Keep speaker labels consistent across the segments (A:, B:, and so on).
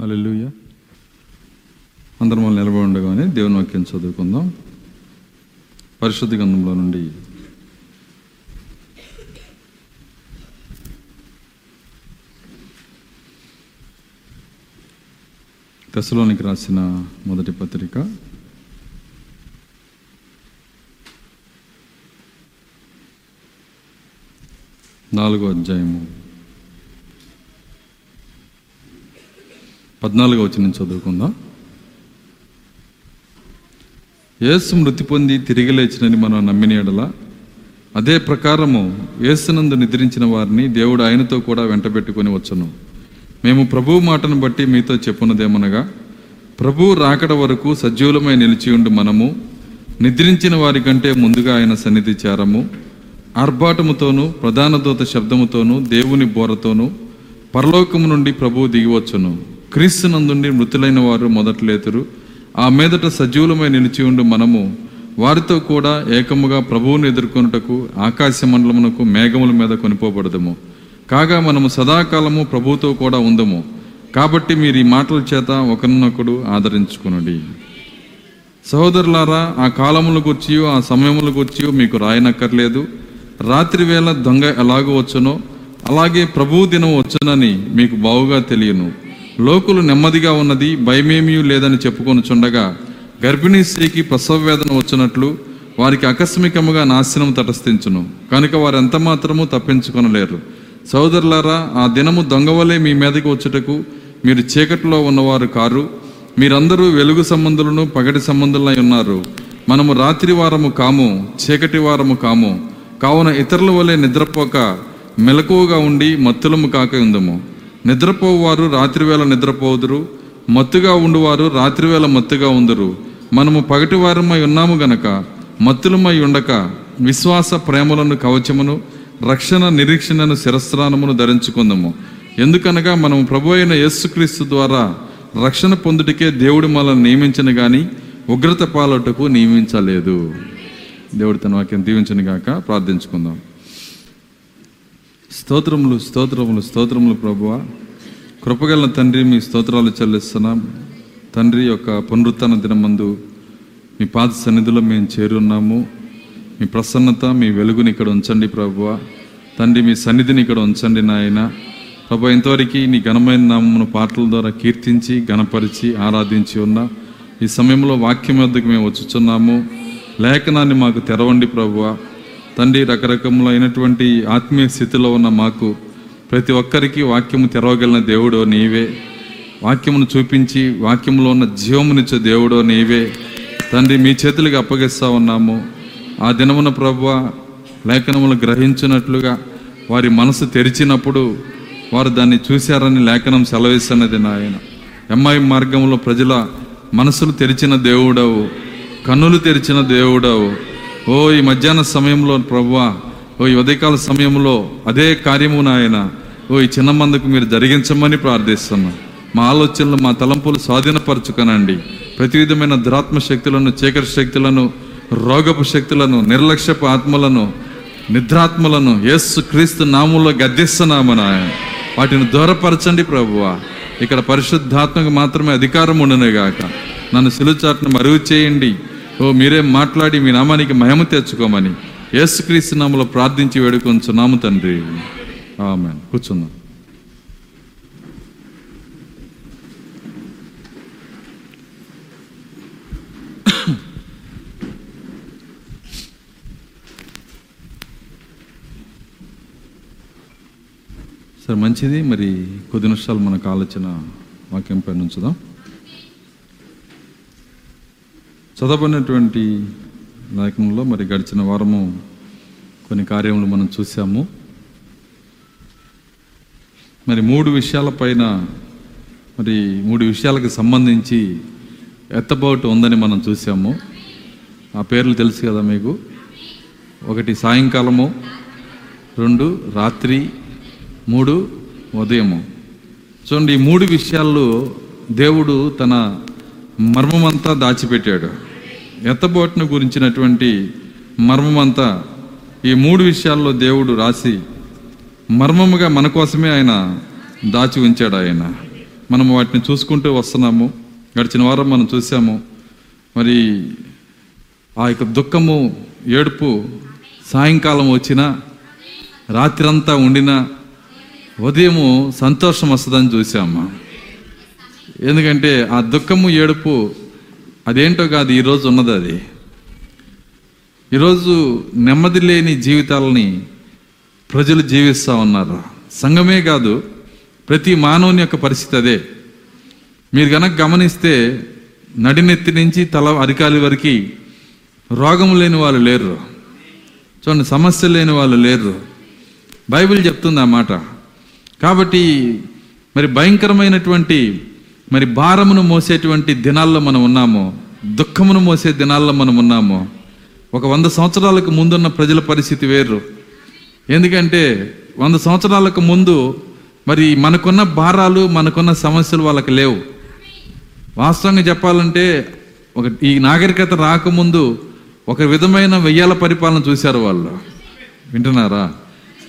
A: హల్లెలూయా. అందరం మనం నిలబడి ఉండగానే దేవుని వాక్యం చదువుకుందాం. పరిశుద్ధ గంధంలో నుండి దశలోనికి రాసిన మొదటి పత్రిక. నాలుగో అధ్యాయము. పద్నాలుగో నేను చదువుకుందాం. యేసు మృతి పొంది తిరిగి లేచినని మనం నమ్మిన ఎడల అదే ప్రకారము యేసునందు నిద్రించిన వారిని దేవుడు ఆయనతో కూడా వెంటబెట్టుకొని వచ్చును. మేము ప్రభువు మాటను బట్టి మీతో చెప్పున్నదేమనగా ప్రభువు రాకడ వరకు సజీవులమై నిలిచి ఉండి మనము నిద్రించిన వారి కంటే ముందుగా ఆయన సన్నిధి చేరము ఆర్భాటముతోనూ ప్రధాన దూత శబ్దముతోనూ దేవుని బోరతోనూ పరలోకము నుండి ప్రభువు దిగివచ్చును క్రీస్తునందుండి మృతులైన వారు మొదట్లేతురు ఆ మీదట సజీవులమై నిలిచి ఉండి మనము. వారితో కూడా ఏకముగా ప్రభువును ఎదుర్కొనుటకు ఆకాశ మండలమునకు మేఘముల మీద కొనిపోబడదము. కాగా మనము సదాకాలము ప్రభువుతో కూడా ఉందము. కాబట్టి మీరు ఈ మాటల చేత ఒకరినొకడు ఆదరించుకునుడి. సహోదరులారా ఆ కాలముల గుర్చి ఆ సమయముల గుర్చి మీకు రాయనక్కర్లేదు. రాత్రి వేళ దొంగ ఎలాగో వచ్చునో అలాగే ప్రభువు దినం వచ్చునని మీకు బావుగా తెలియను. లోకులు నెమ్మదిగా ఉన్నది భయమేమీ లేదని చెప్పుకొనుచుండగా గర్భిణీ స్త్రీకి ప్రసవ వేదన వచ్చినట్లు వారికి ఆకస్మికముగా నాశనం తటస్థించును. కనుక వారు ఎంత మాత్రము తప్పించుకొనలేరు. సోదరులారా ఆ దినము దొంగవలే మీ మీదకి వచ్చుటకు మీరు చీకటిలో ఉన్నవారు కారు. మీరందరూ వెలుగు సంబంధులను పగటి సంబంధులై ఉన్నారు. మనము రాత్రి వారము కాము చీకటి వారము కాము. కావున ఇతరుల వలె నిద్రపోక మెలకువగా ఉండి మత్తులము కాక ఉందము. నిద్రపోవారు రాత్రివేళ నిద్రపోదురు మత్తుగా ఉండువారు రాత్రివేళ మత్తుగా ఉందరు. మనము పగటివారమై ఉన్నాము గనక మత్తులమై ఉండక విశ్వాస ప్రేమలను కవచమును రక్షణ నిరీక్షణను శిరస్రానమును ధరించుకుందాము. ఎందుకనగా మనం ప్రభు అయిన యేసుక్రీస్తు ద్వారా రక్షణ పొందుటకే దేవుడు మనల్ని నియమించిన కానీ ఉగ్రత పాలటకు నియమించలేదు. దేవుడు తన వాక్యం దీవించను గాక ప్రార్థించుకుందాం. స్తోత్రములు స్తోత్రములు స్తోత్రములు ప్రభువ. కృపగల తండ్రి మీ స్తోత్రాలు చెల్లిస్తున్నాం. తండ్రి యొక్క పునరుత్న దినమందు మీ పాద సన్నిధిలో మేము చేరున్నాము. మీ ప్రసన్నత మీ వెలుగుని ఇక్కడ ఉంచండి ప్రభువ. తండ్రి మీ సన్నిధిని ఇక్కడ ఉంచండి నాయన. ప్రభు ఇంతవరకు నీ ఘనమైన నామమును పాటల ద్వారా కీర్తించి ఘనపరిచి ఆరాధించి ఉన్నా ఈ సమయంలో వాక్యం వద్దకు మేము వచ్చుచున్నాము. లేఖనాన్ని మాకు తెరవండి ప్రభువ. తండ్రి రకరకములైనటువంటి ఆత్మీయ స్థితిలో ఉన్న మాకు ప్రతి ఒక్కరికి వాక్యము తెరవగలిగిన దేవుడో నీవే. వాక్యమును చూపించి వాక్యంలో ఉన్న జీవమునిచ్చే దేవుడో నీవే. తండ్రి మీ చేతులకు అప్పగిస్తా ఉన్నాము. ఆ దినమున ప్రభు లేఖనములు గ్రహించినట్లుగా వారి మనసు తెరిచినప్పుడు వారు దాన్ని చూశారని లేఖనం సెలవిస్తున్నది నాయన. ఎంఐ మార్గంలో ప్రజల మనసులు తెరిచిన దేవుడవు కన్నులు తెరిచిన దేవుడవు ఓ ఈ మధ్యాహ్న సమయంలో ప్రభువా ఓ ఈ ఉదయకాల సమయంలో అదే కార్యము నాయన ఓ ఈ చిన్న మందుకు మీరు జరిగించమని ప్రార్థిస్తున్నాం. మా ఆలోచనలు మా తలంపులు స్వాధీనపరచుకనండి. ప్రతి విధమైన దురాత్మ శక్తులను చీకటి శక్తులను రోగపు శక్తులను నిర్లక్ష్యపు ఆత్మలను నిద్రాత్మలను యేసు క్రీస్తు నామంలో గద్దిస్తున్నాము నాయన. వాటిని దూరపరచండి ప్రభువా. ఇక్కడ పరిశుద్ధాత్మకు మాత్రమే అధికారం ఉండనుగాక. నన్ను సిలుచాట్ను మరుగు చేయండి. ఓ మీరే మాట్లాడి మీ నామానికి మహిమ తెచ్చుకోమని యేసుక్రీస్తు నామలో ప్రార్థించి వేడుకొంచున్నాము తండ్రి. ఆమె కూర్చుందాం. సరే మంచిది. మరి కొద్ది నిమిషాలు మనకు ఆలోచన వాక్యం పైన ఉంచుదాం. చదవబడినటువంటి లేఖనంలో మరి గడిచిన వారము కొన్ని కార్యములు మనం చూసాము మరి మూడు విషయాలపైన మరి మూడు విషయాలకు సంబంధించి ఎత్తబోటు ఉందని మనం చూసాము ఆ పేర్లు తెలుసు కదా మీకు? ఒకటి సాయంకాలము రెండు రాత్రి మూడు ఉదయము. చూడండి ఈ మూడు విషయాల్లో దేవుడు తన మర్మమంతా దాచిపెట్టాడు. ఎత్తబోటును గురించినటువంటి మర్మమంతా ఈ మూడు విషయాల్లో దేవుడు రాసి మర్మముగా మన కోసమే ఆయన దాచి ఉంచాడు ఆయన. మనం వాటిని చూసుకుంటూ వస్తున్నాము. గడిచిన వారం మనం చూసాము. మరి ఆ యొక్క దుఃఖము ఏడుపు సాయంకాలం వచ్చినా రాత్రంతా ఉండినా ఉదయము సంతోషం వస్తుందని చూసామా? ఎందుకంటే ఆ దుఃఖము ఏడుపు అదేంటో కాదు ఈరోజు ఉన్నది అది. ఈరోజు నెమ్మది లేని జీవితాలని ప్రజలు జీవిస్తూ ఉన్నారు. సంఘమే కాదు ప్రతి మానవుని యొక్క పరిస్థితి అదే. మీరు కనుక గమనిస్తే నడినెత్తి నుంచి తల అరికాలి వరకు రోగం లేని వాళ్ళు లేరు. చూడండి సమస్య లేని వాళ్ళు లేరు. బైబిల్ చెప్తుంది ఆ మాట. కాబట్టి మరి భయంకరమైనటువంటి మరి భారమును మోసేటువంటి దినాల్లో మనం ఉన్నాము దుఃఖమును మోసే దినాల్లో మనం ఉన్నాము ఒక వంద సంవత్సరాలకు ముందున్న ప్రజల పరిస్థితి వేరు. ఎందుకంటే వంద సంవత్సరాలకు ముందు మరి మనకున్న భారాలు మనకున్న సమస్యలు వాళ్ళకి లేవు. వాస్తవంగా చెప్పాలంటే ఒక ఈ నాగరికత రాకముందు ఒక విధమైన వెయ్యాల పరిపాలన చూశారు వాళ్ళు. వింటున్నారా?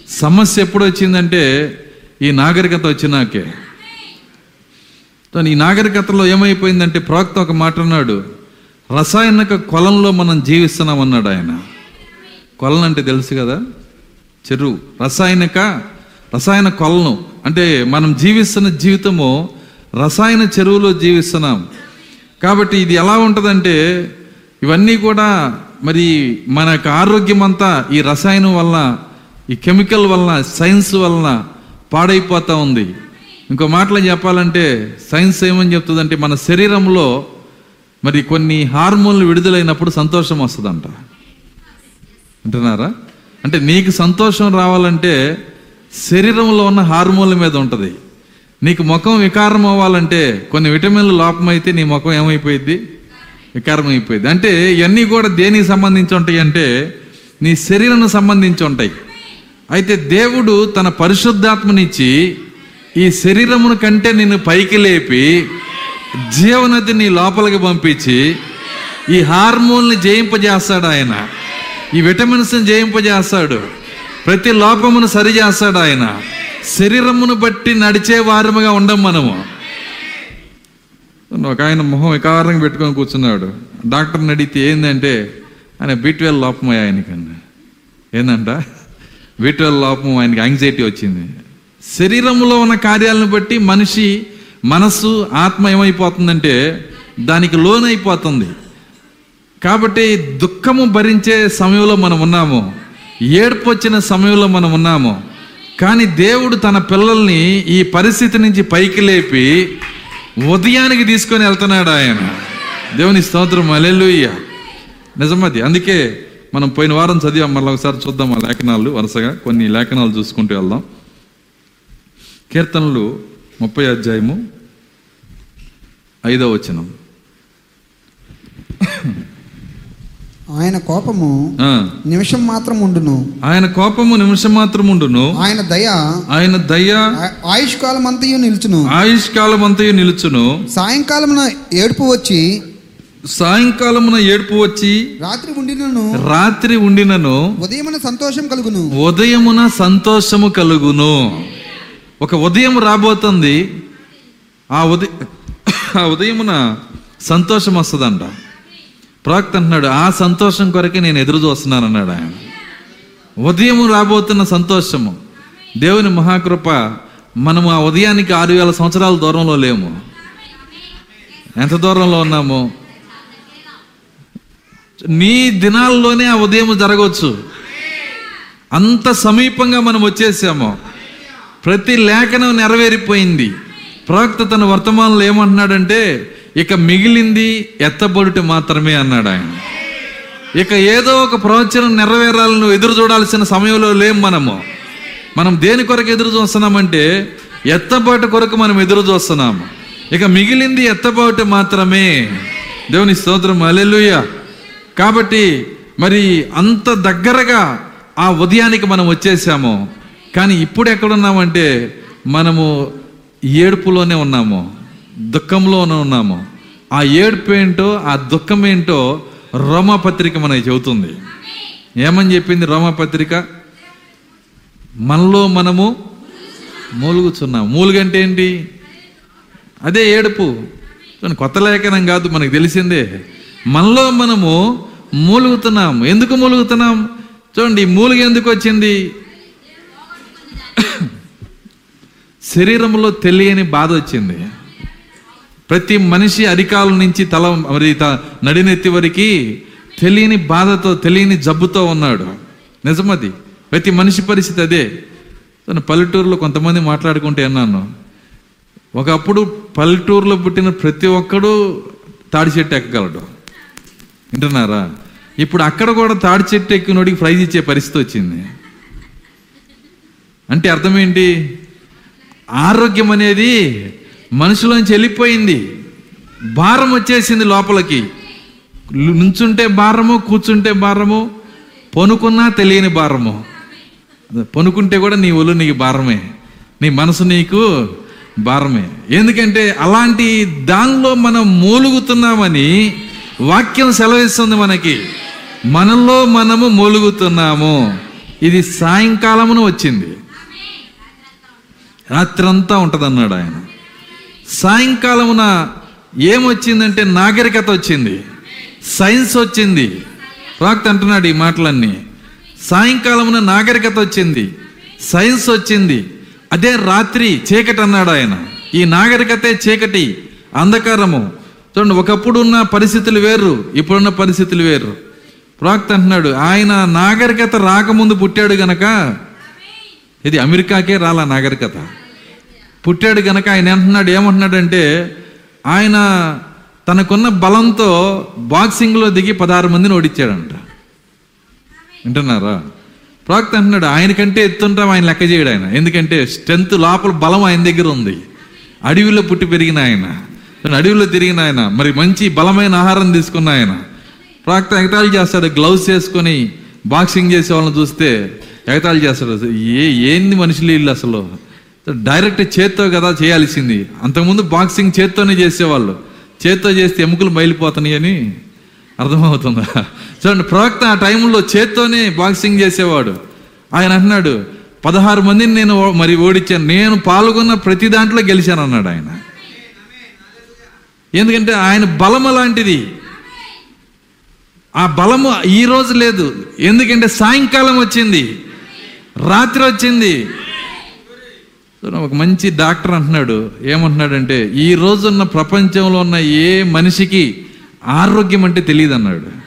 A: సమస్య ఎప్పుడు వచ్చిందంటే ఈ నాగరికత వచ్చినాకే. ఈ నాగరికతలో ఏమైపోయిందంటే ప్రవక్త ఒక మాట అన్నాడు రసాయనిక కొలంలో మనం జీవిస్తున్నాం అన్నాడు ఆయన. కొలను అంటే తెలుసు కదా? చెరువు. రసాయనిక రసాయన కొలను. అంటే మనం జీవిస్తున్న జీవితము రసాయన చెరువులో జీవిస్తున్నాం. కాబట్టి ఇది ఎలా ఉంటుందంటే ఇవన్నీ కూడా మరి మన యొక్క ఆరోగ్యం అంతా ఈ రసాయనం వలన ఈ కెమికల్ వలన సైన్స్ వలన పాడైపోతూ ఉంది. ఇంకో మాటలో చెప్పాలంటే సైన్స్ ఏమని చెప్తుందంటే మన శరీరంలో మరి కొన్ని హార్మోన్లు విడుదలైనప్పుడు సంతోషం వస్తుందంట. అంటున్నారా? అంటే నీకు సంతోషం రావాలంటే శరీరంలో ఉన్న హార్మోన్ల మీద ఉంటుంది. నీకు ముఖం వికారం అవ్వాలంటే కొన్ని విటమిన్లు లోపమైతే నీ ముఖం ఏమైపోయింది వికారం అయిపోయింది అంటే ఇవన్నీ కూడా దేనికి సంబంధించి ఉంటాయి అంటే నీ శరీరానికి సంబంధించి ఉంటాయి. అయితే దేవుడు తన పరిశుద్ధాత్మనిచ్చి ఈ శరీరమును కంటే నిన్ను పైకి లేపి జీవనది నీ లోపలికి పంపించి ఈ హార్మోన్ని జయింపజేస్తాడు ఆయన. ఈ విటమిన్స్ని జయింపజేస్తాడు. ప్రతి లోపమును సరి చేస్తాడు ఆయన. శరీరమును బట్టి నడిచే వారముగా ఉండం మనము. ఒక ఆయన మొహం వికారంగా పెట్టుకొని కూర్చున్నాడు. డాక్టర్ని అడిగితే ఏంటంటే ఆయన బీట్వెల్ లోపం ఆయనకన్నా. ఏందంట? బీట్వెల్ లోపం ఆయనకి యాంగ్జైటీ వచ్చింది. శరీరంలో ఉన్న కార్యాలను బట్టి మనిషి మనస్సు ఆత్మ ఏమైపోతుందంటే దానికి లోనైపోతుంది. కాబట్టి దుఃఖము భరించే సమయంలో మనం ఉన్నాము ఏడుపు వచ్చిన సమయంలో మనం ఉన్నాము. కానీ దేవుడు తన పిల్లల్ని ఈ పరిస్థితి నుంచి పైకి లేపి ఉదయానికి తీసుకొని వెళ్తున్నాడు ఆయన. దేవుని స్తోత్రం అలెలుయ్య నిజమది అందుకే మనం పోయిన వారం చదివాం మళ్ళీ ఒకసారి చూద్దాం ఆ లేఖనాలు వరుసగా. కొన్ని లేఖనాలు చూసుకుంటూ వెళ్దాం. కీర్తనలు ముప్పై అధ్యాయము ఐదో వచనం.
B: ఆయన కోపము నిమిషం మాత్రం ఉండును.
A: ఆయన కోపము నిమిషం మాత్రం ఉండును.
B: ఆయన దయ
A: ఆయన దయ
B: ఆ- ఆయుష్కాలం అంతయు నిలుచును.
A: ఆయుష్కాలం అంతయు నిలుచును.
B: సాయంకాలమున ఏడుపు వచ్చి
A: సాయంకాలమున ఏడుపు వచ్చి
B: రాత్రి ఉండినను.
A: రాత్రి ఉండినను.
B: ఉదయమున సంతోషం కలుగును.
A: ఉదయమున సంతోషము కలుగును. ఒక ఉదయం రాబోతుంది. ఆ ఉదయం ఆ ఉదయమున సంతోషం వస్తుందంట. ప్రవక్త అంటున్నాడు ఆ సంతోషం కొరకే నేను ఎదురు చూస్తున్నాను అన్నాడు ఆయన. ఉదయం రాబోతున్న సంతోషము. దేవుని మహాకృప మనము ఆ ఉదయానికి ఆరు వేల సంవత్సరాల దూరంలో లేము. ఎంత దూరంలో ఉన్నాము? నీ దినాల్లోనే ఆ ఉదయం జరగవచ్చు అంత సమీపంగా మనం వచ్చేసాము. ప్రతి లేఖనం నెరవేరిపోయింది. ప్రవక్త తన వర్తమానంలో ఏమంటున్నాడంటే ఇక మిగిలింది ఎత్తబడుట మాత్రమే అన్నాడు ఆయన. ఇక ఏదో ఒక ప్రవచనం నెరవేరాలను ఎదురు చూడాల్సిన సమయంలో లేం మనము. మనం దేని కొరకు ఎదురు చూస్తున్నామంటే ఎత్తబాటు కొరకు మనం ఎదురు చూస్తున్నాము. ఇక మిగిలింది ఎత్తబాటు మాత్రమే. దేవుని స్తోత్రం. అలెలుయ కాబట్టి మరి అంత దగ్గరగా ఆ ఉదయానికి మనం వచ్చేసాము. కానీ ఇప్పుడు ఎక్కడున్నామంటే మనము ఏడుపులోనే ఉన్నాము దుఃఖంలోనే ఉన్నాము. ఆ ఏడుపు ఏంటో ఆ దుఃఖం ఏంటో రోమాపత్రిక మనకి చెబుతుంది. ఏమని చెప్పింది రోమాపత్రిక? మనలో మనము మూలుగుచున్నాం మూలుగంటే ఏంటి? అదే ఏడుపు. కొత్త లేఖనం కాదు మనకు తెలిసిందే. మనలో మనము మూలుగుతున్నాం ఎందుకు మూలుగుతున్నాం? చూడండి ఈ మూలుగు ఎందుకు వచ్చింది? శరీరంలో తెలియని బాధ వచ్చింది. ప్రతి మనిషి అరికాల నుంచి తల మరి త- నడినెత్తి వరకు తెలియని బాధతో తెలియని జబ్బుతో ఉన్నాడు. నిజమది. ప్రతి మనిషి పరిస్థితి అదే. తను పల్లెటూరులో కొంతమంది మాట్లాడుకుంటే అన్నాను. ఒకప్పుడు పల్లెటూరులో పుట్టిన ప్రతి ఒక్కడు తాడి చెట్టు ఎక్కగలడు. వింటున్నారా? ఇప్పుడు అక్కడ కూడా తాడి చెట్టు ఎక్కినోడికి ప్రైజ్ ఇచ్చే పరిస్థితి వచ్చింది. అంటే అర్థం ఏంటి? ఆరోగ్యం అనేది మనుషులోంచి వెళ్ళిపోయింది. భారం వచ్చేసింది లోపలికి. నుంచుంటే భారము కూర్చుంటే భారము పనుకున్నా తెలియని భారము. పనుకుంటే కూడా నీ ఒళ్ళు నీకు భారమే. నీ మనసు నీకు భారమే. ఎందుకంటే అలాంటి దానిలో మనం మూలుగుతున్నామని వాక్యం సెలవిస్తుంది మనకి. మనలో మనము మూలుగుతున్నాము. ఇది సాయంకాలమున వచ్చింది. రాత్రంతా ఉంటుందన్నాడు ఆయన. సాయంకాలమున ఏమొచ్చిందంటే నాగరికత వచ్చింది. సైన్స్ వచ్చింది. ప్రాక్త అంటున్నాడు ఈ మాటలన్నీ. సాయంకాలమున నాగరికత వచ్చింది. సైన్స్ వచ్చింది. అదే రాత్రి చీకటి అన్నాడు ఆయన. ఈ నాగరికతే చీకటి అంధకారము. చూడండి ఒకప్పుడు ఉన్న పరిస్థితులు వేరు ఇప్పుడున్న పరిస్థితులు వేరు. ప్రాక్త అంటున్నాడు ఆయన నాగరికత రాకముందు పుట్టాడు గనక ఇది అమెరికాకే రాలా నాగరికత. పుట్టాడు గనక ఆయన అంటున్నాడు ఏమంటున్నాడంటే ఆయన తనకున్న బలంతో బాక్సింగ్లో దిగి పదహారు మందిని ఓడించాడంట. వింటున్నారా? ప్రాక్త అంటున్నాడు ఆయనకంటే ఎత్తుంటాం ఆయన లెక్క చేయడు ఆయన. ఎందుకంటే స్ట్రెంత్ లోపల బలం ఆయన దగ్గర ఉంది. అడవిలో పుట్టి పెరిగిన ఆయన. అడవిలో తిరిగిన ఆయన. మరి మంచి బలమైన ఆహారం తీసుకున్న ఆయన. ప్రాక్త ఎగటాలు చేస్తాడు గ్లౌస్ వేసుకొని బాక్సింగ్ చేసే వాళ్ళని చూస్తే ఎగతాళి చేస్తాడు ఏ ఏంది మనుషులు వీళ్ళు అసలు? డైరెక్ట్ చేత్తో కదా చేయాల్సింది. అంతకుముందు బాక్సింగ్ చేత్తోనే చేసేవాళ్ళు. చేత్తో చేస్తే ఎముకలు మైలిపోతున్నాయి అని అర్థమవుతుందా? చూడండి ప్రవక్త ఆ టైంలో చేత్తోనే బాక్సింగ్ చేసేవాడు. ఆయన అంటున్నాడు పదహారు మందిని నేను మరి ఓడించాను. నేను పాల్గొన్న ప్రతి దాంట్లో గెలిచాను అన్నాడు ఆయన. ఎందుకంటే ఆయన బలం అలాంటిది. ఆ బలము ఈ రోజు లేదు. ఎందుకంటే సాయంకాలం వచ్చింది. రాత్రి వచ్చింది ఒక మంచి డాక్టర్ అంటున్నాడు. ఏమంటున్నాడంటే ఈ రోజున్న ప్రపంచంలో ఉన్న ఏ మనిషికి ఆరోగ్యం అంటే తెలియదు అన్నాడు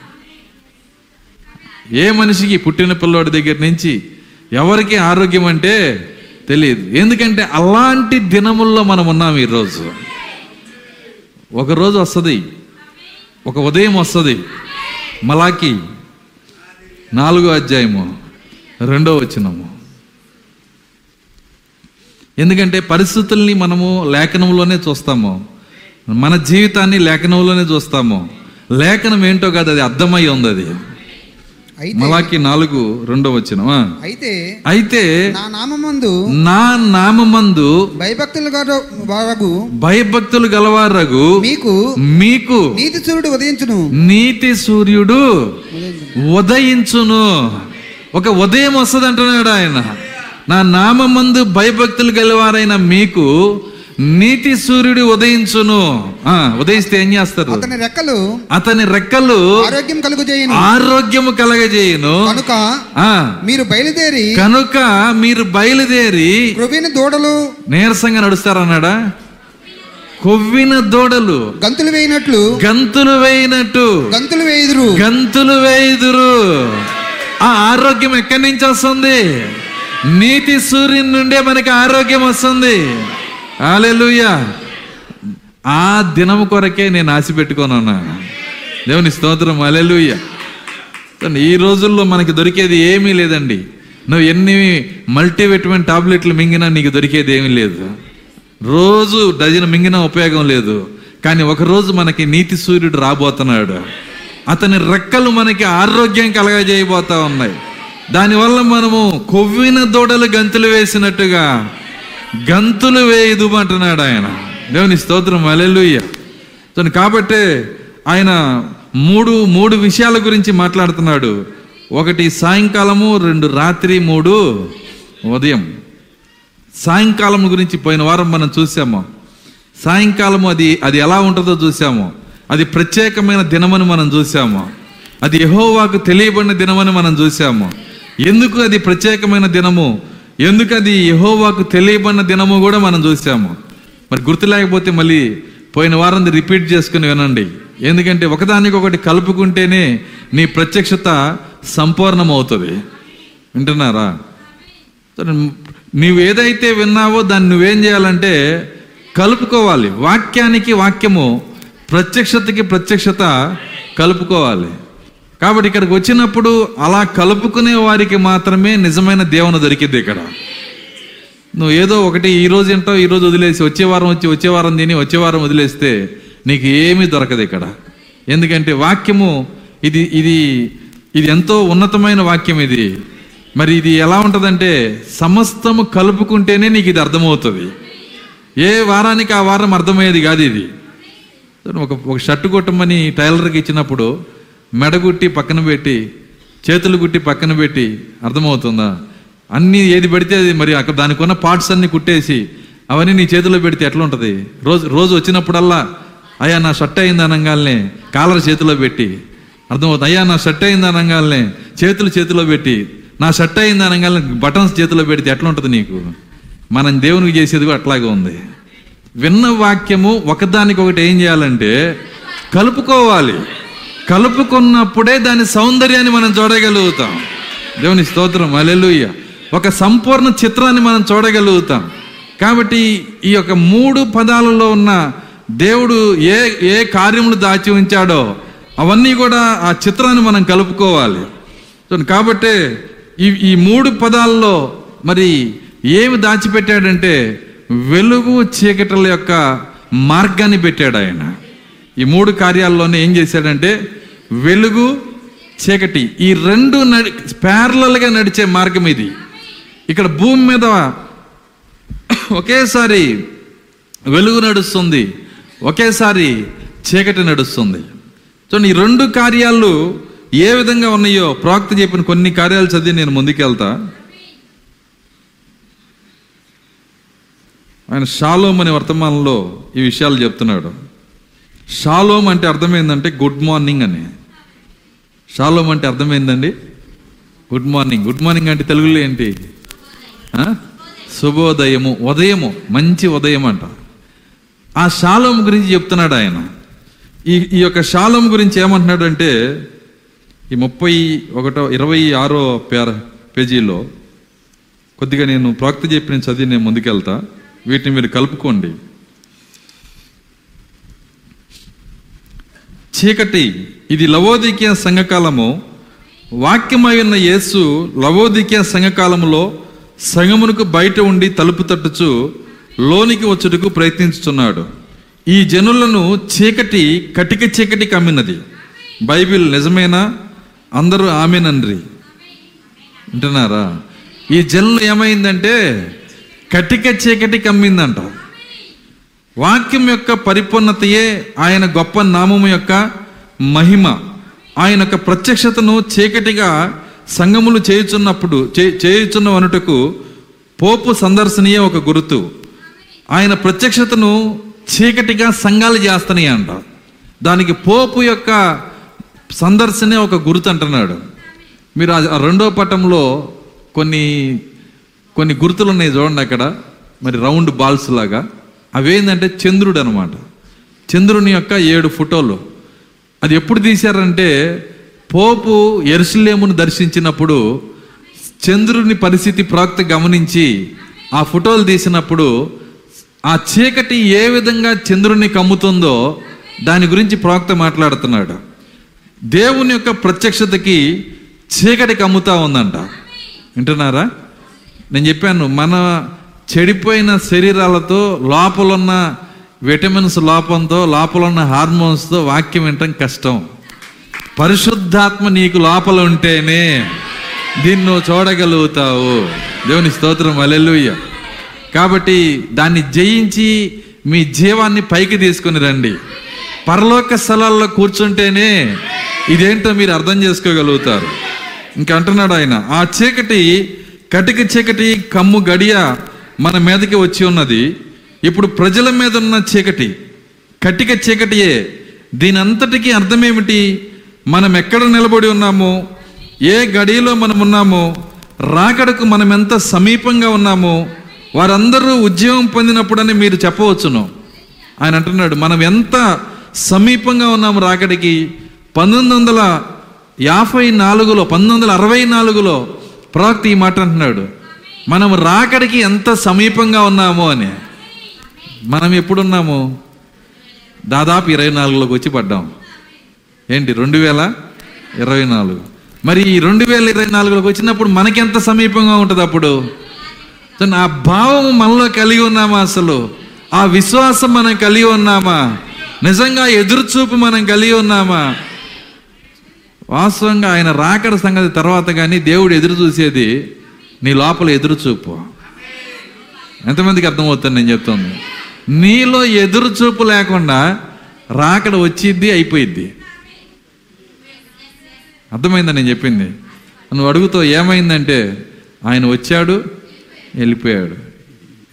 A: ఏ మనిషికి పుట్టిన పిల్లోడి దగ్గర నుంచి ఎవరికి ఆరోగ్యం అంటే తెలియదు ఎందుకంటే అలాంటి దినముల్లో మనం ఉన్నాం ఈరోజు ఒకరోజు వస్తుంది. ఒక ఉదయం వస్తుంది. మలాకి నాలుగో అధ్యాయము. రెండో వచ్చినము ఎందుకంటే పరిస్థితుల్ని మనము లేఖనంలోనే చూస్తాము. మన జీవితాన్ని లేఖనంలోనే చూస్తాము. లేఖనం ఏంటో కాదు అది అర్థమై ఉంది అది. మలాకి నాలుగు రెండో వచ్చిన
B: అయితే
A: అయితే
B: నా నామందు
A: నా నామందు
B: భయభక్తులు గారు వారగు
A: భయభక్తులు గలవారగు
B: మీకు
A: మీకు
B: నీతి సూర్యుడు ఉదయించును.
A: నీతి సూర్యుడు ఉదయించును. ఒక ఉదయం వస్తుంది అంటున్నాడు ఆయన. నా నామందు భయభక్తులు గలవారైన మీకు నీతి సూర్యుడు ఉదయించును. ఆ ఉదయిస్తే ఏం చేస్తారు?
B: అతని రెక్కలు
A: అతని రెక్కలు
B: ఆరోగ్యం కలుగు చేయను
A: ఆరోగ్యము కలగజేయును.
B: కనుక
A: ఆ
B: మీరు బయలుదేరి
A: కనుక మీరు బయలుదేరి
B: క్రొవ్విన దూడలు
A: నీరసంగా నడుస్తారన్నాడా? కొవ్విన దూడలు
B: గంతులు వేయినట్లు
A: గంతులు వేయినట్టు
B: గంతులు వేయుదురు.
A: గంతులు వేయుదురు. ఆ ఆరోగ్యం ఎక్కడి నుంచి వస్తుంది? నీతి సూర్యుని నుండే మనకి ఆరోగ్యం వస్తుంది. ఆలెలుయ్యా ఆ దినం కొరకే నేను ఆశ పెట్టుకోనున్నా దేవుని స్తోత్రం అలెలుయ్య ఈ రోజుల్లో మనకి దొరికేది ఏమీ లేదండి. నువ్వు ఎన్ని మల్టీవిటమిన్ టాబ్లెట్లు మింగినా నీకు దొరికేది ఏమీ లేదు. రోజు డజన్ మింగినా ఉపయోగం లేదు. కానీ ఒకరోజు మనకి నీతి సూర్యుడు రాబోతున్నాడు. అతని రెక్కలు మనకి ఆరోగ్యం కలగజేయబోతా ఉన్నాయి. దానివల్ల మనము కొవ్విన దూడలు గంతులు వేసినట్టుగా గంతులు వేయదు అంటున్నాడు ఆయన. దేవుని స్తోత్రం అలెలుయ్య కాబట్టి ఆయన మూడు మూడు విషయాల గురించి మాట్లాడుతున్నాడు. ఒకటి సాయంకాలము రెండు రాత్రి మూడు ఉదయం. సాయంకాలం గురించి పోయిన వారం మనం చూసాము. సాయంకాలము అది అది ఎలా ఉంటుందో చూసాము. అది ప్రత్యేకమైన దినమని మనం చూసాము అది యహోవాకు తెలియబడిన దినమని మనం చూసాము ఎందుకు అది ప్రత్యేకమైన దినము? ఎందుకు అది యహోవాకు తెలియబడిన దినము కూడా మనం చూసాము మరి గుర్తు లేకపోతే మళ్ళీ పోయిన వారం రిపీట్ చేసుకుని వినండి. ఎందుకంటే ఒకదానికొకటి కలుపుకుంటేనే నీ ప్రత్యక్షత సంపూర్ణమవుతుంది. వింటున్నారా? నువ్వు ఏదైతే విన్నావో దాన్ని నువ్వేం చేయాలంటే కలుపుకోవాలి. వాక్యానికి వాక్యము ప్రత్యక్షతకి ప్రత్యక్షత కలుపుకోవాలి. కాబట్టి ఇక్కడికి వచ్చినప్పుడు అలా కలుపుకునే వారికి మాత్రమే నిజమైన దేవుని దొరికింది ఇక్కడ. నువ్వు ఏదో ఒకటి ఈ రోజు ఏంటో ఈ రోజు వదిలేసి వచ్చే వారం వచ్చి వచ్చే వారం తిని వచ్చే వారం వదిలేస్తే నీకు ఏమీ దొరకదు ఇక్కడ. ఎందుకంటే వాక్యము ఇది ఇది ఇది ఎంతో ఉన్నతమైన వాక్యం ఇది. మరి ఇది ఎలా ఉంటుందంటే సమస్తము కలుపుకుంటేనే నీకు ఇది అర్థమవుతుంది. ఏ వారానికి ఆ వారం అర్థమయ్యేది కాదు ఇది. ఒక ఒక షర్ట్ కుట్టమని టైలర్కి ఇచ్చినప్పుడు మెడగుట్టి పక్కన పెట్టి చేతులు గుట్టి పక్కన పెట్టి అర్థమవుతుందా? అన్నీ ఏది పెడితే అది మరి అక్కడ దానికి ఉన్న పార్ట్స్ అన్ని కుట్టేసి అవన్నీ నీ చేతిలో పెడితే ఎట్లా ఉంటుంది రోజు రోజు వచ్చినప్పుడల్లా అయ్యా నా షర్ట్ అయింది అనగానే కాలర్ చేతిలో పెట్టి అర్థమవుతుంది? అయ్యా నా షర్ట్ అయింది అనగానే చేతులు చేతిలో పెట్టి నా షర్ట్ అయింది అనగానే బటన్స్ చేతిలో పెడితే ఎట్లా ఉంటుంది నీకు? మనం దేవునికి చేసేది కూడా అట్లాగే ఉంది. విన్న వాక్యము ఒకదానికొకటి ఏం చేయాలంటే కలుపుకోవాలి. కలుపుకున్నప్పుడే దాని సౌందర్యాన్ని మనం చూడగలుగుతాం. దేవుని స్తోత్రం అలెలుయ్య ఒక సంపూర్ణ చిత్రాన్ని మనం చూడగలుగుతాం. కాబట్టి ఈ యొక్క మూడు పదాలలో ఉన్న దేవుడు ఏ ఏ కార్యములు దాచి ఉంచాడో అవన్నీ కూడా ఆ చిత్రాన్ని మనం కలుపుకోవాలి. కాబట్టి కాబట్టే ఈ ఈ మూడు పదాల్లో మరి ఏమి దాచిపెట్టాడంటే వెలుగు చీకటిల యొక్క మార్గాన్ని పెట్టాడు ఆయన. ఈ మూడు కార్యాల్లోనే ఏం చేశాడంటే వెలుగు చీకటి ఈ రెండు నడి ప్యారలల్గా నడిచే మార్గం ఇది. ఇక్కడ భూమి మీద ఒకేసారి వెలుగు నడుస్తుంది ఒకేసారి చీకటి నడుస్తుంది. చూడండి ఈ రెండు కార్యాలు ఏ విధంగా ఉన్నాయో ప్రాక్త చెప్పిన కొన్ని కార్యాలు చదివి నేను ముందుకెళ్తా. ఆయన షాలోమ్ అనే వర్తమానంలో ఈ విషయాలు చెప్తున్నాడు. షాలోమ్ అంటే అర్థమైందంటే గుడ్ మార్నింగ్ అని. షాలోమ్ అంటే అర్థమైందండి? గుడ్ మార్నింగ్ గుడ్ మార్నింగ్ అంటే తెలుగులో ఏంటి? శుభోదయము. ఉదయము. మంచి ఉదయం అంట. ఆ శాలం గురించి చెప్తున్నాడు ఆయన. ఈ ఈ యొక్క శాలం గురించి ఏమంటున్నాడు అంటే ఈ ముప్పై ఒకటో ఇరవై ఆరో పేర పేజీలో కొద్దిగా నేను ప్రాక్త చెప్పిన చదివి నేను ముందుకెళ్తా. వీటిని మీరు కలుపుకోండి. చీకటి ఇది లవోదికీయ సంఘకాలము. వాక్యమై ఉన్న యేసు లవోదికీయ సంఘకాలములో సంగమునకు బయట ఉండి తలుపు తట్టుచు లోనికి వచ్చుటకు ప్రయత్నించుతున్నాడు ఈ జనులను చీకటి కటిక చీకటి కమ్మినది. బైబిల్ నిజమేనా? అందరూ ఆమెనండ్రి. వింటున్నారా? ఈ జనులు ఏమైందంటే కటిక చీకటి కమ్మిందంట. వాక్యం యొక్క పరిపూర్ణతయే ఆయన గొప్ప నామము యొక్క మహిమ. ఆయన యొక్క ప్రత్యక్షతను చీకటిగా సంగములు చేయుచున్నప్పుడు చే- చేయుచున్న వనుటకు పోపు సందర్శనీయ ఒక గురుతు. ఆయన ప్రత్యక్షతను చీకటిగా సంఘాలు చేస్తున్నాయి అంట. దానికి పోపు యొక్క సందర్శనే ఒక గురుతు అంటున్నాడు. మీరు ఆ రెండో పటంలో కొన్ని కొన్ని గుర్తులు ఉన్నాయి చూడండి అక్కడ. మరి రౌండ్ బాల్స్ లాగా. అవేంటంటే చంద్రుడు అనమాట చంద్రుని యొక్క ఏడు ఫోటోలు. అది ఎప్పుడు తీశారంటే పోపు ఎరుసలేమును దర్శించినప్పుడు చంద్రుని పరిస్థితి ప్రాక్త గమనించి ఆ ఫోటోలు తీసినప్పుడు ఆ చీకటి ఏ విధంగా చంద్రుని కమ్ముతుందో దాని గురించి ప్రాక్త మాట్లాడుతున్నాడు. దేవుని యొక్క ప్రత్యక్షతకి చీకటి కమ్ముతా ఉందంట. వింటున్నారా? నేను చెప్పాను మన చెడిపోయిన శరీరాలతో లోపలున్న విటమిన్స్ లోపంతో లోపలున్న హార్మోన్స్తో వాక్యం వినటం కష్టం. పరిశుద్ధాత్మ నీకు లోపల ఉంటేనే దీన్ని నువ్వు చూడగలుగుతావు. దేవుని స్తోత్రం అలెలుయ్య కాబట్టి దాన్ని జయించి మీ జీవాన్ని పైకి తీసుకుని రండి. పరలోక స్థలాల్లో కూర్చుంటేనే ఇదేంటో మీరు అర్థం చేసుకోగలుగుతారు. ఇంకా అంటున్నాడు ఆయన ఆ చీకటి కటిక చీకటి కమ్ము గడియ మన మీదకి వచ్చి ఉన్నది. ఇప్పుడు ప్రజల మీద ఉన్న చీకటి. కటిక చీకటియే. దీని అంతటికీ అర్థమేమిటి? మనం ఎక్కడ నిలబడి ఉన్నామో? ఏ గడిలో మనం ఉన్నామో? రాకడకు మనం ఎంత సమీపంగా ఉన్నామో? వారందరూ ఉద్యోగం పొందినప్పుడని మీరు చెప్పవచ్చును. ఆయన అంటున్నాడు మనం ఎంత సమీపంగా ఉన్నాము రాకడికి? పంతొమ్మిది వందల యాభై నాలుగులో పంతొమ్మిది వందల అరవై నాలుగులో ప్రవక్త ఈ మాట అంటున్నాడు. మనం రాకడికి ఎంత సమీపంగా ఉన్నామో అని. మనం ఎప్పుడున్నాము? దాదాపు ఇరవై నాలుగులోకి వచ్చి పడ్డాం. ఏంటి రెండు వేల ఇరవై నాలుగు. మరి ఈ రెండు వేల ఇరవై నాలుగులోకి వచ్చినప్పుడు మనకి ఎంత సమీపంగా ఉంటుంది అప్పుడు? ఆ భావం మనలో కలిగి ఉన్నామా అసలు? ఆ విశ్వాసం మనం కలిగి ఉన్నామా? నిజంగా ఎదురుచూపు మనం కలిగి ఉన్నామా? వాస్తవంగా ఆయన రాకడ సంగతి తర్వాత కానీ దేవుడు ఎదురు చూసేది నీ లోపల ఎదురు చూపు. ఎంతమందికి అర్థమవుతుంది నేను చెప్తుంది? నీలో ఎదురు చూపు లేకుండా రాకడ వచ్చిద్ది అయిపోయిద్ది. అర్థమైందా నేను చెప్పింది? నువ్వు అడుగుతావు ఏమైందంటే ఆయన వచ్చాడు వెళ్ళిపోయాడు.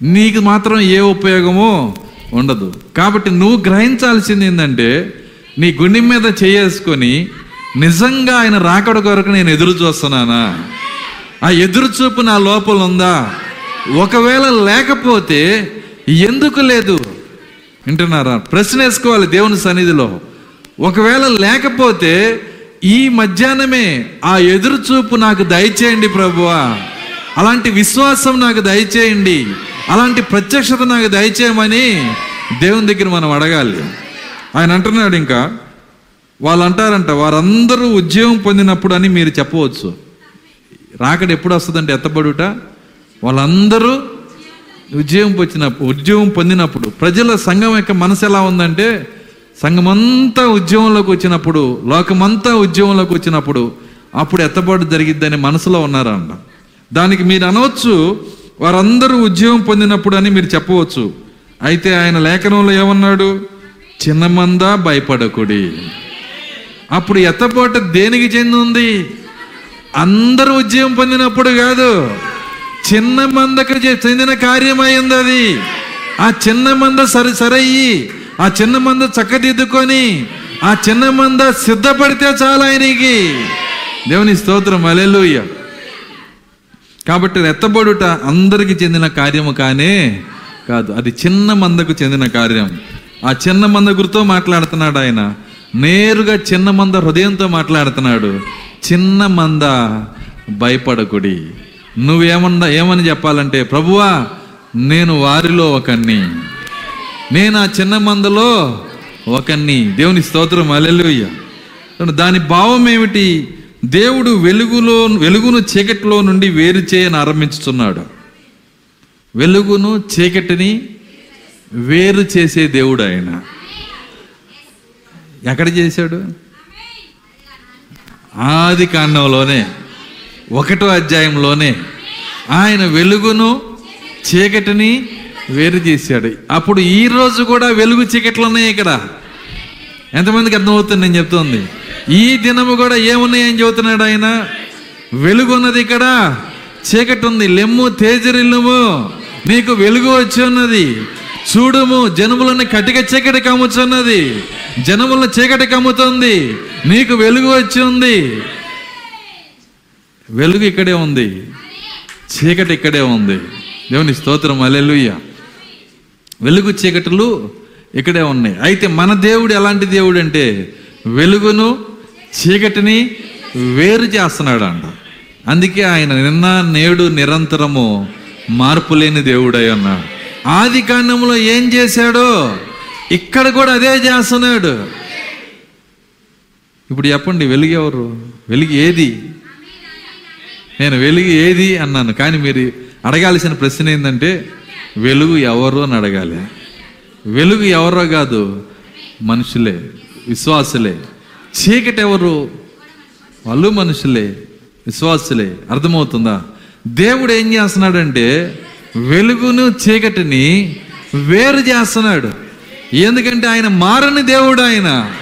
A: నీకు మాత్రం ఏ ఉపయోగమో ఉండదు. కాబట్టి నువ్వు గ్రహించాల్సింది ఏంటంటే నీ గుండె మీద చేసుకొని నిజంగా ఆయన రాకడ కొరకు నేను ఎదురు చూస్తున్నానా? ఆ ఎదురు చూపు నా లోపల ఉందా? ఒకవేళ లేకపోతే ఎందుకు లేదు? వింటున్నారా? ప్రశ్న వేసుకోవాలి దేవుని సన్నిధిలో. ఒకవేళ లేకపోతే ఈ మధ్యాహ్నమే ఆ ఎదురు చూపు నాకు దయచేయండి ప్రభువా. అలాంటి విశ్వాసం నాకు దయచేయండి. అలాంటి ప్రత్యక్షత నాకు దయచేయమని దేవుని దగ్గర మనం అడగాలి. ఆయన అంటున్నాడు ఇంకా వాళ్ళు అంటారంట వారందరూ ఉద్యోగం పొందినప్పుడు అని మీరు చెప్పవచ్చు. రాకడ ఎప్పుడు వస్తుందంటే ఎత్తబడుట? వాళ్ళందరూ ఉద్యోగం వచ్చినప్పుడు ఉద్యోగం పొందినప్పుడు. ప్రజల సంఘం యొక్క మనసు ఎలా ఉందంటే సంఘమంతా ఉద్యోగంలోకి వచ్చినప్పుడు లోకమంతా ఉద్యోగంలోకి వచ్చినప్పుడు అప్పుడు ఎత్తబాటు జరిగిద్దని మనసులో ఉన్నారంట. దానికి మీరు అనవచ్చు వారందరూ ఉద్యోగం పొందినప్పుడు అని మీరు చెప్పవచ్చు. అయితే ఆయన లేఖనంలో ఏమన్నాడు? చిన్నమందా భయపడకుడి. అప్పుడు ఎత్తపోట దేనికి చెంది ఉంది అందరూ ఉద్యోగం పొందినప్పుడు కాదు. చిన్న మందకు చెందిన కార్యమైంది అది ఆ చిన్న మంద సరి సరయ్యి ఆ చిన్న మంద చక్కదిద్దుకొని ఆ చిన్న మంద సిద్ధపడితే చాలు ఆయనకి. దేవుని స్తోత్రం అలెలుయ్య కాబట్టి రెత్తబడుట అందరికి చెందిన కార్యము కానే కాదు అది చిన్న మందకు చెందిన కార్యం. ఆ చిన్న మంద గురితో మాట్లాడుతున్నాడు ఆయన. నేరుగా చిన్న మంద హృదయంతో మాట్లాడుతున్నాడు. చిన్న మంద భయపడకుడి. నువ్వేమన్నా ఏమని చెప్పాలంటే ప్రభువా నేను వారిలో ఒకన్ని నేను ఆ చిన్న మందలో ఒకన్ని దేవుని స్తోత్రం అలెలుయ్య దాని భావం ఏమిటి? దేవుడు వెలుగులో వెలుగును చీకటిలో నుండి వేరు చేయని ఆరంభించుతున్నాడు. వెలుగును చీకటిని వేరు చేసే దేవుడు ఆయన. ఎక్కడ చేశాడు? ఆది కాండంలోనే ఒకటో అధ్యాయంలోనే ఆయన వెలుగును చీకటిని వేరు చేశాడు. అప్పుడు ఈ రోజు కూడా వెలుగు చీకట్లు ఉన్నాయి ఇక్కడ. ఎంతమందికి అర్థమవుతుంది నేను చెప్తోంది? ఈ దినము కూడా ఏమున్నాయని చెబుతున్నాడు ఆయన? వెలుగు ఉన్నది ఇక్కడ చీకటి ఉంది. లెమ్ము తేజరిల్లుము. నీకు వెలుగు వచ్చి ఉన్నది. చూడుము జనములను కటిక చీకటి కమ్ముచున్నది. జనములను చీకటి కమ్ముతుంది. నీకు వెలుగు వచ్చి ఉంది. వెలుగు ఇక్కడే ఉంది. చీకటి ఇక్కడే ఉంది. దేవుని స్తోత్రం అలెలుయ్య వెలుగు చీకటులు ఇక్కడే ఉన్నాయి. అయితే మన దేవుడు ఎలాంటి దేవుడు అంటే వెలుగును చీకటిని వేరు చేస్తున్నాడు అంట అందుకే ఆయన నిన్న నేడు నిరంతరము మార్పు లేని దేవుడై అన్నాడు ఆది కాండంలో ఏం చేశాడో ఇక్కడ కూడా అదే చేస్తున్నాడు. ఇప్పుడు చెప్పండి వెలుగు ఎవరు? వెలుగు ఏది? నేను వెలుగు ఏది అన్నాను కానీ మీరు అడగాల్సిన ప్రశ్న ఏంటంటే వెలుగు ఎవరు అని అడగాలి. వెలుగు ఎవరో కాదు మనుషులే విశ్వాసులే. చీకటి ఎవరు? వాళ్ళు మనుషులే విశ్వాసులే. అర్థమవుతుందా? దేవుడు ఏం చేస్తున్నాడంటే వెలుగును చీకటిని వేరు చేస్తున్నాడు. ఎందుకంటే ఆయన మారని దేవుడు ఆయన.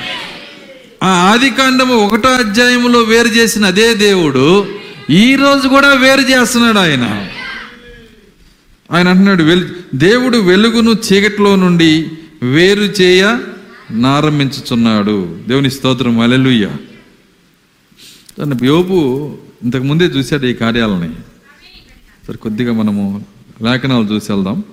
A: ఆ ఆది కాండము ఒకటో అధ్యాయంలో వేరు చేసిన అదే దేవుడు ఈ రోజు కూడా వేరు చేస్తున్నాడు ఆయన. ఆయన అంటున్నాడు వెలు దేవుడు వెలుగును చీకటిలో నుండి వేరు చేయ నారంభించుచున్నాడు దేవుని స్తోత్రం అలెలుయ్య యోపు ఇంతకు ముందే చూశాడు ఈ కార్యాలని. సరే కొద్దిగా మనము లేఖనాలు చూసి వెళ్దాం.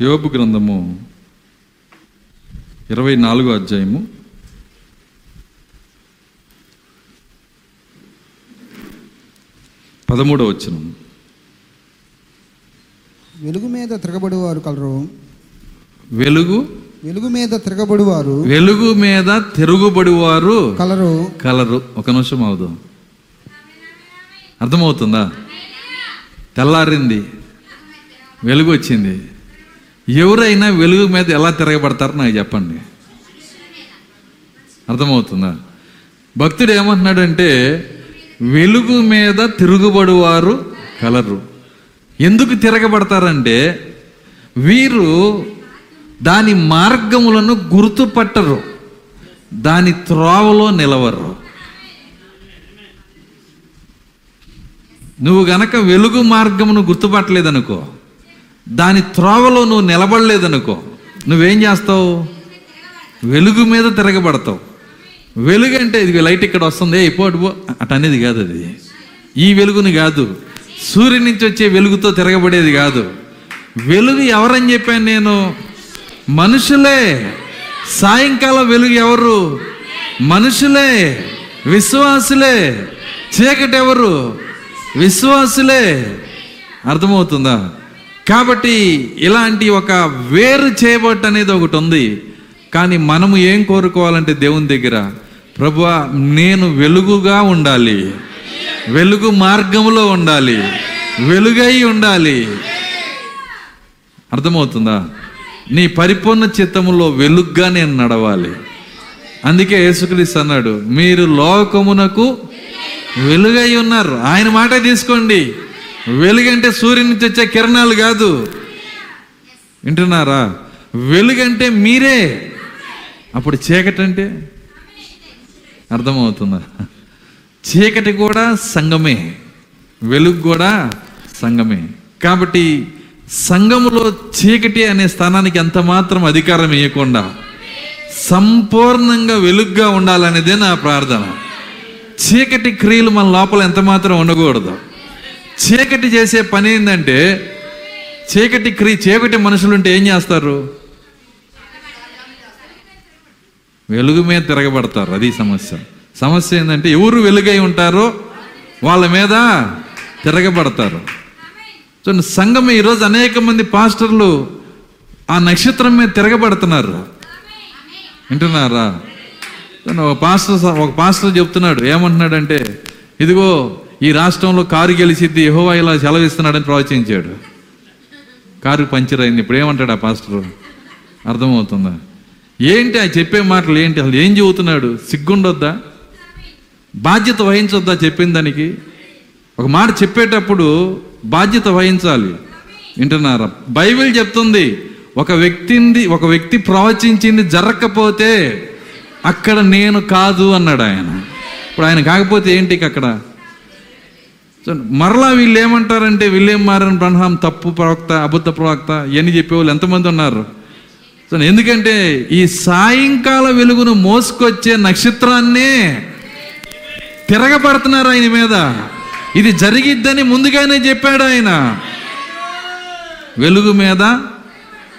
A: యోబు గ్రంథము ఇరవై నాలుగో అధ్యాయము. పదమూడో వచ్చిన
B: వెలుగు మీద తిరగబడువారు కలరు.
A: వెలుగు
B: వెలుగు మీద తిరగబడువారు.
A: వెలుగు మీద తిరుగుబడివారు
B: కలరు.
A: కలరు. ఒక నిమిషం అవదు అర్థమవుతుందా? తెల్లారింది. వెలుగు వచ్చింది. ఎవరైనా వెలుగు మీద ఎలా తిరగబడతారో నాకు చెప్పండి. అర్థమవుతుందా? భక్తుడు ఏమంటున్నాడంటే వెలుగు మీద తిరుగుబడువారు కలరు. ఎందుకు తిరగబడతారంటే వీరు దాని మార్గములను గుర్తుపట్టరు. దాని త్రోవలో నిలవరు. నువ్వు గనక వెలుగు మార్గమును గుర్తుపట్టలేదనుకో దాని త్రోవలో నువ్వు నిలబడలేదనుకో నువ్వేం చేస్తావు? వెలుగు మీద తిరగబడతావు. వెలుగు అంటే ఇది లైట్ ఇక్కడ వస్తుంది ఏ పో పో. అనేది కాదు అది. ఈ వెలుగుని కాదు. సూర్యుని నుంచి వచ్చే వెలుగుతో తిరగబడేది కాదు. వెలుగు ఎవరని చెప్పాను నేను? మనుషులే సాయంకాలం వెలుగు ఎవరు? మనుషులే విశ్వాసులే చీకటి ఎవరు? విశ్వాసులే. అర్థమవుతుందా? కాబట్టి ఇలాంటి ఒక వేరు చేయబట్టు అనేది ఒకటి ఉంది. కానీ మనము ఏం కోరుకోవాలంటే దేవుని దగ్గర? ప్రభు నేను వెలుగుగా ఉండాలి. వెలుగు మార్గంలో ఉండాలి. వెలుగై ఉండాలి. అర్థమవుతుందా? నీ పరిపూర్ణ చిత్తములో వెలుగ్గా నేను నడవాలి. అందుకే యేసుక్రీస్తు అన్నాడు మీరు లోకమునకు వెలుగై ఉన్నారు. ఆయన మాట తీసుకోండి. వెలుగంటే సూర్యుని నుంచి వచ్చే కిరణాలు కాదు. వింటున్నారా? వెలుగంటే మీరే. అప్పుడు చీకటి అంటే అర్థమవుతుందా? చీకటి కూడా సంగమే. వెలుగు కూడా సంగమే. కాబట్టి సంఘములో చీకటి అనే స్థానానికి ఎంత మాత్రం అధికారం ఇవ్వకుండా సంపూర్ణంగా వెలుగ్గా ఉండాలనేదే నా ప్రార్థన. చీకటి క్రియలు మన లోపల ఎంత మాత్రం ఉండకూడదు. చీకటి చేసే పని ఏంటంటే చీకటి క్రియ చీకటి మనుషులుంటే ఏం చేస్తారు? వెలుగు మీద తిరగబడతారు అది సమస్య. సమస్య ఏంటంటే ఎవరు వెలుగై ఉంటారో వాళ్ళ మీద తిరగబడతారు. చూడండి సంఘం ఈరోజు అనేక మంది పాస్టర్లు ఆ నక్షత్రం మీద తిరగబడుతున్నారు. వింటున్నారా? ఒక పాస్టర్ ఒక పాస్టర్ చెప్తున్నాడు ఏమంటున్నాడంటే ఇదిగో ఈ రాష్ట్రంలో కారు గెలిచిద్ది యహోవా ఇలా సెలవిస్తున్నాడని ప్రవచించాడు. కారు పంచర్ అయింది ఇప్పుడు ఏమంటాడు ఆ పాస్టర్? అర్థమవుతుందా? ఏంటి ఆ చెప్పే మాటలు ఏంటి? అసలు ఏం చెబుతున్నాడు? సిగ్గుండొద్దా? బాధ్యత వహించొద్దా చెప్పిన దానికి? ఒక మాట చెప్పేటప్పుడు బాధ్యత వహించాలి. వింటున్నారా? బైబిల్ చెప్తుంది ఒక వ్యక్తింది ఒక వ్యక్తి ప్రవచించింది జరగకపోతే అక్కడ నేను కాదు అన్నాడు ఆయన. ఇప్పుడు ఆయన కాకపోతే ఏంటి అక్కడ? సో మరలా వీళ్ళు ఏమంటారంటే విలియం మారన్ బ్రహ్మాం తప్పు ప్రవక్త అబద్ధ ప్రవక్త ఇవన్నీ చెప్పేవాళ్ళు ఎంతమంది ఉన్నారు? సో ఎందుకంటే ఈ సాయంకాల వెలుగును మోసుకొచ్చే నక్షత్రాన్నే తిరగబడుతున్నారు ఆయన మీద. ఇది జరిగిద్దని ముందుగానే చెప్పాడు ఆయన. వెలుగు మీద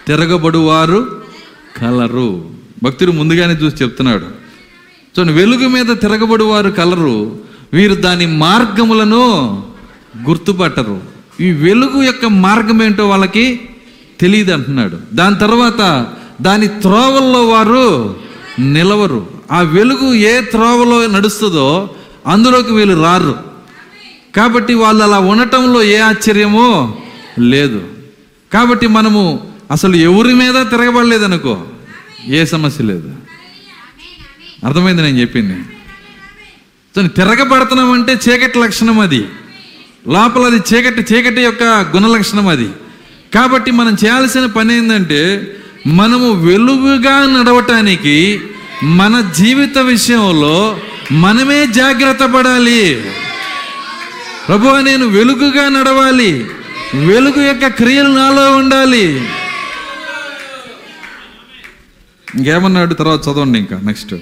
A: తిరగబడువారు కలరు. భక్తుడు ముందుగానే చూసి చెప్తున్నాడు. చూడండి వెలుగు మీద తిరగబడువారు కలరు. వీరు దాని మార్గములను గుర్తుపట్టరు. ఈ వెలుగు యొక్క మార్గం ఏంటో వాళ్ళకి తెలియదు అంటున్నాడు. దాని తర్వాత దాని త్రోవల్లో వారు నిలవరు. ఆ వెలుగు ఏ త్రోవలో నడుస్తుందో అందులోకి వీళ్ళు రారు. కాబట్టి వాళ్ళు అలా ఉండటంలో ఏ ఆశ్చర్యమో లేదు. కాబట్టి మనము అసలు ఎవరి మీద తిరగబడలేదనుకో ఏ సమస్య లేదు. అర్థమైంది నేను చెప్పింది? సో తిరగబడుతున్నాం అంటే చీకటి లక్షణం అది. లోపల అది చీకటి చీకటి యొక్క గుణ లక్షణం అది. కాబట్టి మనం చేయాల్సిన పని ఏంటంటే మనము వెలుగుగా నడవటానికి మన జీవిత విషయంలో మనమే జాగ్రత్త పడాలి. ప్రభు నేను వెలుగుగా నడవాలి. వెలుగు యొక్క క్రియలు నాలో ఉండాలి. ఇంకేమన్నాడు? తర్వాత చదవండి ఇంకా. నెక్స్ట్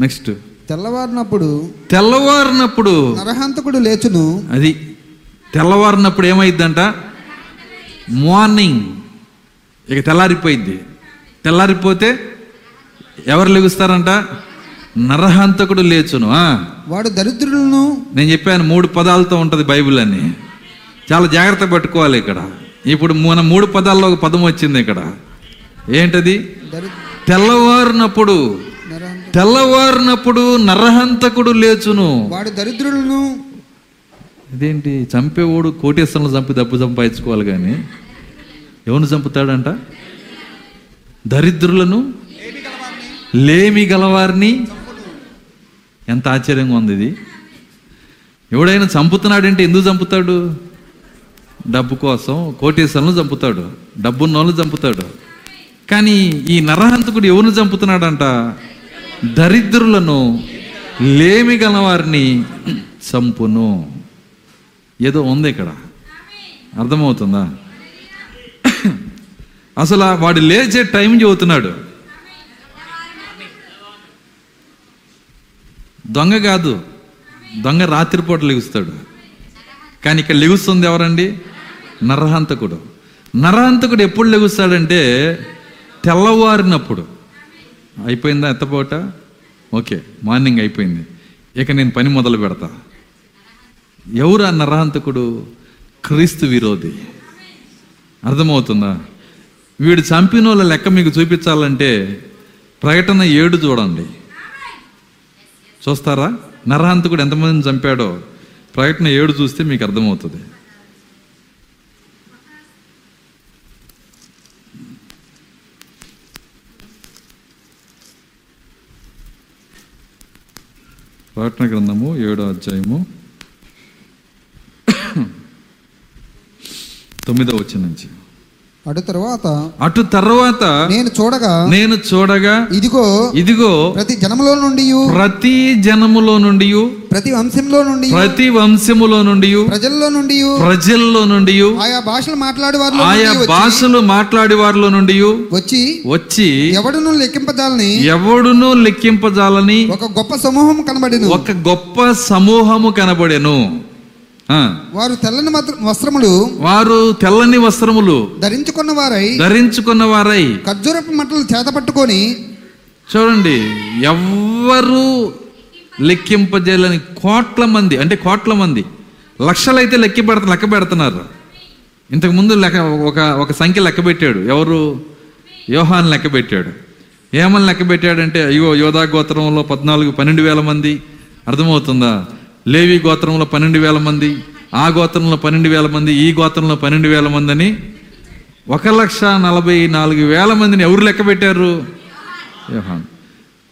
A: నెక్స్ట్
B: తెల్లవారినప్పుడు
A: తెల్లవారినప్పుడు
B: నరహంతకుడు లేచును.
A: అది తెల్లవారినప్పుడు ఏమైందంట మార్నింగ్. ఇక తెల్లారిపోయింది తెల్లారిపోతే ఎవరు లెగుస్తారంట? నరహంతకుడు లేచును
B: వాడు దరిద్రులను
A: నేను చెప్పాను మూడు పదాలతో ఉంటుంది బైబిల్ అని చాలా జాగ్రత్త పట్టుకోవాలి ఇక్కడ. ఇప్పుడు మన మూడు పదాల్లో ఒక పదం వచ్చింది ఇక్కడ. ఏంటది? తెల్లవారినప్పుడు తెల్లవారినప్పుడు నరహంతకుడు లేచును.
B: వాడు దరిద్రులను
A: ఇదేంటి? చంపేవాడు కోటేశ్వరంలో చంపి డబ్బు సంపాదించుకోవాలి కానీ. ఎవరిని చంపుతాడంట? దరిద్రులను లేమి గలవారిని. ఎంత ఆశ్చర్యంగా ఉంది ఇది. ఎవడైనా చంపుతున్నాడంటే ఎందుకు చంపుతాడు? డబ్బు కోసం కోటేశ్వరులను చంపుతాడు డబ్బున్న వాళ్ళు చంపుతాడు. కానీ ఈ నరహంతకుడు ఎవరిని చంపుతున్నాడంట? దరిద్రులను లేమి గలవారిని చంపును. ఏదో ఉంది ఇక్కడ. అర్థమవుతుందా? అసలు వాడు లేచే టైం చెబుతున్నాడు. దొంగ కాదు దొంగ రాత్రిపూట లెగుస్తాడు. కానీ ఇక్కడ లెగుస్తుంది ఎవరండి? నరహంతకుడు. నరహంతకుడు ఎప్పుడు లెగుస్తాడంటే తెల్లవారినప్పుడు. అయిపోయిందా ఎత్తపోట ఓకే మార్నింగ్ అయిపోయింది. ఇక నేను పని మొదలు పెడతా. ఎవరు ఆ నరహంతకుడు? క్రీస్తు విరోధి. అర్థమవుతుందా? వీడు చంపిన వాళ్ళ లెక్క మీకు చూపించాలంటే ప్రకటన ఏడు చూడండి. చూస్తారా? నరహంతకుడు ఎంతమందిని చంపాడో? ప్రకటన ఏడు చూస్తే మీకు అర్థమవుతుంది. ప్రకటన గ్రంథము ఏడో అధ్యాయము తొమ్మిదో వచ్చి నుంచి.
B: అటు తరువాత
A: అటు తర్వాత
B: నేను చూడగా
A: నేను చూడగా
B: ఇదిగో
A: ఇదిగో
B: ప్రతి జనములో నుండి
A: ప్రతి జనములో నుండి
B: ప్రతి వంశంలో నుండి
A: ప్రతి వంశములో నుండి
B: ప్రజల్లో నుండి
A: ప్రజల్లో నుండి
B: ఆయా భాషలు మాట్లాడే వారిలో
A: ఆయా భాషలు మాట్లాడే వారిలో నుండి
B: వచ్చి
A: వచ్చి
B: ఎవడును లెక్కింపదాలని
A: ఎవడునూ లెక్కింపజాలని
B: ఒక గొప్ప సమూహం కనబడిను.
A: ఒక గొప్ప సమూహము కనబడెను.
B: వారు తెల్లని వస్త్ర- వస్త్రములు
A: వారు తెల్లని వస్త్రములు
B: ధరించుకున్న వారై
A: ధరించుకున్న వారై
B: ఖర్జూరపు మట్టలు చేత పట్టుకొని
A: చూడండి ఎవ్వరు లెక్కింపజేయాలని కోట్ల మంది అంటే కోట్ల మంది లక్షలైతే లెక్క పెడత లెక్క పెడుతున్నారు. ఇంతకు ముందు లెక్క ఒక ఒక సంఖ్య లెక్క పెట్టాడు. ఎవరు? యోహాన్ లెక్క పెట్టాడు. ఏమని లెక్క పెట్టాడంటే అయ్యో యోధా గోత్రంలో పద్నాలుగు పన్నెండు వేల మంది. అర్థమవుతుందా? లేవి గోత్రంలో పన్నెండు వేల మంది ఆ గోత్రంలో పన్నెండు వేల మంది ఈ గోత్రంలో పన్నెండు వేల మంది అని ఒక లక్ష నలభై నాలుగు వేల మందిని ఎవరు లెక్క పెట్టారు?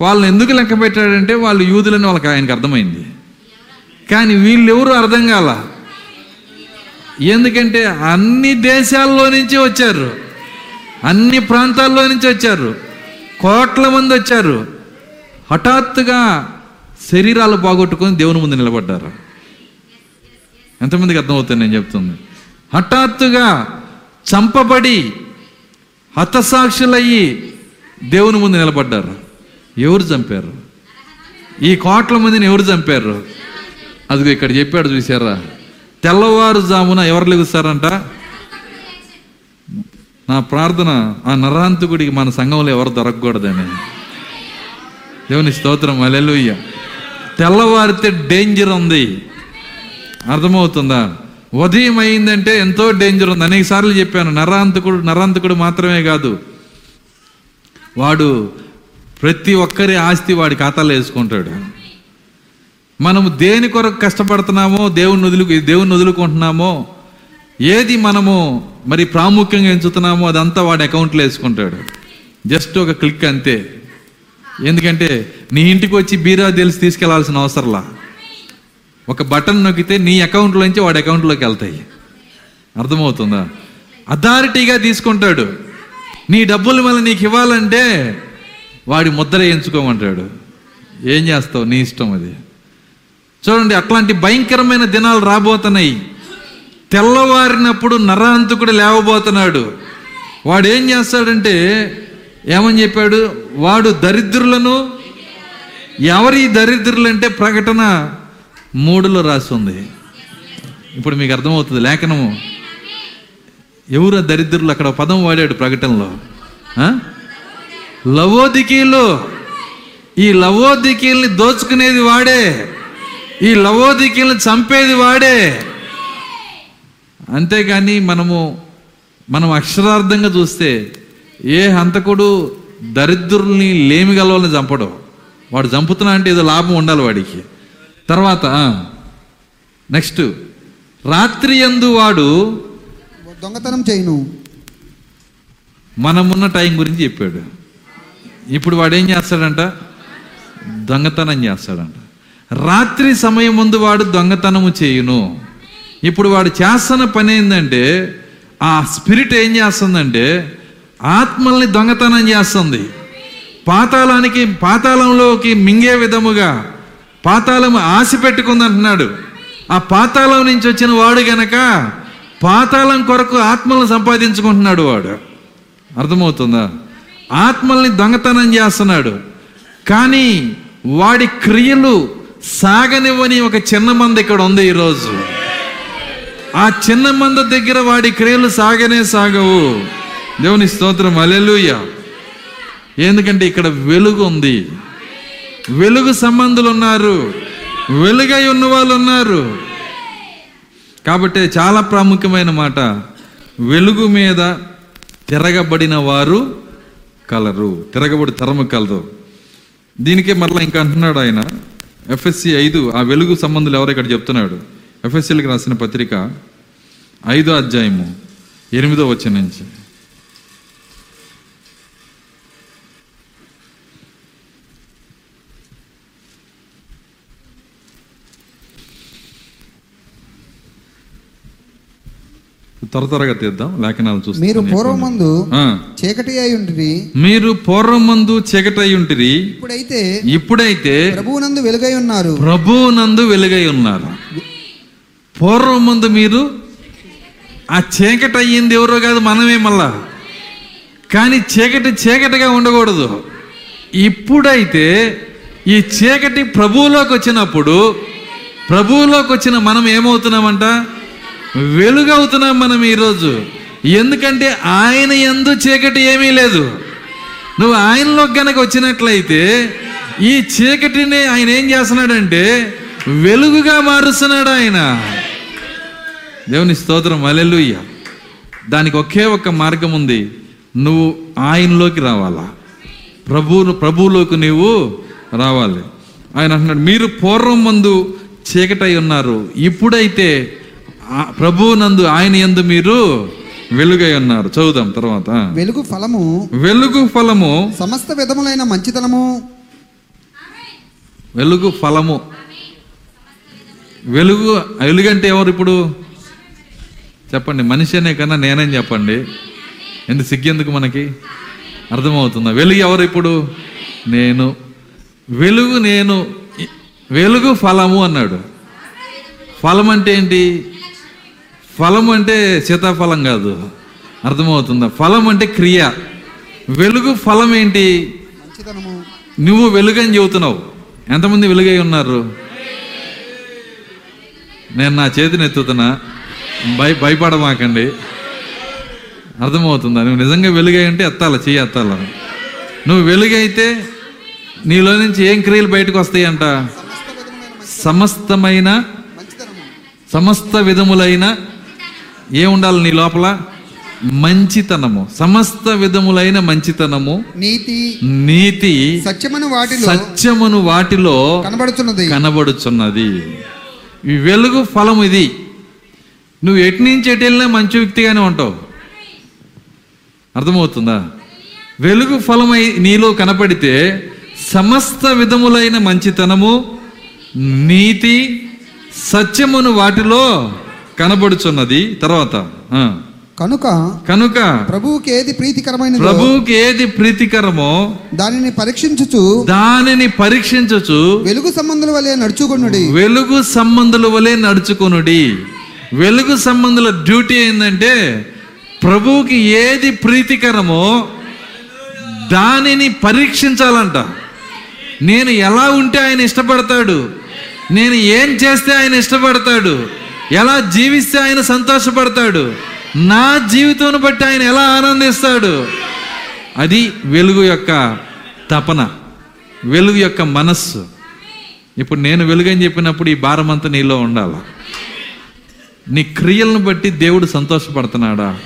A: వాళ్ళని ఎందుకు లెక్క పెట్టాడంటే వాళ్ళు యూదులని వాళ్ళకి ఆయనకు అర్థమైంది. కానీ వీళ్ళు ఎవరు అర్థం కాల? ఎందుకంటే అన్ని దేశాల్లో నుంచి వచ్చారు. అన్ని ప్రాంతాల్లో నుంచి వచ్చారు. కోట్ల మంది వచ్చారు. హఠాత్తుగా శరీరాలు పోగొట్టుకొని దేవుని ముందు నిలబడ్డారు. ఎంతమందికి అర్థమవుతుంది నేను చెప్తుంది? హఠాత్తుగా చంపబడి హతసాక్షులయ్యి దేవుని ముందు నిలబడ్డారు. ఎవరు చంపారు? ఈ కోట్ల మందిని ఎవరు చంపారు? అదిగో ఇక్కడ చెప్పాడు చూసారా తెల్లవారుజామున ఎవరు లెగుస్తారంట? నా ప్రార్థన ఆ నరాంతకుడికి మన సంఘంలో ఎవరు దొరకకూడదని. దేవుని స్తోత్రం. అలెలుయ్య తెల్లవారితే డేంజర్ ఉంది. అర్థమవుతుందా? ఉదయం అయిందంటే ఎంతో డేంజర్ ఉంది. అనేక సార్లు చెప్పాను నరాంతకుడు నరాంతకుడు మాత్రమే కాదు. వాడు ప్రతి ఒక్కరి ఆస్తి వాడి ఖాతాలో వేసుకుంటాడు. మనము దేని కొరకు కష్టపడుతున్నామో దేవుని వదులు దేవుని వదులుకుంటున్నామో ఏది మనము మరి ప్రాముఖ్యంగా ఎంచుతున్నామో అదంతా వాడి అకౌంట్లో వేసుకుంటాడు. జస్ట్ ఒక క్లిక్ అంతే. ఎందుకంటే నీ ఇంటికి వచ్చి బీరా తెలిసి తీసుకెళ్ళాల్సిన అవసరంలా. ఒక బటన్ నొక్కితే నీ అకౌంట్లోంచి వాడి అకౌంట్లోకి వెళ్తాయి. అర్థమవుతుందా? అథారిటీగా తీసుకుంటాడు. నీ డబ్బులు మళ్ళీ నీకు ఇవ్వాలంటే వాడి ముద్ర ఎంచుకోమంటాడు ఏం చేస్తావు? నీ ఇష్టం అది. చూడండి అట్లాంటి భయంకరమైన దినాలు రాబోతున్నాయి. తెల్లవారినప్పుడు నరాంతకుడు లేవబోతున్నాడు. వాడు ఏం చేస్తాడంటే ఏమని చెప్పాడు? వాడు దరిద్రులను ఎవరి దరిద్రులు అంటే ప్రకటన మూడులో రాసి ఉంది ఇప్పుడు మీకు అర్థమవుతుంది లేఖనము. ఎవరు దరిద్రులు? అక్కడ పదం వాడాడు ప్రకటనలో. లవోదికీలు ఈ లవోదికీల్ని దోచుకునేది వాడే. ఈ లవోదికీల్ని చంపేది వాడే. అంతేగాని మనము మనం అక్షరార్థంగా చూస్తే ఏ హంతకుడు దరిద్రుల్ని లేమి గలవాళ్ళని చంపడం. వాడు చంపుతున్నా అంటే ఏదో లాభం ఉండాలి వాడికి. తర్వాత నెక్స్ట్ రాత్రి ఎందు వాడు
B: దొంగతనం చేయను.
A: మనమున్న టైం గురించి చెప్పాడు. ఇప్పుడు వాడు ఏం చేస్తాడంట? దొంగతనం చేస్తాడంట. రాత్రి సమయం ముందు వాడు దొంగతనము చేయును. ఇప్పుడు వాడు చేస్తున్న పని ఏంటంటే ఆ స్పిరిట్ ఏం చేస్తుందంటే ఆత్మల్ని దొంగతనం చేస్తుంది. పాతాళానికి పాతాళంలోకి మింగే విధముగా పాతాళం ఆశ పెట్టుకుంది అంటున్నాడు ఆ పాతాళం నుంచి వచ్చిన వాడు గనక పాతాళం కొరకు ఆత్మలను సంపాదించుకుంటున్నాడు వాడు. అర్థమవుతుందా? ఆత్మల్ని దొంగతనం చేస్తున్నాడు. కానీ వాడి క్రియలు సాగనివ్వని ఒక చిన్న మంది ఇక్కడ ఉంది ఈరోజు. ఆ చిన్న మంద దగ్గర వాడి క్రియలు సాగనే సాగవు. దేవుని స్తోత్రం అలెలుయ ఎందుకంటే ఇక్కడ వెలుగు ఉంది. వెలుగు సంబంధులు ఉన్నారు. వెలుగై ఉన్న వాళ్ళు ఉన్నారు. కాబట్టి చాలా ప్రాముఖ్యమైన మాట. వెలుగు మీద తిరగబడిన వారు కలరు. తిరగబడి తరము కలరు. దీనికే మరలా ఇంకా అంటున్నాడు ఆయన. ఎఫ్ఎస్సి ఐదు ఆ వెలుగు సంబంధులు ఎవరు ఇక్కడ చెప్తున్నాడు? ఎఫ్ఎస్సీలకు రాసిన పత్రిక ఐదో అధ్యాయము ఎనిమిదో వచ్చిన నుంచి. త్వర త్వరగా తీద్దాం లేఖనాలు
B: మీరు
A: చూస్తాం
B: పూర్వమందు. చీకటి అయి ఉంటిరి.
A: మీరు పూర్వమందు చీకటై ఉంటిరి.
B: ఇప్పుడైతే
A: ఇప్పుడైతే
B: ప్రభువునందు వెలుగై ఉన్నారు.
A: ప్రభువునందు వెలుగై ఉన్నారు. పూర్వమందు మీరు ఆ చీకటి అయ్యింది ఎవరో కాదు మనమే మళ్ళా. కానీ చీకటి చీకటిగా ఉండకూడదు. ఇప్పుడైతే ఈ చీకటి ప్రభువులోకి వచ్చినప్పుడు ప్రభువులోకి వచ్చిన మనం ఏమవుతున్నామంట? వెలుగవుతున్నాం మనం ఈరోజు. ఎందుకంటే ఆయన ఎందు చీకటి ఏమీ లేదు. నువ్వు ఆయనలో గనక వచ్చినట్లయితే ఈ చీకటిని ఆయన ఏం చేస్తున్నాడంటే వెలుగుగా మారుస్తున్నాడు ఆయన. దేవుని స్తోత్రం. అలెలుయ్య దానికి ఒకే ఒక్క మార్గం ఉంది. నువ్వు ఆయనలోకి రావాలా. ప్రభువును ప్రభువులోకి నీవు రావాలి. ఆయన అంటున్నాడు మీరు పూర్వం మందు చీకటై ఉన్నారు. ఇప్పుడైతే ప్రభువునందు ఆయన యందు మీరు వెలుగై ఉన్నారు. చదువుదాం తర్వాత.
B: వెలుగు ఫలము
A: వెలుగు ఫలము.
B: సమస్త విధములైన మంచితనము.
A: వెలుగు ఫలము. వెలుగు వెలుగంటే ఎవరు ఇప్పుడు? చెప్పండి మనిషి అనే కన్నా నేనేం చెప్పండి? ఎందుకు సిగ్గెందుకు మనకి? అర్థమవుతుందా? వెలుగు ఎవరు ఇప్పుడు? నేను. వెలుగు నేను. వెలుగు ఫలము అన్నాడు. ఫలం అంటే ఏంటి? ఫలం అంటే సీతాఫలం కాదు. అర్థమవుతుందా? ఫలం అంటే క్రియ. వెలుగు ఫలం ఏంటి? నువ్వు వెలుగని చెబుతున్నావు. ఎంతమంది వెలుగై ఉన్నారు? నేను నా చేతిని ఎత్తుతున్నా. భయ భయపడమాకండి. అర్థమవుతుందా? నువ్వు నిజంగా వెలుగై అంటే ఎత్తాల చెయ్యి ఎత్తాల. నువ్వు వెలుగైతే నీలో నుంచి ఏం క్రియలు బయటకు వస్తాయంట? సమస్తమైన సమస్త విధములైన ఏ ఉండాలి నీ లోపల? మంచితనము. సమస్త విధములైన మంచితనము.
B: నీతి
A: నీతి
B: సత్యమని వాటిలో
A: సత్యమును వాటిలో
B: కనబడుతున్నది
A: కనబడుచున్నది. ఈ వెలుగు ఫలం ఇది. నువ్వు ఎటు నుంచి ఎటు వెళ్ళినా మంచి వ్యక్తిగానే ఉంటావు. అర్థమవుతుందా? వెలుగు ఫలమై నీలో కనపడితే సమస్త విధములైన మంచితనము నీతి సత్యమును వాటిలో కనబడుచున్నది తర్వాత.
B: కనుక
A: కనుక
B: ప్రభువుకి ఏది ప్రీతికరమైనదో
A: ప్రభువుకి ఏది ప్రీతికరమో
B: దానిని పరీక్షించుచు
A: దానిని పరీక్షించచ్చు
B: వెలుగు సంబంధుల వలె నడుచుకొనుడి.
A: వెలుగు సంబంధుల వలె నడుచుకొనుడి. వెలుగు సంబంధుల డ్యూటీ ఏంటంటే ప్రభువుకి ఏది ప్రీతికరమో దానిని పరీక్షించాలంట. నేను ఎలా ఉంటే ఆయన ఇష్టపడతాడు? నేను ఏం చేస్తే ఆయన ఇష్టపడతాడు? ఎలా జీవిస్తే ఆయన సంతోషపడతాడు? నా జీవితం బట్టి ఆయన ఎలా ఆనందిస్తాడు? అది వెలుగు యొక్క తపన వెలుగు యొక్క మనస్సు. ఇప్పుడు నేను వెలుగని చెప్పినప్పుడు ఈ భారం అంతా నీలో ఉండాలి? నీ క్రియలను బట్టి దేవుడు సంతోషపడుతున్నాడా?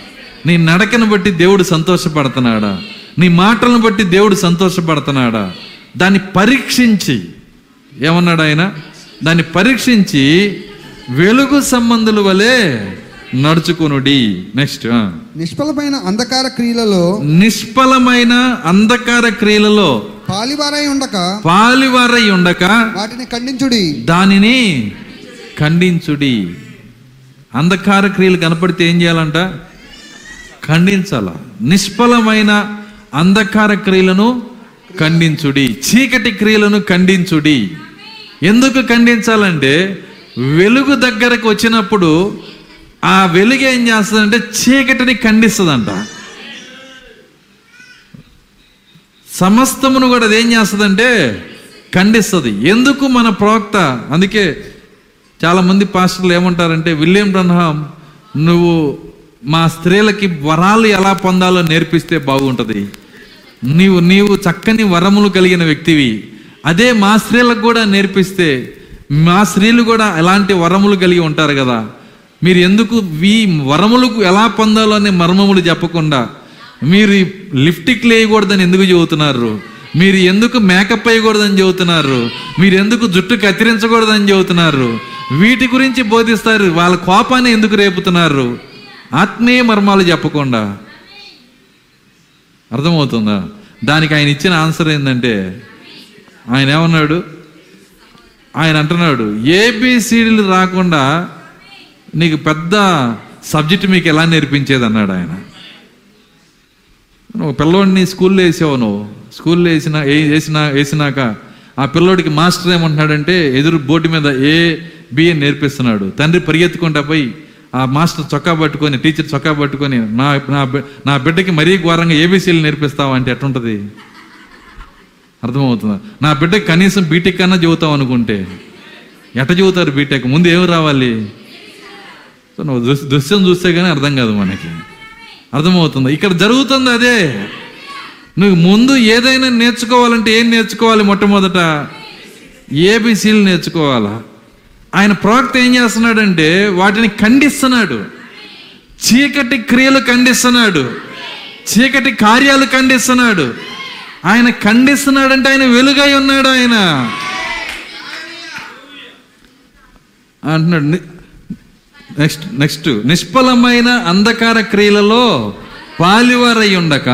A: నీ నడకను బట్టి దేవుడు సంతోషపడుతున్నాడా? నీ మాటలను బట్టి దేవుడు సంతోషపడుతున్నాడా? దాన్ని పరీక్షించి ఏమన్నాడు ఆయన? దాన్ని పరీక్షించి వెలుగు సంబంధుల వలె నడుచుకొనుడి. నెక్స్ట్
B: నిష్ఫలమైన అంధకార క్రియలలో
A: నిష్ఫలమైన అంధకార క్రియలలో
B: పాలివారై ఉండక
A: పాలివారై ఉండక
B: వాటిని ఖండించుడి.
A: దానిని ఖండించుడి. అంధకార క్రియలు కనపడితే ఏం చేయాలంట? ఖండించాల. నిష్ఫలమైన అంధకార క్రియలను ఖండించుడి. చీకటి క్రియలను ఖండించుడి. ఎందుకు ఖండించాలంటే వెలుగు దగ్గరకు వచ్చినప్పుడు ఆ వెలుగు ఏం చేస్తుందంటే చీకటిని ఖండిస్తుందంట. సమస్తమును కూడా అది ఏం చేస్తుందంటే ఖండిస్తుంది. ఎందుకు మన ప్రవక్త అందుకే చాలామంది పాస్టర్లు ఏమంటారంటే విలియం బ్రహ్మాం నువ్వు మా స్త్రీలకి వరాలు ఎలా పొందాలో నేర్పిస్తే బాగుంటుంది. నీవు నీవు చక్కని వరములు కలిగిన వ్యక్తివి. అదే మా స్త్రీలకు కూడా నేర్పిస్తే మా స్త్రీలు కూడా ఎలాంటి వరములు కలిగి ఉంటారు కదా. మీరు ఎందుకు ఈ వరములకు ఎలా పొందాలో అనే మర్మములు చెప్పకుండా మీరు లిప్టిక్ లేయకూడదని ఎందుకు చెబుతున్నారు? మీరు ఎందుకు మేకప్ వేయకూడదని చెబుతున్నారు? మీరు ఎందుకు జుట్టు కత్తిరించకూడదని చెబుతున్నారు? వీటి గురించి బోధిస్తారు. వాళ్ళ కోపాన్ని ఎందుకు రేపుతున్నారు? ఆత్మీయ మర్మాలు చెప్పకుండా. అర్థమవుతుందా? దానికి ఆయన ఇచ్చిన ఆన్సర్ ఏంటంటే ఆయన ఏమన్నాడు? ఆయన అంటున్నాడు ఏబిసిడీలు రాకుండా నీకు పెద్ద సబ్జెక్ట్ మీకు ఎలా నేర్పించేది అన్నాడు ఆయన. నువ్వు పిల్లోడిని స్కూల్లో వేసావు నువ్వు. స్కూల్లో వేసిన ఏ- వేసిన వేసినాక ఆ పిల్లోడికి మాస్టర్ ఏమంటున్నాడంటే ఎదురు బోర్డు మీద ఏ బిఏ నేర్పిస్తున్నాడు. తండ్రి పరిగెత్తుకుంటా పోయి ఆ మాస్టర్ చొక్కా పట్టుకొని టీచర్ చొక్కా పట్టుకొని నా నా బిడ్డకి మరీ ఘోరంగా ఏబీసీలు నేర్పిస్తావు అంటే ఎట్టుంటుంది? అర్థమవుతుందా? నా బిడ్డకి కనీసం బీటెక్ అన్నా చదువుతాం అనుకుంటే ఎట చదువుతారు బీటెక్ ముందు ఏమి రావాలి? సో నువ్వు దృశ్యం చూస్తే కానీ అర్థం కాదు మనకి. అర్థమవుతుంది? ఇక్కడ జరుగుతుంది అదే. నువ్వు ముందు ఏదైనా నేర్చుకోవాలంటే ఏం నేర్చుకోవాలి మొట్టమొదట? ఏబిసీలు నేర్చుకోవాలా? ఆయన ప్రవక్త ఏం చేస్తున్నాడంటే వాటిని ఖండిస్తున్నాడు. చీకటి క్రియలు ఖండిస్తున్నాడు. చీకటి కార్యాలు ఖండిస్తున్నాడు. ఆయన ఖండిస్తున్నాడంటే ఆయన వెలుగై ఉన్నాడు ఆయన. అంటున్నాడు నెక్స్ట్ నెక్స్ట్. నిష్ఫలమైన అంధకార క్రియలలో పాలివారై ఉండక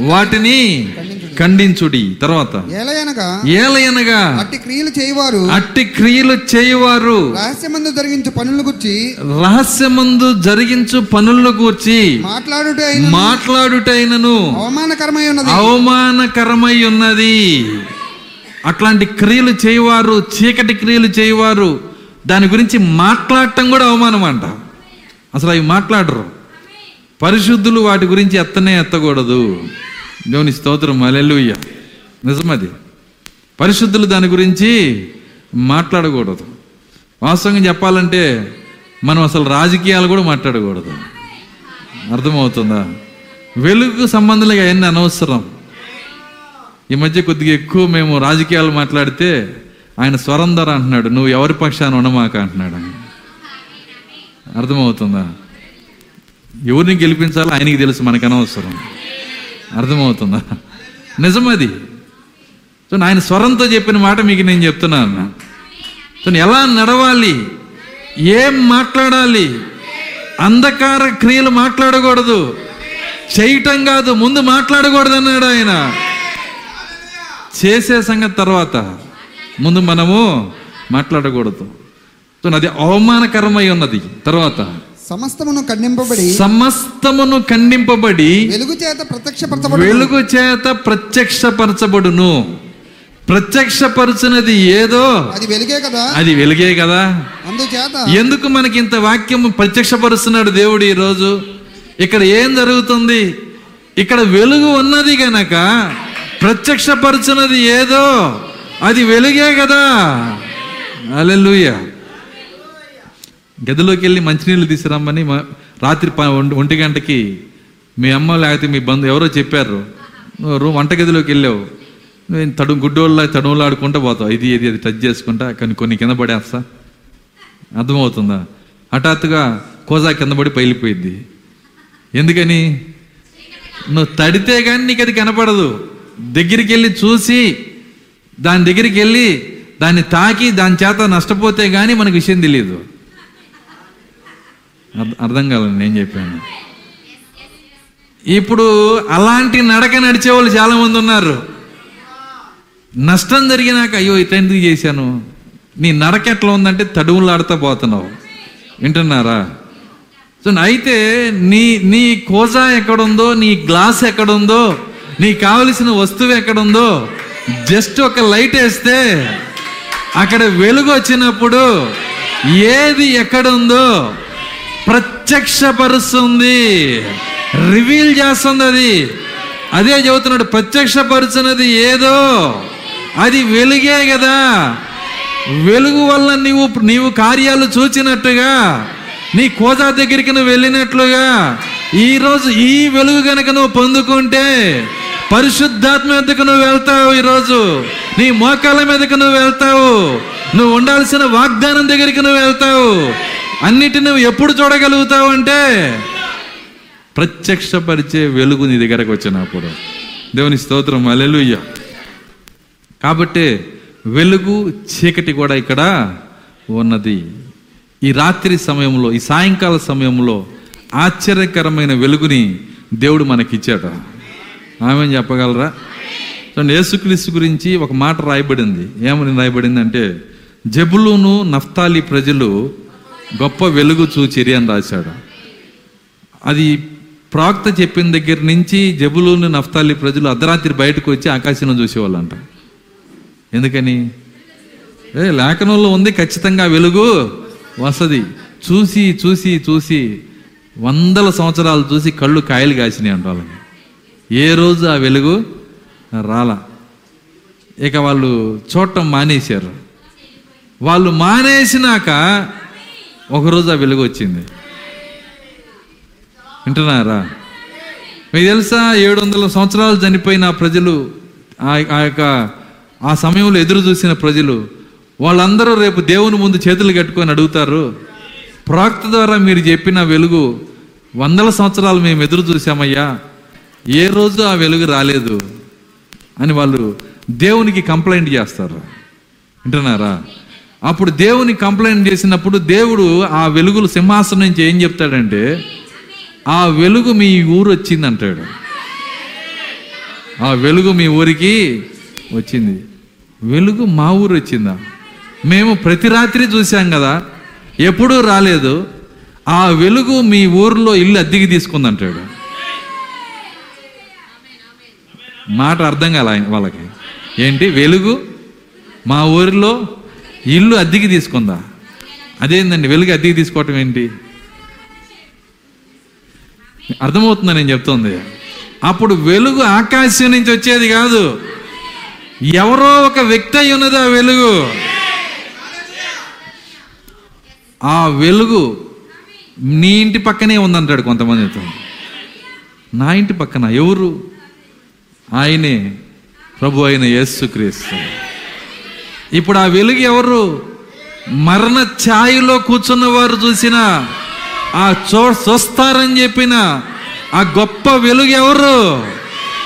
A: వాటిని ఖండించుడి. తర్వాత
B: ఏలయనగా
A: ఏలయనగా
B: అట్టి క్రియలు చేయవారు.
A: అట్టి క్రియలు చేయువారు.
B: రహస్యమందు జరిగించు పనుల గురించి.
A: రహస్యమందు జరిగించు పనుల గూర్చి
B: మాట్లాడుట
A: మాట్లాడుటైనను.
B: అవమానకరమై ఉన్నది.
A: అవమానకరమై ఉన్నది. అట్లాంటి క్రియలు చేయవారు చీకటి క్రియలు చేయవారు దాని గురించి మాట్లాడటం కూడా అవమానం అంట. అసలు అవి మాట్లాడరు. పరిశుద్ధులు వాటి గురించి ఎత్తనే ఎత్తకూడదు. దేవుని స్తోత్రం అలెలుయ్య నిజమది. పరిశుద్ధులు దాని గురించి మాట్లాడకూడదు. వాస్తవంగా చెప్పాలంటే మనం అసలు రాజకీయాలు కూడా మాట్లాడకూడదు. అర్థమవుతుందా? వెలుగు సంబంధంగా అవన్నీ అనవసరం. ఈ మధ్య కొద్దిగా ఎక్కువ మేము రాజకీయాలు మాట్లాడితే ఆయన స్వరం ధర అంటున్నాడు నువ్వు ఎవరి పక్షాన ఉండమాక అంటున్నాడు అర్థమవుతుందా? ఎవరిని గెలిపించాలో ఆయనకి తెలుసు మనకు అనవసరం. అర్థమవుతుందా? నిజమది. సో ఆయన స్వరంతో చెప్పిన మాట మీకు నేను చెప్తున్నాను సో ఎలా నడవాలి? ఏం మాట్లాడాలి? అంధకార క్రియలు మాట్లాడకూడదు. చేయటం కాదు ముందు మాట్లాడకూడదు అన్నాడు ఆయన. చేసే సంగతి తర్వాత ముందు మనము మాట్లాడకూడదు. సో అది అవమానకరమై ఉన్నది. తర్వాత
B: సమస్తమును ఖండింపబడి
A: సమస్తమును ఖండింపబడి
B: వెలుగు చేత ప్రత్యక్షపరచబడి
A: వెలుగు చేత ప్రత్యక్షపరచబడును. ప్రత్యక్షపరచునది ఏదో?
B: అది వెలుగే కదా.
A: అది వెలుగే కదా.
B: అందుచేత
A: ఎందుకు మనకి ఇంత వాక్యం ప్రత్యక్షపరుస్తున్నాడు దేవుడు ఈరోజు? ఇక్కడ ఏం జరుగుతుంది? ఇక్కడ వెలుగు ఉన్నది గనక ప్రత్యక్షపరచున్నది ఏదో? అది వెలుగే కదా. అలెలుయ గదిలోకి వెళ్ళి మంచినీళ్ళు తీసుకురమ్మని మా- రాత్రి ప- ఒంటి- గంటకి మీ అమ్మ లేకపోతే మీ బంధు ఎవరో చెప్పారు. నువ్వు రూ- వంటగదిలోకి వెళ్ళావు నేను తడు గుడ్డోళ్ళ తడువులు ఆడుకుంటూ పోతావు. ఇది ఇది అది టచ్ చేసుకుంటా. కొన్ని కొన్ని కింద పడేస్తా. అర్థమవుతుందా? హఠాత్తుగా కోజా కింద పడి పైలిపోయింది ఎందుకని? నువ్వు తడితే కానీ నీకు అది కనపడదు. దగ్గరికి వెళ్ళి చూసి దాని దగ్గరికి వెళ్ళి దాన్ని తాకి దాని చేత నష్టపోతే కానీ మనకు విషయం తెలియదు అర్థం కాలేదు నేను చెప్పాను. ఇప్పుడు అలాంటి నడక నడిచే వాళ్ళు చాలామంది ఉన్నారు. నష్టం జరిగినాక అయ్యో ఇట్లా ఎందుకు చేశాను? నీ నడక ఎట్లా ఉందంటే తడువులాడుతూ పోతున్నావు. వింటున్నారా? సో అయితే నీ నీ కోజా ఎక్కడుందో నీ గ్లాస్ ఎక్కడుందో నీకు కావలసిన వస్తువు ఎక్కడుందో జస్ట్ ఒక లైట్ వేస్తే అక్కడ వెలుగు వచ్చినప్పుడు ఏది ఎక్కడుందో ప్రత్యక్షపరుస్తుంది. రివీల్ చేస్తుంది అది అదే చెబుతున్నాడు ప్రత్యక్షపరుచున్నది ఏదో. అది వెలుగే కదా. వెలుగు వల్ల నీవు నీవు కార్యాలు చూచినట్టుగా నీ కోజా దగ్గరికి నువ్వు వెళ్ళినట్లుగా ఈ రోజు ఈ వెలుగు కనుక నువ్వు పొందుకుంటే పరిశుద్ధాత్మ మీదకు నువ్వు వెళ్తావు ఈరోజు. నీ మోకాల మీదకు నువ్వు వెళ్తావు. నువ్వు ఉండాల్సిన వాగ్దానం దగ్గరికి నువ్వు వెళ్తావు. అన్నిటిని ఎప్పుడు చూడగలుగుతావు అంటే ప్రత్యక్షపరిచే వెలుగు నీ దగ్గరకు వచ్చినప్పుడు. దేవుని స్తోత్రం అలెలుయ్య కాబట్టి వెలుగు చీకటి కూడా ఇక్కడ ఉన్నది. ఈ రాత్రి సమయంలో ఈ సాయంకాల సమయంలో ఆశ్చర్యకరమైన వెలుగుని దేవుడు మనకిచ్చాట ఆమె చెప్పగలరా? చూడండి యేసుక్రీస్తు గురించి ఒక మాట రాయబడింది. ఏమని రాయబడింది అంటే జబులును నఫ్తాలి ప్రజలు గొప్ప వెలుగు చూచిరి అని రాశాడు. అది ప్రాక్త చెప్పిన దగ్గర నుంచి జబులును నఫ్తాలి ప్రజలు అర్ధరాత్రి బయటకు వచ్చి ఆకాశంలో చూసేవాళ్ళంట. ఎందుకని? ఏ లేఖనంలో ఉంది ఖచ్చితంగా వెలుగు వసది. చూసి చూసి చూసి వందల సంవత్సరాలు చూసి కళ్ళు కాయలు కాసినాయి అంట వాళ్ళకి ఏ రోజు ఆ వెలుగు? రాల. ఇక వాళ్ళు చూడటం మానేశారు. వాళ్ళు మానేసినాక ఒకరోజు ఆ వెలుగు వచ్చింది. వింటున్నారా? మీకు తెలుసా ఏడు వందల సంవత్సరాలు చనిపోయిన ప్రజలు ఆ ఆ యొక్క ఆ సమయంలో ఎదురు చూసిన ప్రజలు వాళ్ళందరూ రేపు దేవుని ముందు చేతులు కట్టుకొని అడుగుతారు ప్రాక్త ద్వారా మీరు చెప్పిన వెలుగు వందల సంవత్సరాలు మేము ఎదురు చూసామయ్యా ఏ రోజు ఆ వెలుగు రాలేదు అని వాళ్ళు దేవునికి కంప్లైంట్ చేస్తారు. వింటున్నారా? అప్పుడు దేవుని కంప్లైంట్ చేసినప్పుడు దేవుడు ఆ వెలుగులు సింహాసనం నుంచి ఏం చెప్తాడంటే ఆ వెలుగు మీ ఊరు వచ్చింది అంటాడు ఆ వెలుగు మీ ఊరికి వచ్చింది. వెలుగు మా ఊరు వచ్చిందా? మేము ప్రతి రాత్రి చూసాం కదా ఎప్పుడూ రాలేదు. ఆ వెలుగు మీ ఊర్లో ఇల్లు అద్దెకి తీసుకుందంటాడు. మాట అర్థం కాల వాళ్ళకి. ఏంటి? వెలుగు మా ఊరిలో ఇల్లు అద్దెకి తీసుకుందా? అదేందండి వెలుగు అద్దెకి తీసుకోవటం ఏంటి? అర్థమవుతుందా నేను చెప్తుంది? అప్పుడు వెలుగు ఆకాశం నుంచి వచ్చేది కాదు. ఎవరో ఒక వ్యక్తి అయి ఉన్నది ఆ వెలుగు. ఆ వెలుగు నీ ఇంటి పక్కనే ఉందంటాడు కొంతమందితో నా ఇంటి పక్కన ఎవరు? ఆయనే. ప్రభు అయిన యేసుక్రీస్తు. ఇప్పుడు ఆ వెలుగు ఎవరు? మరణ ఛాయలో కూర్చున్న వారు చూసిన ఆ చో చూస్తారని చెప్పిన ఆ గొప్ప వెలుగు ఎవరు?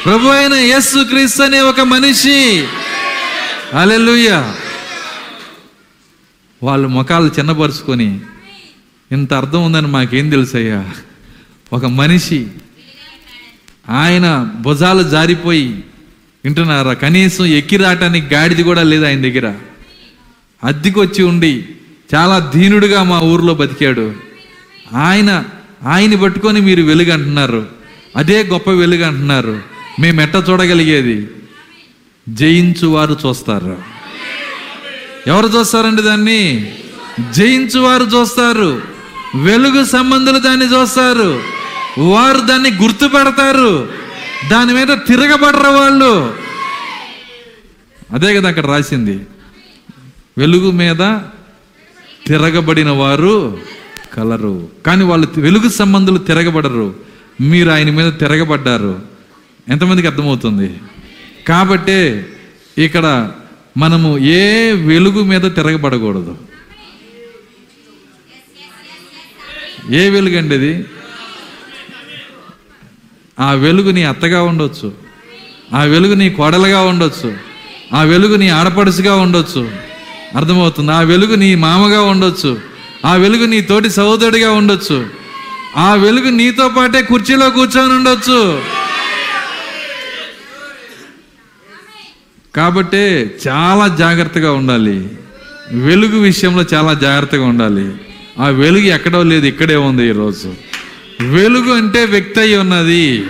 A: ప్రభు అయిన యేసు క్రీస్తు అనే ఒక మనిషి. అలెలుయ్య వాళ్ళు ముఖాలు చిన్నపరుచుకొని ఇంత అర్థం ఉందని మాకేం తెలుసయ్యా? ఒక మనిషి ఆయన భుజాలు జారిపోయి వింటున్నారా? కనీసం ఎక్కి రావటానికి గాడిది కూడా లేదు ఆయన దగ్గర. అద్దెకొచ్చి ఉండి చాలా దీనుడుగా మా ఊర్లో బతికాడు. ఆయన ఆయన పట్టుకొని మీరు వెలుగు అంటున్నారు. అదే గొప్ప వెలుగు అంటున్నారు. మేము ఎట్ట చూడగలిగేది? జయించు వారు చూస్తారు. ఎవరు చూస్తారండి దాన్ని? జయించు వారు చూస్తారు. వెలుగు సంబంధులు దాన్ని చూస్తారు. వారు దాన్ని గుర్తుపెడతారు. దాని మీద తిరగబడరు వాళ్ళు. అదే కదా అక్కడ రాసింది. వెలుగు మీద తిరగబడిన వారు కలరు. కానీ వాళ్ళు వెలుగు సంబంధులు తిరగబడరు. మీరు ఆయన మీద తిరగబడ్డారు. ఎంతమందికి అర్థమవుతుంది? కాబట్టే ఇక్కడ మనము ఏ వెలుగు మీద తిరగబడకూడదు. ఏ వెలుగు అండి అది ఆ వెలుగు నీ అత్తగా ఉండొచ్చు. ఆ వెలుగు నీ కోడలుగా ఉండొచ్చు. ఆ వెలుగు నీ ఆడపడుచుగా ఉండొచ్చు. అర్థమవుతుంది? ఆ వెలుగు నీ మామగా ఉండొచ్చు. ఆ వెలుగు నీ తోటి సహోదరుడిగా ఉండొచ్చు. ఆ వెలుగు నీతో పాటే కుర్చీలో కూర్చొని ఉండొచ్చు. కాబట్టి చాలా జాగ్రత్తగా ఉండాలి. వెలుగు విషయంలో చాలా జాగ్రత్తగా ఉండాలి. ఆ వెలుగు ఎక్కడో లేదు ఇక్కడే ఉంది ఈరోజు. వెలుగు అంటే వ్యక్తి అయి ఉన్నది.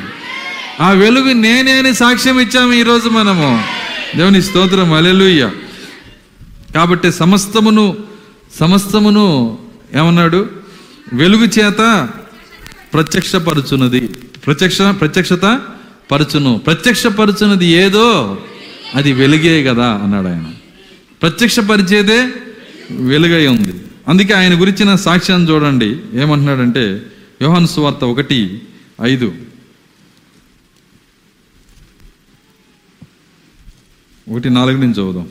A: ఆ వెలుగు నేనే అని సాక్ష్యం ఇచ్చాము ఈరోజు మనము. దేవుని స్తోత్రం అలెలుయ్య కాబట్టి సమస్తమును సమస్తమును ఏమన్నాడు? వెలుగు చేత ప్రత్యక్షపరుచున్నది. ప్రత్యక్ష ప్రత్యక్షత పరచును. ప్రత్యక్షపరుచున్నది ఏదో? అది వెలుగే కదా అన్నాడు ఆయన. ప్రత్యక్షపరిచేదే వెలుగై ఉంది. అందుకే ఆయన గురించిన సాక్ష్యాన్ని చూడండి. ఏమంటున్నాడంటే యోహాను సువార్త ఒకటి ఐదు. ఒకటి నాలుగు నుంచి చదువుదాం.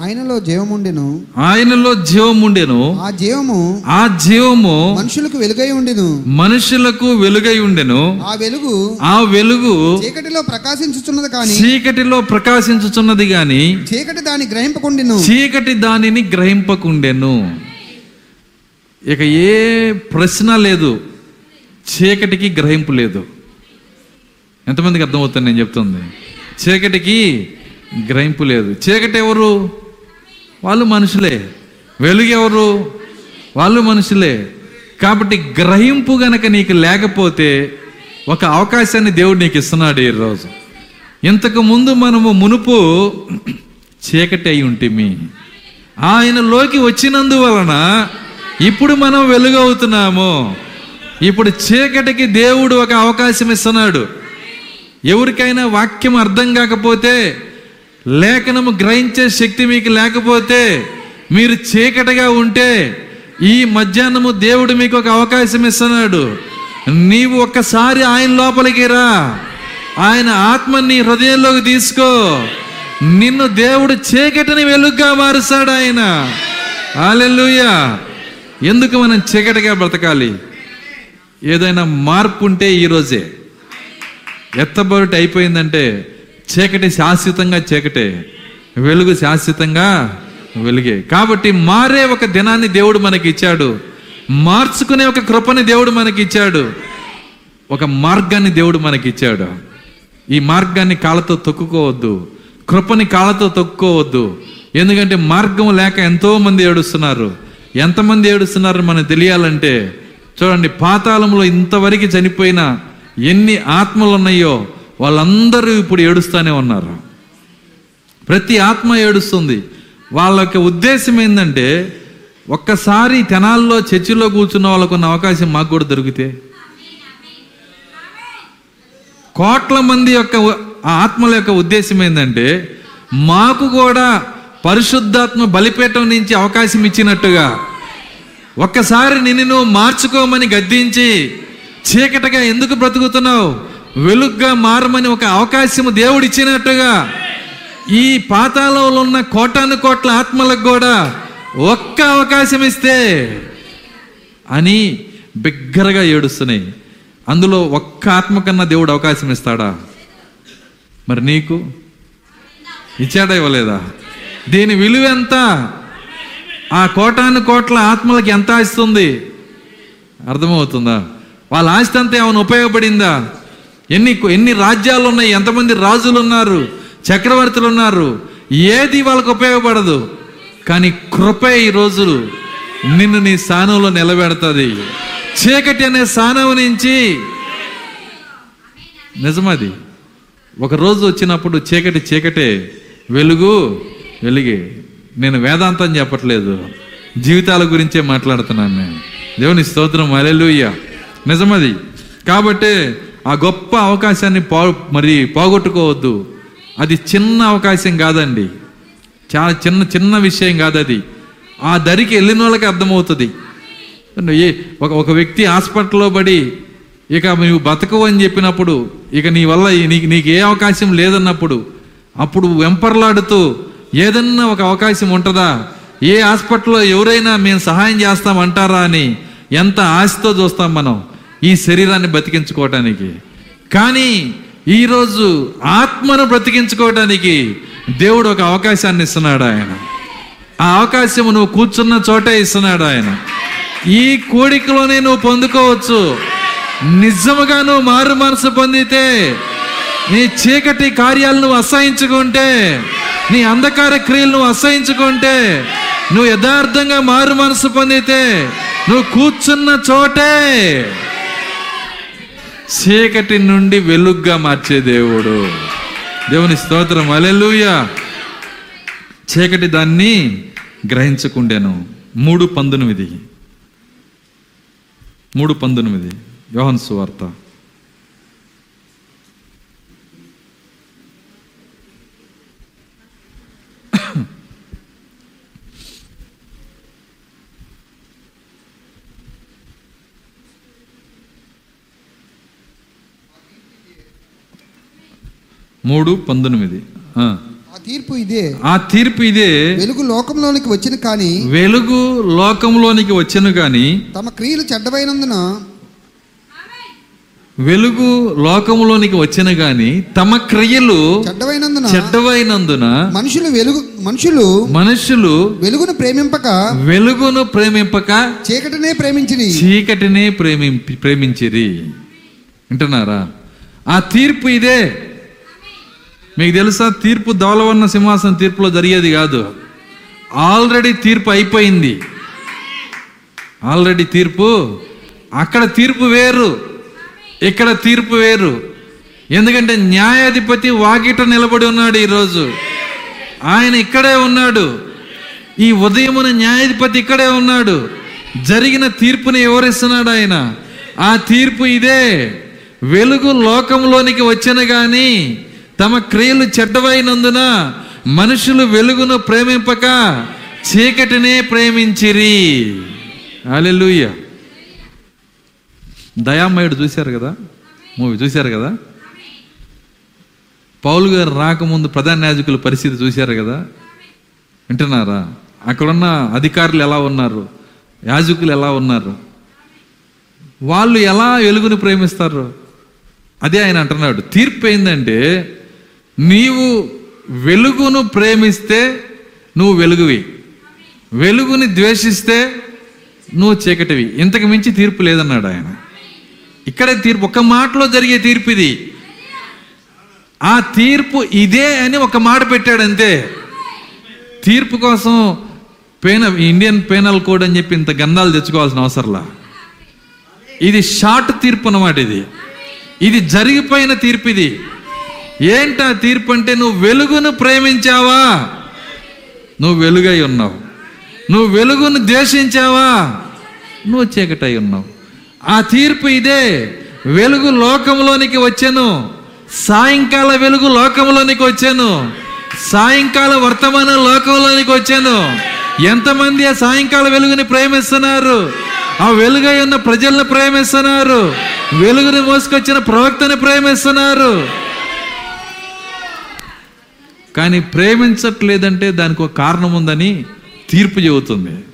B: ఆయనలో జీవముండెను.
A: ఆయనలో జీవం ఉండెను
B: ఆ జీవము
A: ఆ జీవము
B: మనుషులకు వెలుగై ఉండెను.
A: మనుషులకు వెలుగై ఉండెను.
B: ఆ వెలుగు
A: ఆ వెలుగు
B: చీకటిలో ప్రకాశించుచున్నది కాని
A: చీకటిలో ప్రకాశించుచున్నది గాని
B: చీకటి దాన్ని గ్రహింపకుండెను.
A: చీకటి దానిని గ్రహింపకుండెను. ఇక ఏ ప్రశ్న లేదు. చీకటికి గ్రహింపు లేదు. ఎంతమందికి అర్థమవుతుంది నేను చెప్తుంది? చీకటికి గ్రహింపు లేదు. చీకటి ఎవరు? వాళ్ళు మనుషులే. వెలుగు ఎవరు? వాళ్ళు మనుషులే. కాబట్టి గ్రహింపు గనక నీకు లేకపోతే ఒక అవకాశాన్ని దేవుడు నీకు ఇస్తున్నాడు ఈరోజు. ఇంతకు ముందు మనము మునుపు చీకటి అయి ఉంటిమి. ఆయనలోకి వచ్చినందువలన ఇప్పుడు మనం వెలుగవుతున్నాము. ఇప్పుడు చీకటికి దేవుడు ఒక అవకాశం ఇస్తున్నాడు. ఎవరికైనా వాక్యం అర్థం కాకపోతే లేఖనము గ్రహించే శక్తి మీకు లేకపోతే మీరు చీకటిగా ఉంటే ఈ మధ్యాహ్నము దేవుడు మీకు ఒక అవకాశం ఇస్తున్నాడు. నీవు ఒక్కసారి ఆయన లోపలికి రా. ఆయన ఆత్మ నీ హృదయంలోకి తీసుకో. నిన్ను దేవుడు చీకటిని వెలుగ్గా మారుస్తాడు ఆయన. హల్లెలూయా. ఎందుకు మనం చీకటిగా బ్రతకాలి? ఏదైనా మార్పు ఉంటే ఈరోజే ఎత్తబొరటి అయిపోయిందంటే చీకటి శాశ్వతంగా చీకటే. వెలుగు శాశ్వతంగా వెలిగే. కాబట్టి మారే ఒక దినాన్ని దేవుడు మనకి ఇచ్చాడు మార్చుకునే ఒక కృపని దేవుడు మనకి ఇచ్చాడు ఒక మార్గాన్ని దేవుడు మనకి ఇచ్చాడు ఈ మార్గాన్ని కాళ్ళతో తొక్కుకోవద్దు. కృపని కాళ్ళతో తొక్కుకోవద్దు. ఎందుకంటే మార్గం లేక ఎంతోమంది ఏడుస్తున్నారు. ఎంతమంది ఏడుస్తున్నారు మనకు తెలియాలంటే చూడండి పాతాళంలో ఇంతవరకు చనిపోయిన ఎన్ని ఆత్మలు ఉన్నాయో వాళ్ళందరూ ఇప్పుడు ఏడుస్తూనే ఉన్నారు. ప్రతి ఆత్మ ఏడుస్తుంది. వాళ్ళ యొక్క ఉద్దేశం ఏంటంటే ఒక్కసారి తెనాల్లో చర్చిలో కూర్చున్న వాళ్ళకు ఉన్న అవకాశం మాకు కూడా దొరికితే. కోట్ల మంది యొక్క ఆ ఆత్మల యొక్క ఉద్దేశం ఏంటంటే మాకు కూడా పరిశుద్ధాత్మ బలిపీఠం నుంచి అవకాశం ఇచ్చినట్టుగా ఒక్కసారి నిన్ను నువ్వు మార్చుకోమని గద్దించి చీకటిగా ఎందుకు బ్రతుకుతున్నావు? వెలుగ్గా మారమని ఒక అవకాశం దేవుడు ఇచ్చినట్టుగా ఈ పాతాళంలో ఉన్న కోటాను కోట్ల ఆత్మలకు కూడా ఒక్క అవకాశం ఇస్తే అని బిగ్గరగా ఏడుస్తున్నాయి. అందులో ఒక్క ఆత్మ కన్నా దేవుడు అవకాశం ఇస్తాడా? మరి నీకు? ఇచ్చాడా ఇవ్వలేదా? దీని విలువ ఎంత? ఆ కోటాను కోట్ల ఆత్మలకి ఎంత ఆస్తుంది అర్థమవుతుందా? వాళ్ళ ఆస్తి అంతా ఏమైనా ఉపయోగపడిందా? ఎన్ని ఎన్ని రాజ్యాలు ఉన్నాయి ఎంతమంది రాజులు ఉన్నారు చక్రవర్తులు ఉన్నారు ఏది వాళ్ళకు ఉపయోగపడదు? కానీ కృపే ఈ రోజులు నిన్ను నీ స్థానంలో నిలబెడుతుంది. చీకటి అనే స్థానం నుంచి నిజమది. ఒక రోజు వచ్చినప్పుడు చీకటి చీకటే. వెలుగు వెలుగే. నేను వేదాంతం చెప్పట్లేదు. జీవితాల గురించే మాట్లాడుతున్నాను నేను. దేవుని స్తోత్రం అలెలుయ్య నిజమది. కాబట్టి ఆ గొప్ప అవకాశాన్ని పో మరి పోగొట్టుకోవద్దు. అది చిన్న అవకాశం కాదండి. చాలా చిన్న చిన్న విషయం కాదు అది ఆ దరికి వెళ్ళిన వాళ్ళకి అర్థమవుతుంది. ఏ ఒక ఒక వ్యక్తి హాస్పిటల్లో పడి ఇక నువ్వు బతకవు అని చెప్పినప్పుడు ఇక నీ వల్ల నీకు నీకు ఏ అవకాశం లేదన్నప్పుడు అప్పుడు వెంపర్లాడుతూ ఏదన్నా ఒక అవకాశం ఉంటుందా? ఏ హాస్పిటల్లో ఎవరైనా మేము సహాయం చేస్తామంటారా అని ఎంత ఆశతో చూస్తాం మనం ఈ శరీరాన్ని బతికించుకోవటానికి కానీ ఈరోజు ఆత్మను బ్రతికించుకోవటానికి దేవుడు ఒక అవకాశాన్ని ఇస్తున్నాడు ఆయన. ఆ అవకాశం నువ్వు కూర్చున్న చోటే ఇస్తున్నాడు ఆయన. ఈ కోడికలోనే నువ్వు పొందుకోవచ్చు. నిజముగా నువ్వు మారు మనసు పొందితే నీ చీకటి కార్యాలను అసహించుకుంటే నీ అంధకార క్రియలు నువ్వు అసహించుకుంటే నువ్వు యథార్థంగా మారు మనసు పొందితే నువ్వు కూర్చున్న చోటే చీకటి నుండి వెలుగ్గా మార్చే దేవుడు. దేవుని స్తోత్రం. అలెలుయ చీకటి దాన్ని గ్రహించకుండాను మూడు పంతొమ్మిది. మూడు పంతొమ్మిది. యోహన్ సువార్త. మూడు పంతొమ్మిది. ఆ.
B: తీర్పు ఇదే.
A: ఆ తీర్పు ఇదే.
B: వెలుగు లోకంలోనికి వచ్చిన కానీ
A: వెలుగు లోకంలోనికి వచ్చెను గాని
B: తమ క్రియలు చెడ్డవైనందున
A: వెలుగు లోకంలోనికి వచ్చిన గాని తమ క్రియలు
B: చెడ్డవైనందున
A: చెడ్డవైనందున
B: మనుషులు వెలుగు మనుషులు
A: మనుషులు
B: వెలుగును ప్రేమింపక
A: వెలుగును ప్రేమింపక
B: చీకటినే ప్రేమించిరి.
A: చీకటినే ప్రేమింపి ప్రేమించిరి. వింటున్నారా? ఆ తీర్పు ఇదే. మీకు తెలుసా తీర్పు ధవలవర్ణ సింహాసనం తీర్పులో జరిగేది కాదు. ఆల్రెడీ తీర్పు అయిపోయింది. ఆల్రెడీ తీర్పు. అక్కడ తీర్పు వేరు. ఇక్కడ తీర్పు వేరు. ఎందుకంటే న్యాయాధిపతి వాకిట నిలబడి ఉన్నాడు ఈరోజు. ఆయన ఇక్కడే ఉన్నాడు. ఈ ఉదయమున న్యాయాధిపతి ఇక్కడే ఉన్నాడు. జరిగిన తీర్పుని ఎవరిస్తున్నాడు ఆయన. ఆ తీర్పు ఇదే. వెలుగు లోకంలోనికి వచ్చిన కానీ తమ క్రియలు చెడ్డవైనందున మనుషులు వెలుగును ప్రేమింపక చీకటినే ప్రేమించిరి. అలెలుయ్య దయామయుడు చూశారు కదా? మూవీ చూశారు కదా? పౌలు గారు రాకముందు ప్రధాన యాజకుల పరిస్థితి చూశారు కదా? వింటున్నారా? అక్కడున్న అధికారులు ఎలా ఉన్నారు? యాజకులు ఎలా ఉన్నారు? వాళ్ళు ఎలా వెలుగుని ప్రేమిస్తారు? అదే ఆయన అంటున్నాడు. తీర్పు ఏంటంటే నీవు వెలుగును ప్రేమిస్తే నువ్వు వెలుగువి. వెలుగుని ద్వేషిస్తే నువ్వు చీకటివి. ఇంతకు మించి తీర్పు లేదన్నాడు ఆయన. ఇక్కడే తీర్పు ఒక మాటలో జరిగే తీర్పు ఇది. ఆ తీర్పు ఇదే అని ఒక మాట పెట్టాడు అంతే. తీర్పు కోసం పేన ఇండియన్ పేనల్ కోడ్ అని చెప్పి ఇంత గంధాలు తెచ్చుకోవాల్సిన అవసరంలా. ఇది షార్ట్ తీర్పు అన్నమాట ఇది. ఇది జరిగిపోయిన తీర్పు ఇది. ఏంటా తీర్పు అంటే నువ్వు వెలుగును ప్రేమించావా? నువ్వు వెలుగై ఉన్నావు. నువ్వు వెలుగును ద్వేషించావా? నువ్వు చీకటై ఉన్నావు. ఆ తీర్పు ఇదే. వెలుగు లోకంలోనికి వచ్చాను. సాయంకాల వెలుగు లోకంలోనికి వచ్చాను. సాయంకాల వర్తమాన లోకంలోనికి వచ్చాను. ఎంతమంది ఆ సాయంకాల వెలుగుని ప్రేమిస్తున్నారు? ఆ వెలుగై ఉన్న ప్రజలను ప్రేమిస్తున్నారు? వెలుగుని మోసుకొచ్చిన ప్రవక్తని ప్రేమిస్తున్నారు? కానీ ప్రేమించట్లేదంటే దానికి ఒక కారణం ఉందని తీర్పు చెబుతుంది.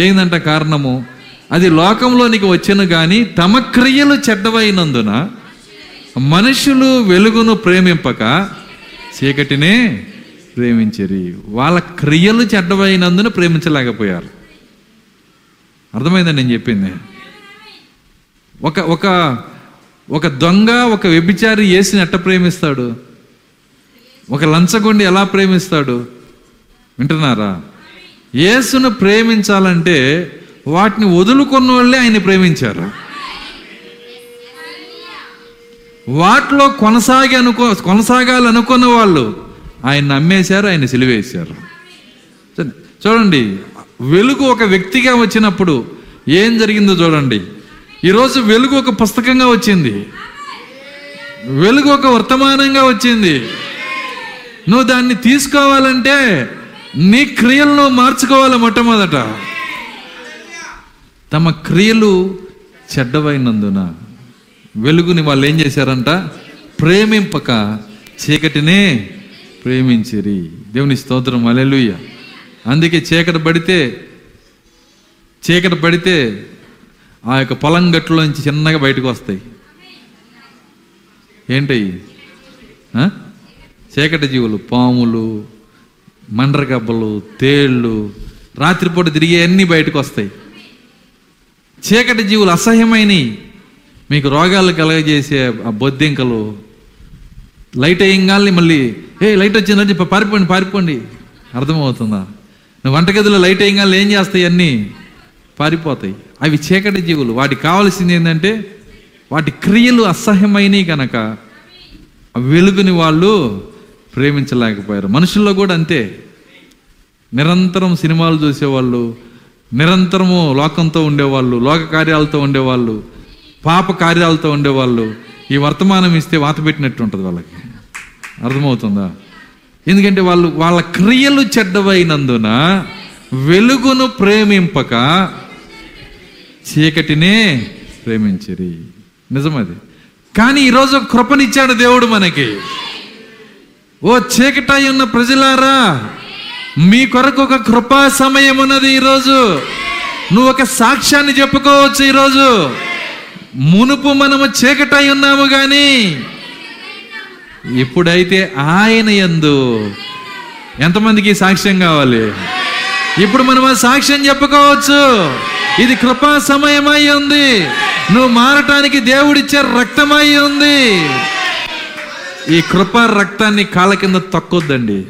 A: ఏందంట కారణము? అది లోకంలోనికి వచ్చను కానీ తమ క్రియలు చెడ్డవైనందున మనుషులు వెలుగును ప్రేమింపక చీకటినే ప్రేమించరి. వాళ్ళ క్రియలు చెడ్డవైనందున ప్రేమించలేకపోయారు. అర్థమైందని నేను చెప్పింది? ఒక ఒక ఒక దొంగ ఒక వ్యభిచారి ఏసుని ఎట్ట ప్రేమిస్తాడు? ఒక లంచగొండి ఎలా ప్రేమిస్తాడు? వింటున్నారా? యేసును ప్రేమించాలంటే వాటిని వదులుకున్న వాళ్ళే ఆయన్ని ప్రేమించారు. వాటిలో కొనసాగి అనుకో కొనసాగాలనుకున్న వాళ్ళు ఆయన నమ్మేశారు ఆయన సిలివేశారు. చూడండి వెలుగు ఒక వ్యక్తిగా వచ్చినప్పుడు ఏం జరిగిందో చూడండి. ఈరోజు వెలుగు ఒక పుస్తకంగా వచ్చింది. వెలుగు ఒక వర్తమానంగా వచ్చింది. నువ్వు దాన్ని తీసుకోవాలంటే నీ క్రియలను మార్చుకోవాలి మొట్టమొదట. తమ క్రియలు చెడ్డవైనందున వెలుగుని వాళ్ళు ఏం చేశారంట? ప్రేమింపక చీకటినే ప్రేమించిరి. దేవుని స్తోత్రం అలెలుయ్య అందుకే చీకటి పడితే చీకటి పడితే ఆ యొక్క పొలం గట్టులోంచి చిన్నగా బయటకు వస్తాయి. ఏంటయ్యి? చీకటి జీవులు పాములు మండ్రగబ్బలు తేళ్ళు రాత్రిపూట తిరిగే అన్నీ బయటకు వస్తాయి. చీకటి జీవులు అసహ్యమైనవి మీకు రోగాలు కలగజేసే ఆ బొద్దింకలు లైట్ అయ్యంగాల్ని మళ్ళీ ఏ లైట్ వచ్చిందని చెప్పి పారిపోండి పారిపోండి. అర్థమవుతుందా? నువ్వు వంటగదిలో లైట్ అయ్యంగాల్ని ఏం చేస్తాయి అన్నీ? పారిపోతాయి. అవి చీకటి జీవులు. వాటికి కావాల్సింది ఏంటంటే వాటి క్రియలు అసహ్యమైనవి కనుక వెలుగుని వాళ్ళు ప్రేమించలేకపోయారు. మనుషుల్లో కూడా అంతే. నిరంతరం సినిమాలు చూసేవాళ్ళు నిరంతరము లోకంతో ఉండేవాళ్ళు లోక కార్యాలతో ఉండేవాళ్ళు పాప కార్యాలతో ఉండేవాళ్ళు ఈ వర్తమానం ఇస్తే వాత పెట్టినట్టు ఉంటుంది వాళ్ళకి. అర్థమవుతుందా? ఎందుకంటే వాళ్ళు వాళ్ళ క్రియలు చెడ్డవైనందున వెలుగును ప్రేమింపక చీకటినే ప్రేమించిరి. నిజమది. కానీ ఈరోజు కృపనిచ్చాడు దేవుడు మనకి. ఓ చీకటై ఉన్న ప్రజలారా మీ కొరకు ఒక కృపా సమయం ఉన్నది ఈరోజు. నువ్వు ఒక సాక్ష్యాన్ని చెప్పుకోవచ్చు ఈరోజు. మునుపు మనము చీకటై ఉన్నాము కానీ ఇప్పుడైతే ఆయన ఎందు ఎంతమందికి సాక్ష్యం కావాలి? ఇప్పుడు మనం ఆ సాక్ష్యం చెప్పుకోవచ్చు. ఇది కృపా సమయమై ఉంది. నువ్వు మారటానికి దేవుడిచ్చే రక్తమై ఉంది. ఈ కృప రక్తాన్ని కాళ్ళ కింద తక్కొద్దండి.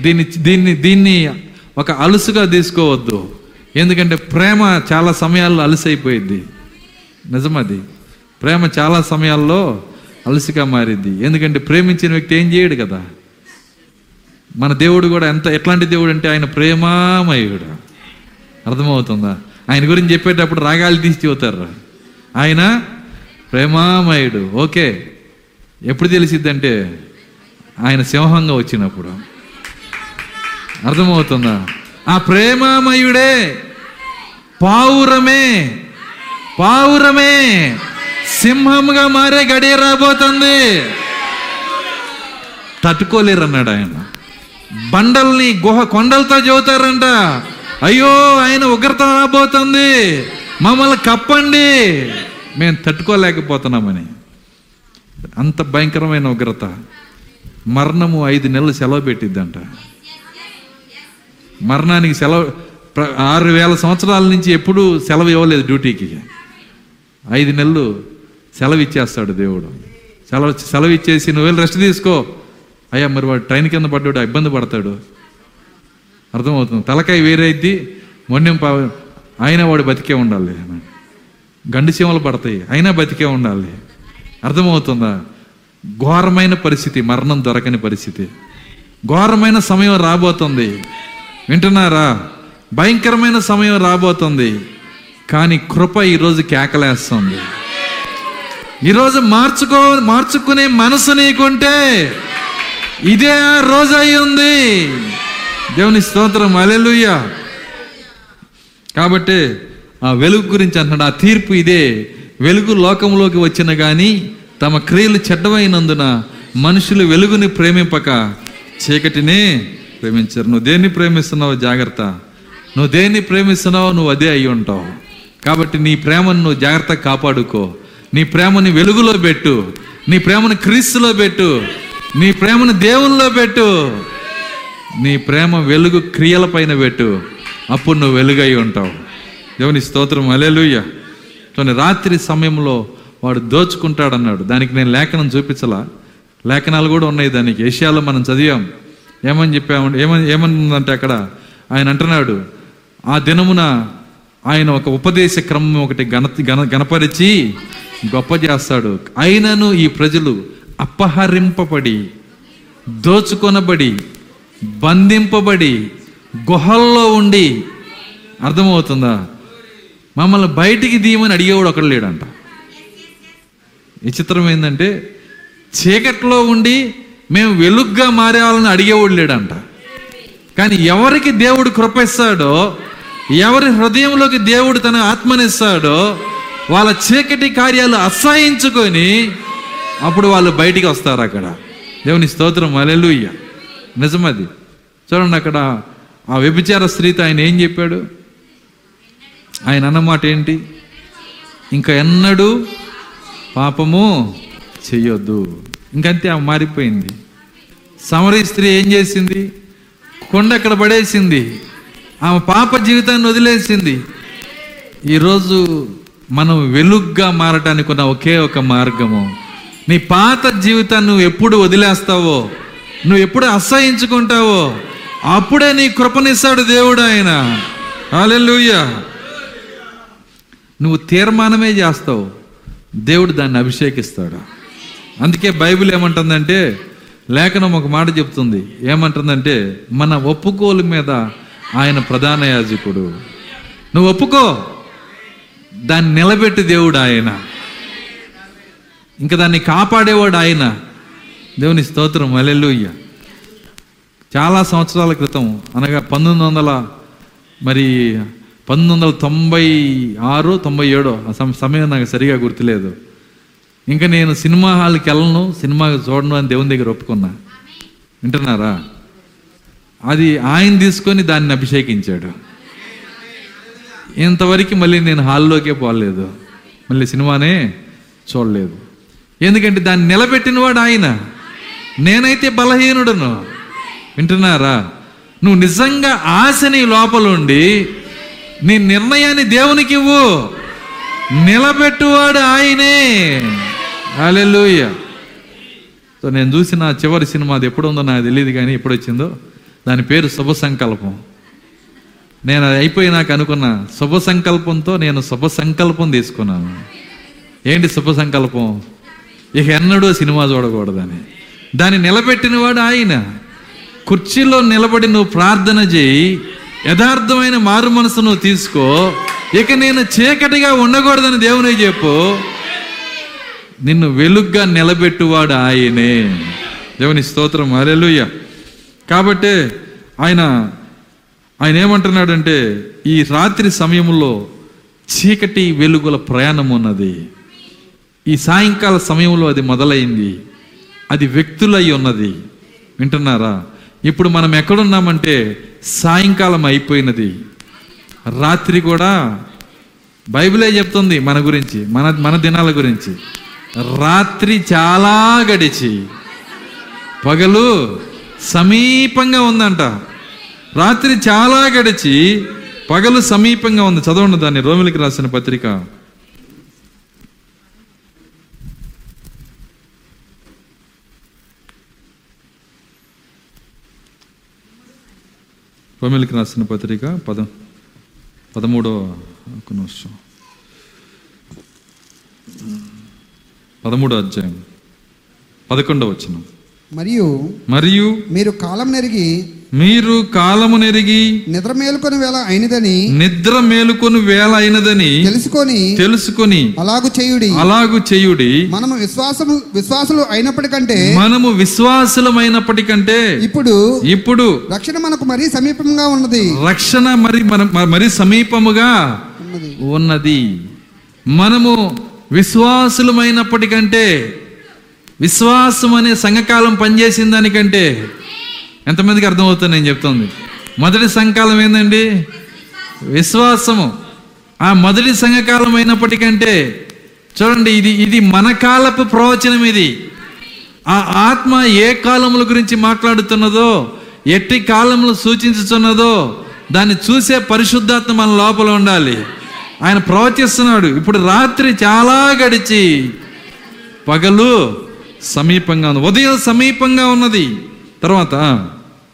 A: దీన్ని దీన్ని దీన్ని ఒక అలుసుగా తీసుకోవద్దు. ఎందుకంటే ప్రేమ చాలా సమయాల్లో అలసైపోయింది నిజమది. ప్రేమ చాలా సమయాల్లో అలసిగా మారింది ఎందుకంటే ప్రేమించిన వ్యక్తి ఏం చేయడు కదా. మన దేవుడు కూడా ఎంత ఎట్లాంటి దేవుడు అంటే ఆయన ప్రేమామయుడు. అర్థమవుతుందా? ఆయన గురించి చెప్పేటప్పుడు రాగాలు తీసి చెబుతారు. ఆయన ప్రేమామయుడు. ఓకే. ఎప్పుడు తెలిసిద్దంటే ఆయన సింహంగా వచ్చినప్పుడు. అర్థమవుతుందా? ఆ ప్రేమామయుడే పావురమే పావురమే సింహంగా మారే గడియ రాబోతుంది. తట్టుకోలేరు అన్నాడు ఆయన. బండల్ని గుహ కొండలతో చెబుతారంట అయ్యో ఆయన ఉగ్రత రాబోతుంది. మమ్మల్ని కప్పండి. మేము తట్టుకోలేకపోతున్నామని. అంత భయంకరమైన ఉగ్రత. మరణము ఐదు నెలలు సెలవు పెట్టిద్దంట. మరణానికి సెలవు ప్ర- ఆరు వేల సంవత్సరాల నుంచి ఎప్పుడూ సెలవు ఇవ్వలేదు డ్యూటీకి. ఐదు నెలలు సెలవు ఇచ్చేస్తాడు దేవుడు. సెలవు సెలవు ఇచ్చేసి నువ్వు వెళ్ళి రెస్ట్ తీసుకో. అయ్యా మరి వాడు ట్రైన్ కింద పడ్డాడు ఇబ్బంది పడతాడు. అర్థమవుతుంది. తలకాయ వేరైద్ది మొన్నెం పా అయినా వాడు బతికే ఉండాలి. గండి సీమలు పడతాయి అయినా బతికే ఉండాలి. అర్థమవుతుందా? ఘోరమైన పరిస్థితి మరణం దొరకని పరిస్థితి. ఘోరమైన సమయం రాబోతుంది. వింటున్నారా? భయంకరమైన సమయం రాబోతుంది. కానీ కృప ఈరోజు కేకలేస్తుంది. ఈరోజు మార్చుకో మార్చుకునే మనసు నీకుంటే ఇదే రోజు అయి ఉంది దేవుని స్తోత్రం అలెలుయ్య కాబట్టి ఆ వెలుగు గురించి అంటున్నాడు ఆ తీర్పు ఇదే. వెలుగు లోకంలోకి వచ్చిన కానీ తమ క్రియలు చెడ్డమైనందున మనుషులు వెలుగుని ప్రేమింపక చీకటినే ప్రేమించరు. నువ్వు దేన్ని ప్రేమిస్తున్నావు జాగ్రత్త. నువ్వు దేన్ని ప్రేమిస్తున్నావో నువ్వు అదే అయి ఉంటావు. కాబట్టి నీ ప్రేమను నువ్వు జాగ్రత్తగా కాపాడుకో. నీ ప్రేమని వెలుగులో పెట్టు. నీ ప్రేమను క్రీస్తులో పెట్టు. నీ ప్రేమను దేవునిలో పెట్టు. నీ ప్రేమ వెలుగు క్రియల పైన పెట్టు. అప్పుడు నువ్వు వెలుగై ఉంటావు. దేవుని స్తోత్రం. అలెలుయ్యా తోని రాత్రి సమయంలో వాడు దోచుకుంటాడన్నాడు. దానికి నేను లేఖనం చూపించలా. లేఖనాలు కూడా ఉన్నాయి దానికి. ఏషియాలో మనం చదివాం. ఏమని చెప్పాము? ఏమని ఏమనుందంటే అక్కడ ఆయన అంటున్నాడు ఆ దినమున ఆయన ఒక ఉపదేశ క్రమం ఒకటి గణ గణ గణపరిచి గొప్ప చేస్తాడు. అయినను ఈ ప్రజలు అపహరింపబడి దోచుకొనబడి బంధింపబడి గుహల్లో ఉండి. అర్థమవుతుందా? మమ్మల్ని బయటికి దీయమని అడిగేవాడు ఒకడు లేడంట. విచిత్రం ఏంటంటే చీకట్లో ఉండి మేము వెలుగ్గా మారేవాళ్ళని అడిగేవాడు లేడంట. కానీ ఎవరికి దేవుడు కృపిస్తాడో ఎవరి హృదయంలోకి దేవుడు తన ఆత్మనిస్తాడో వాళ్ళ చీకటి కార్యాలు అసహించుకొని అప్పుడు వాళ్ళు బయటికి వస్తారు అక్కడ. దేవుని స్తోత్రం అలెలుయ్య నిజమది. చూడండి అక్కడ ఆ వ్యభిచార స్త్రీతో ఆయన ఏం చెప్పాడు? ఆయన అన్నమాట ఏంటి? ఇంకా ఎన్నడూ పాపము చెయ్యొద్దు. ఇంకంతే ఆమె మారిపోయింది. సమరీ స్త్రీ ఏం చేసింది? కొండ అక్కడ పడేసింది. ఆమె పాప జీవితాన్ని వదిలేసింది. ఈరోజు మనం వెలుగ్గా మారటానికి ఉన్న ఒకే ఒక మార్గము. నీ పాత జీవితాన్ని నువ్వు ఎప్పుడు వదిలేస్తావో నువ్వు ఎప్పుడు అసహించుకుంటావో అప్పుడే నీ కృపనిస్తాడు దేవుడు ఆయన. హల్లెలూయా. తీర్మానమే చేస్తావు. దేవుడు దాన్ని అభిషేకిస్తాడు. అందుకే బైబిల్ ఏమంటుందంటే లేఖనం ఒక మాట చెప్తుంది. ఏమంటుందంటే మన ఒప్పుకోలు మీద ఆయన ప్రధాన యాజకుడు. నువ్వు ఒప్పుకో. దాన్ని నిలబెట్టి దేవుడు ఆయన. ఇంకా దాన్ని కాపాడేవాడు ఆయన. దేవుని స్తోత్రం. అలెలుయ్య చాలా సంవత్సరాల క్రితం అనగా పంతొమ్మిది వందల మరి పంతొమ్మిది వందల తొంభై ఆరు తొంభై ఏడో. ఆ సమయం నాకు సరిగా గుర్తులేదు. ఇంకా నేను సినిమా హాల్కి వెళ్ళను సినిమా చూడను అని దేవుని దగ్గర ఒప్పుకున్నా. వింటున్నారా? అది ఆయన తీసుకొని దాన్ని అభిషేకించాడు. ఇంతవరకు మళ్ళీ నేను హాల్లోకే పోలేదు. మళ్ళీ సినిమానే చూడలేదు. ఎందుకంటే దాన్ని నిలబెట్టినవాడు ఆయన. నేనైతే బలహీనుడను. వింటున్నారా? నువ్వు నిజంగా ఆశని లోపలుండి నీ నిర్ణయాన్ని దేవునికి ఇవ్వు. నిలబెట్టువాడు ఆయనే. హల్లెలూయ. సో నేను చూసిన చివరి సినిమా అది ఎప్పుడు ఉందో నాకు తెలియదు కానీ ఎప్పుడు వచ్చిందో. దాని పేరు శుభ సంకల్పం. నేను అది అయిపోయినాక అనుకున్నా శుభ సంకల్పంతో నేను శుభ సంకల్పం తీసుకున్నాను. ఏంటి శుభ సంకల్పం? ఇక ఎన్నడూ సినిమా చూడకూడదని. దాన్ని నిలబెట్టినవాడు ఆయన. కుర్చీలో నిలబడి నువ్వు ప్రార్థన చేయి యథార్థమైన మారు మనసు నువ్వు తీసుకో. ఇక నేను చీకటిగా ఉండకూడదని దేవుని చెప్పు. నిన్ను వెలుగ్గా నిలబెట్టువాడు ఆయనే. దేవుని స్తోత్రం. అలెలుయ్య కాబట్టి ఆయన ఆయన ఏమంటున్నాడంటే ఈ రాత్రి సమయంలో చీకటి వెలుగుల ప్రయాణం ఉన్నది. ఈ సాయంకాల సమయంలో అది మొదలైంది. అది వ్యక్తులై ఉన్నది. వింటున్నారా? ఇప్పుడు మనం ఎక్కడున్నామంటే సాయంకాలం అయిపోయినది. రాత్రి కూడా బైబిలే చెప్తుంది మన గురించి మన మన దినాల గురించి. రాత్రి చాలా గడిచి పగలు సమీపంగా ఉందంట. రాత్రి చాలా గడిచి పగలు సమీపంగా ఉంది. చదవండి దాన్ని రోమిలికి రాసిన పత్రిక. రోమిలికి రాసిన పత్రిక పద పదమూడో ఒక నిమిషం పదమూడో అధ్యాయం. పదకొండో వచనం.
B: మరియు
A: మరియు
B: మీరు కాలం నెరిగి
A: మీరు కాలము నెరిగి
B: నిద్ర మేలుకొని వేళ అయినదని
A: నిద్ర మేలుకొని వేల అయినదని
B: తెలుసుకొని
A: తెలుసుకొని
B: అలాగు చేయుడి.
A: అలాగు చేయుడి.
B: మనము విశ్వాసము విశ్వాసులు అయినప్పటికంటే
A: మనము విశ్వాసులమైనప్పటికంటే
B: ఇప్పుడు
A: ఇప్పుడు
B: రక్షణ మనకు మరీ సమీపంగా ఉన్నది.
A: రక్షణ మరి మన మరి సమీపముగా
B: ఉన్నది.
A: ఉన్నది. మనము విశ్వాసులమైనప్పటికంటే విశ్వాసం అనే సంఘకాలం పనిచేసిన దానికంటే ఎంతమందికి అర్థమవుతుంది నేను చెప్తుంది? మొదటి సంకాలం ఏందండి? విశ్వాసము. ఆ మొదటి సంఘకాలం అయినప్పటికంటే చూడండి ఇది ఇది మన కాలపు ప్రవచనం ఇది. ఆ ఆత్మ ఏ కాలముల గురించి మాట్లాడుతున్నదో ఎట్టి కాలములు సూచించుతున్నదో దాన్ని చూసే పరిశుద్ధాత్మ మన లోపల ఉండాలి. ఆయన ప్రవచిస్తున్నాడు ఇప్పుడు రాత్రి చాలా గడిచి పగలు సమీపంగా ఉంది. ఉదయం సమీపంగా ఉన్నది. తర్వాత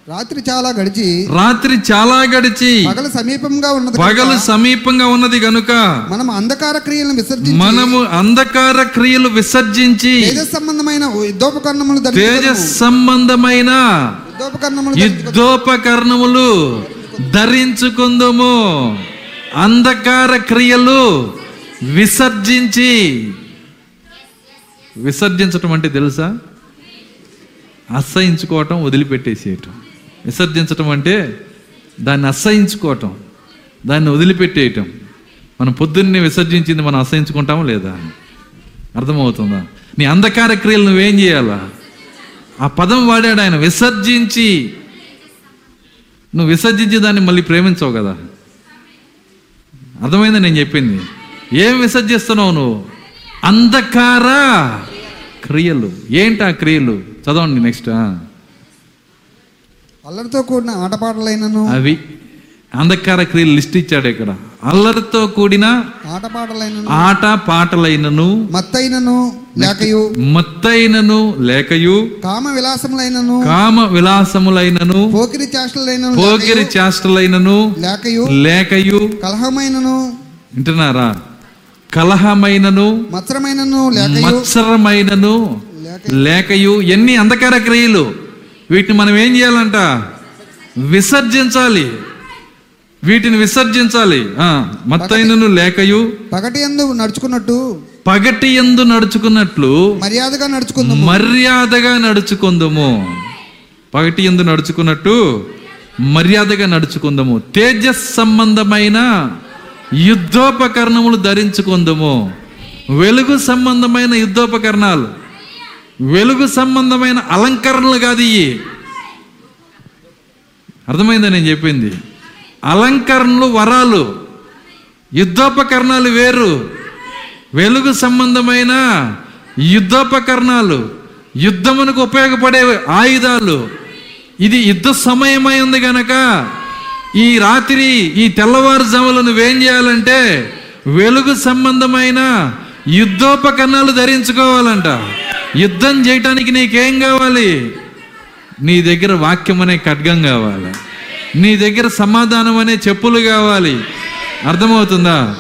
B: రాత్రి చాలా గడిచి
A: రాత్రి చాలా గడిచి
B: పగలు సమీపంగా ఉన్నది
A: పగలు సమీపంగా ఉన్నది గనుక
B: మనం అంధకార క్రియలను విసర్జించి
A: మనము అంధకార క్రియలు విసర్జించి
B: తేజస్ సంబంధమైన యుద్ధోపకరణములు
A: తేజస్ సంబంధమైన
B: యుద్ధోపకరణములు
A: యుద్ధోపకరణములు ధరించుకుందుము. అంధకార క్రియలు విసర్జించి విసర్జించటం అంటే తెలుసా? అసహించుకోవటం వదిలిపెట్టేసేయటం. విసర్జించటం అంటే దాన్ని అసహించుకోవటం దాన్ని వదిలిపెట్టేయటం. మనం పొద్దున్నే విసర్జించింది మనం అసహించుకుంటామా లేదా? అర్థమవుతుందా? నీ అంధకార క్రియలు నువ్వేం చేయాలా? ఆ పదం వాడాడు ఆయన విసర్జించి. నువ్వు విసర్జించి దాన్ని మళ్ళీ ప్రేమించవు కదా? అర్థమైందా నేను చెప్పింది? ఏం విసర్జిస్తున్నావు నువ్వు? అంధకార క్రియలు. ఏంటి ఆ క్రియలు? చదవండి నెక్స్ట్
B: అల్లరితో కూడిన ఆటపాటలైనను
A: అవి అంధకార క్రియలు లిస్ట్ ఇచ్చాడు ఇక్కడ. అల్లరితో కూడిన
B: ఆటపాటలైనను
A: ఆట పాటలైనను
B: మత్తైనను లేకయు
A: మత్తైనను లేకయు
B: కామ విలాసములైనను
A: కామ విలాసములైనను
B: పోకిరి చేష్టలైనను
A: పోకిరి చేష్టలైనను
B: లేకయు
A: లేకయు
B: కలహమైనను
A: వింటున్నారా? కలహమైనను
B: మత్సరమైనను లేకయు
A: మత్సరమైనను
B: లేక
A: లేకయు ఎన్ని అంధకార క్రియలు? వీటిని మనం ఏం చేయాలంట? విసర్జించాలి. వీటిని విసర్జించాలి. మత్తైనను లేకయు.
B: పగటి ఎందు నడుచుకున్నట్టు
A: పగటి ఎందు నడుచుకున్నట్లు
B: మర్యాదగా నడుచుకుందాం
A: మర్యాదగా నడుచుకుందము. పగటి ఎందు నడుచుకున్నట్టు మర్యాదగా నడుచుకుందము. తేజస్ సంబంధమైన యుద్ధోపకరణములు ధరించుకుందము. వెలుగు సంబంధమైన యుద్ధోపకరణాలు. వెలుగు సంబంధమైన అలంకరణలు కాదు ఇవి అర్థమైందా నేను చెప్పింది? అలంకరణలు వరాలు యుద్ధోపకరణాలు వేరు. వెలుగు సంబంధమైన యుద్ధోపకరణాలు యుద్ధమునకు ఉపయోగపడే ఆయుధాలు. ఇది యుద్ధ సమయమై ఉంది గనక ఈ రాత్రి ఈ తెల్లవారుజాములు నువ్వేం చేయాలంటే వెలుగు సంబంధమైన యుద్ధోపకరణాలు ధరించుకోవాలంట. యుద్ధం చేయటానికి నీకేం కావాలి? నీ దగ్గర వాక్యం అనే ఖడ్గం కావాలి. నీ దగ్గర సమాధానం అనే చెప్పులు కావాలి. అర్థమవుతుందా?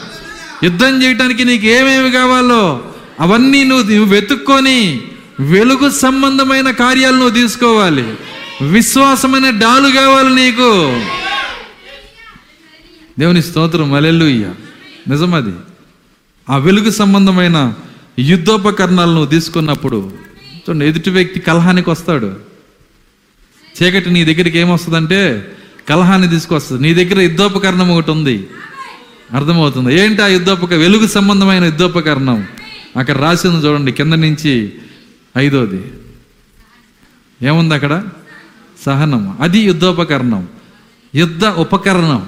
A: యుద్ధం చేయటానికి నీకు ఏమేమి కావాలో అవన్నీ నువ్వు నువ్వు వెతుక్కొని వెలుగు సంబంధమైన కార్యాలు నువ్వు తీసుకోవాలి. విశ్వాసమైన డాలు కావాలి నీకు. దేవుని స్తోత్రం మలెల్లుయ్య నిజమది. ఆ వెలుగు సంబంధమైన యుద్ధోపకరణాలు నువ్వు తీసుకున్నప్పుడు చూడండి ఎదుటి వ్యక్తి కలహానికి వస్తాడు. చీకటి నీ దగ్గరికి ఏమొస్తుందంటే కలహాన్ని తీసుకొస్తుంది. నీ దగ్గర యుద్ధోపకరణం ఒకటి ఉంది. అర్థమవుతుంది. ఏంటి ఆ యుద్ధోపక వెలుగు సంబంధమైన యుద్ధోపకరణం? అక్కడ రాసింది చూడండి కింద నుంచి ఐదోది. ఏముంది అక్కడ? సహనం. అది యుద్ధోపకరణం. యుద్ధ ఉపకరణం.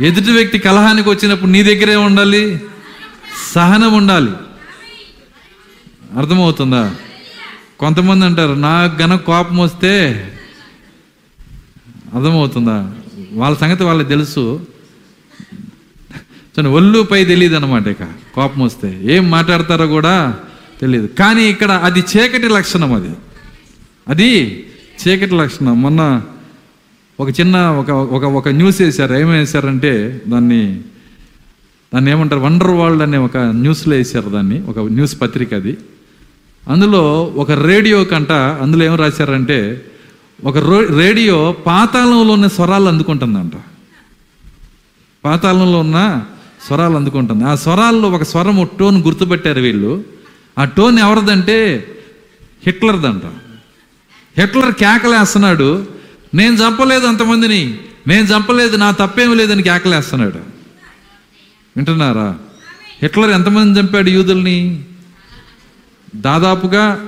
A: ఎదుటి వ్యక్తి కలహానికి వచ్చినప్పుడు నీ దగ్గరే ఉండాలి. సహనం ఉండాలి. అర్థమవుతుందా? కొంతమంది అంటారు నాకు గన కోపం వస్తే అర్థమవుతుందా? వాళ్ళ సంగతి వాళ్ళకి తెలుసు. చూడండి ఒళ్ళు పై తెలియదు అనమాట ఇక కోపం వస్తే. ఏం మాట్లాడతారో కూడా తెలియదు కానీ ఇక్కడ అది చీకటి లక్షణం అది. అది చీకటి లక్షణం. మొన్న ఒక చిన్న ఒక ఒక ఒక న్యూస్ వేశారు. ఏమేశారంటే దాన్ని దాన్ని ఏమంటారు వండర్ వరల్డ్ అనే ఒక న్యూస్లో వేశారు దాన్ని ఒక న్యూస్ పత్రిక అది. అందులో ఒక రేడియో కంట అందులో ఏం రాశారంటే ఒక రో- రేడియో పాతాళంలో ఉన్న స్వరాలు అందుకుంటుందంట. పాతాళంలో ఉన్న స్వరాలు అందుకుంటుంది. ఆ స్వరాల్లో ఒక స్వరం టోన్ గుర్తుపెట్టారు వీళ్ళు. ఆ టోన్ ఎవరిదంటే హిట్లర్దంట. హిట్లర్ కేకలేస్తున్నాడు నేను చంపలేదు అంతమందిని నేను చంపలేదు నా తప్పేం లేదని కేకలేస్తున్నాడు. వింటున్నారా? హిట్లర్ ఎంతమంది చంపాడు యూదుల్ని? దాదాపుగా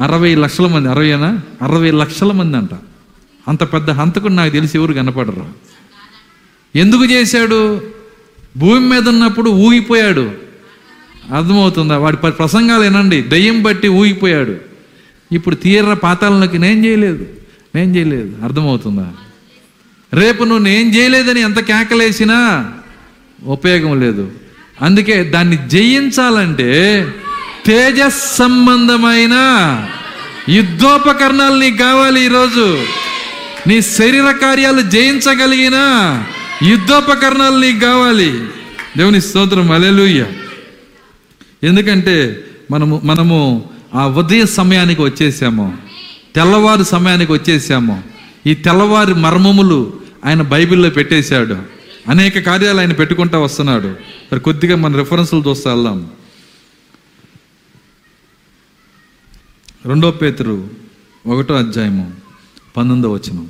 A: అరవై లక్షల మంది అరవైనా? అరవై లక్షల మంది అంట. అంత పెద్ద హంతకుడు నాకు తెలిసి ఎవరు కనపడరు. ఎందుకు చేశాడు? భూమి మీద ఉన్నప్పుడు ఊగిపోయాడు. అర్థమవుతుందా? వాడి ప్రసంగాలు వినండి. దయ్యం బట్టి ఊగిపోయాడు. ఇప్పుడు తీర్ర పాతాలలోకి నేను చేయలేదు. నేను చేయలేదు. అర్థమవుతుందా? రేపు నువ్వు నేను చేయలేదని ఎంత కేకలేసినా ఉపయోగం లేదు. అందుకే దాన్ని జయించాలంటే తేజస్ సంబంధమైన యుద్ధోపకరణాలు నీకు కావాలి ఈరోజు. నీ శరీర కార్యాలు జయించగలిగిన యుద్ధోపకరణాలు నీకు కావాలి. దేవుని స్తోత్రం. అలెలుయ్య ఎందుకంటే మనము మనము ఆ ఉదయ సమయానికి వచ్చేసాము. తెల్లవారు సమయానికి వచ్చేసాము. ఈ తెల్లవారి మర్మములు ఆయన బైబిల్లో పెట్టేశాడు. అనేక కార్యాలు ఆయన పెట్టుకుంటా వస్తున్నాడు. మరి కొద్దిగా మన రిఫరెన్స్లు చూస్తా వెళ్దాం. రెండో పేతురు ఒకటో అధ్యాయము పంతొమ్మిదో వచనం.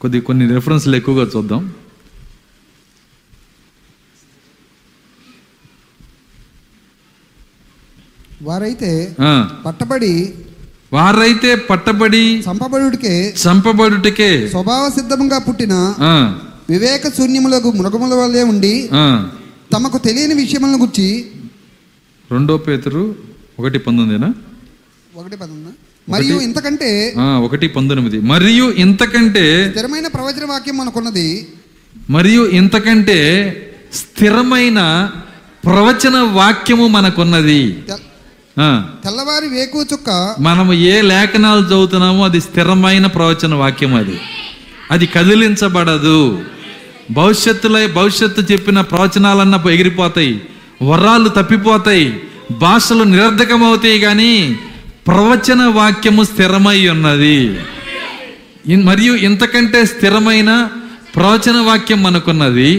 A: కొద్ది కొన్ని రిఫరెన్స్లు ఎక్కువగా చూద్దాం.
B: వారైతే పట్టబడి
A: వారైతే పట్టబడి
B: చంపబడుడికే
A: చంపబడుటకే
B: స్వభావ సిద్ధంగా పుట్టిన వివేక శూన్యములకు మృగముల వల్లే ఉండి. తమకు తెలియని విషయములను గుర్చి
A: రెండో పేతురు ఒకటి పంతొమ్మిదినా?
B: ఒకటి మరియు ఇంతకంటే
A: ఒకటి పంతొమ్మిది. మరియు ఇంతకంటే
B: స్థిరమైన ప్రవచన వాక్యం మనకున్నది
A: మరియు ఇంతకంటే స్థిరమైన ప్రవచన వాక్యము మనకున్నది.
B: తెల్లవారి వేకు చుక్క
A: మనము ఏ లేఖనాలు చదువుతున్నామో అది స్థిరమైన ప్రవచన వాక్యం అది. అది కదిలించబడదు. భవిష్యత్తులో భవిష్యత్తు చెప్పిన ప్రవచనాలన్న ఎగిరిపోతాయి. వరాలు తప్పిపోతాయి. భాషలు నిరర్ధకమవుతాయి కానీ ప్రవచన వాక్యము స్థిరమై ఉన్నది. మరియు ఇంతకంటే స్థిరమైన ప్రవచన వాక్యం మనకున్నది.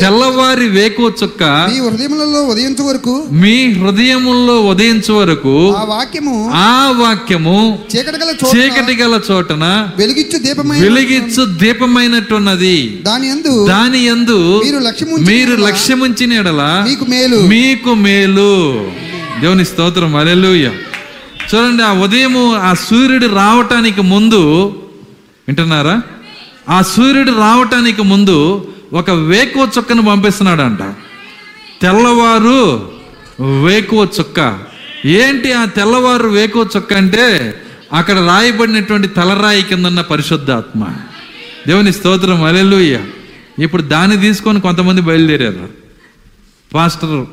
B: తెల్లవారి
A: వేకో చుక్క
B: మీ హృదయములలో ఉదయించు వరకు
A: మీ హృదయముల్లో ఉదయించు వరకు
B: ఆ వాక్యము
A: ఆ వాక్యము
B: చీకటి గల చోట
A: చీకటి గల చోటన
B: వెలిగించు దీపమైన
A: వెలిగించు దీపమైనట్టున్నది.
B: దాని యందు
A: దాని యందు
B: మీరు లక్ష్యముంచిన
A: మీరు లక్ష్యముంచిన ఎడల
B: మీకు మేలు.
A: మీకు మేలు. దేవుని స్తోత్రం. అలెలుయ చూడండి ఆ ఉదయము ఆ సూర్యుడు రావటానికి ముందు వింటున్నారా? ఆ సూర్యుడు రావటానికి ముందు ఒక వేకువ చుక్కను పంపిస్తున్నాడంట. తెల్లవారు వేకువ చుక్క. ఏంటి ఆ తెల్లవారు వేకువ చుక్క అంటే? అక్కడ రాయబడినటువంటి తలరాయి కిందన్న పరిశుద్ధాత్మ. దేవుని స్తోత్రం అలెలుయ్య ఇప్పుడు దాన్ని తీసుకొని కొంతమంది బయలుదేరారు. పాస్టర్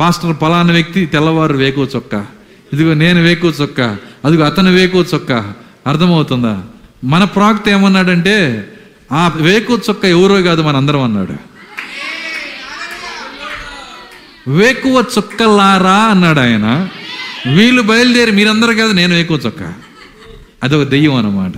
A: పాస్టర్ పలానా వ్యక్తి తెల్లవారు వేకువ చొక్క. ఇదిగో నేను వేకు చొక్క. అదిగో అతను వేకు చొక్క. అర్థమవుతుందా? మన ప్రాక్త ఏమన్నాడంటే ఆ వేకు చొక్క ఎవరో కాదు మనందరం అన్నాడు. వేకువ చుక్కలారా అన్నాడు ఆయన. వీళ్ళు బయలుదేరి మీరందరూ కాదు నేను వేకువ చొక్క. అదొక దెయ్యం అన్నమాట.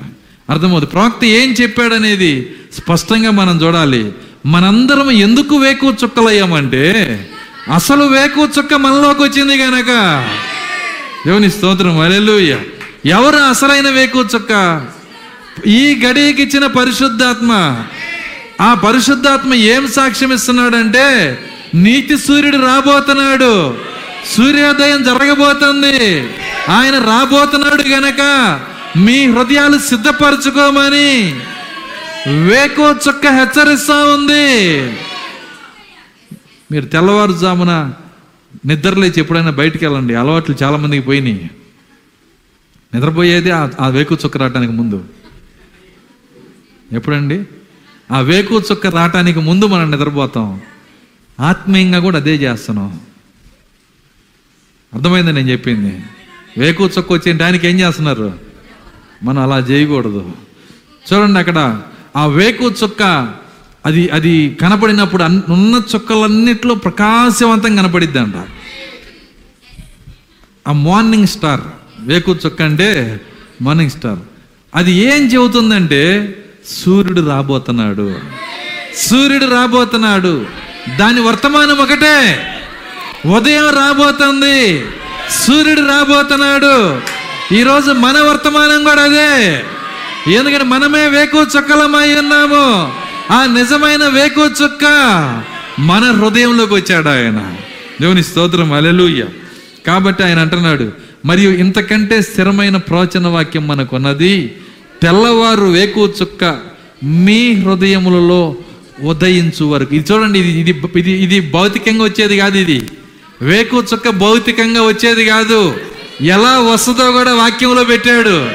A: అర్థమవుతుంది ప్రవక్త ఏం చెప్పాడనేది స్పష్టంగా మనం చూడాలి. మనందరం ఎందుకు వేకువ చుక్కలయ్యామంటే అసలు వేకువ చుక్క మనలోకి వచ్చింది కనుక దేవుని స్తోత్రం. అలెలుయ్య ఎవరు అసలైన వేకు చొక్క? ఈ గడియకి ఇచ్చిన పరిశుద్ధాత్మ. ఆ పరిశుద్ధాత్మ ఏం సాక్ష్యం ఇస్తున్నాడంటే నీతి సూర్యుడు రాబోతున్నాడు. సూర్యోదయం జరగబోతుంది. ఆయన రాబోతున్నాడు గనక మీ హృదయాలు సిద్ధపరచుకోమని వేకో చుక్క హెచ్చరిస్తా ఉంది. మీరు తెల్లవారుజామున నిద్రలేచి ఎప్పుడైనా బయటికి వెళ్ళండి. అలవాట్లు చాలా మందికి పోయినాయి. నిద్రపోయేది ఆ- ఆ వేకు చుక్క రావటానికి ముందు. ఎప్పుడండి? ఆ వేకు చుక్క రావటానికి ముందు మనం నిద్రపోతాం. ఆత్మీయంగా కూడా అదే చేస్తున్నాం. అర్థమైంది నేను చెప్పింది? వేకు చుక్క వచ్చే టైంకి ఏం చేస్తున్నారు? మనం అలా చేయకూడదు. చూడండి అక్కడ ఆ వేకు చుక్క అది అది కనపడినప్పుడు అన్- ఉన్న చుక్కలన్నిట్లో ప్రకాశవంతం కనపడిద్ది అంట ఆ మార్నింగ్ స్టార్ వేకు చుక్క అంటే మార్నింగ్ స్టార్ అది ఏం చెబుతుందంటే సూర్యుడు రాబోతున్నాడు. సూర్యుడు రాబోతున్నాడు. దాని వర్తమానం ఒకటే. ఉదయం రాబోతుంది. సూర్యుడు రాబోతున్నాడు. ఈరోజు మన వర్తమానం కూడా అదే. ఎందుకంటే మనమే వేకు చుక్కలమై ఉన్నాము. ఆ నిజమైన వేకు చుక్క మన హృదయంలోకి వచ్చాడు ఆయన. దేవుని స్తోత్రం అలెలుయ్య కాబట్టి ఆయన అంటున్నాడు మరియు ఇంతకంటే స్థిరమైన ప్రవచన వాక్యం మనకున్నది తెల్లవారు వేకు చుక్క మీ హృదయములలో ఉదయించు వరకు. ఇది చూడండి ఇది ఇది ఇది ఇది భౌతికంగా వచ్చేది కాదు ఇది. వేకు చుక్క భౌతికంగా వచ్చేది కాదు. ఎలా వస్తుందో కూడా వాక్యంలో పెట్టాడు.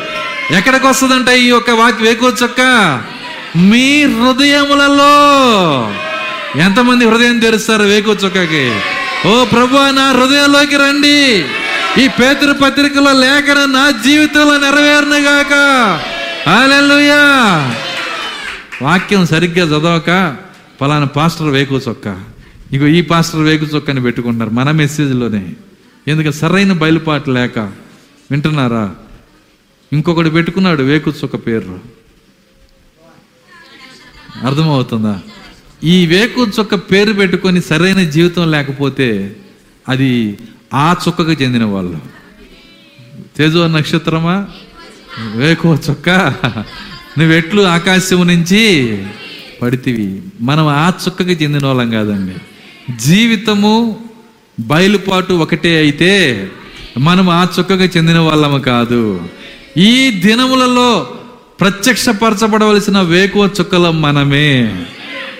A: ఎక్కడికి వస్తుందంట ఈ యొక్క వాక్ వేకు చుక్క? మీ హృదయములలో ఎంతమంది హృదయం తెరుస్తారు వేకు చుక్కకి? ఓ ప్రభు నా హృదయంలోకి రండి. ఈ పేతురు పత్రికలో లేఖన నా జీవితంలో నెరవేరునుగాక. హల్లెలూయా. వాక్యం సరిగ్గా చదవక పలానా పాస్టర్ వేకు చొక్క. ఇగో ఈ పాస్టర్ వేకు చొక్కని పెట్టుకుంటారు పెట్టుకుంటున్నారు మన మెసేజ్లోనే. ఎందుకు సరైన బయలుపాటు లేక వింటున్నారా? ఇంకొకటి పెట్టుకున్నాడు వేకు చొక్క పేరు అర్థమవుతుందా? ఈ వేకు చుక్క పేరు పెట్టుకొని సరైన జీవితం లేకపోతే అది ఆ చుక్కకు చెందిన వాళ్ళు. తేజో నక్షత్రమా? వేకో చుక్క? నువ్వెట్లు ఆకాశం నుంచి పడితివి. మనం ఆ చుక్కకి చెందిన వాళ్ళం కాదండి. జీవితము బయలుపాటు ఒకటే అయితే మనం ఆ చుక్కకి చెందిన వాళ్ళము కాదు. ఈ దినములలో ప్రత్యక్షపరచబడవలసిన వేకువ చుక్కలం మనమే.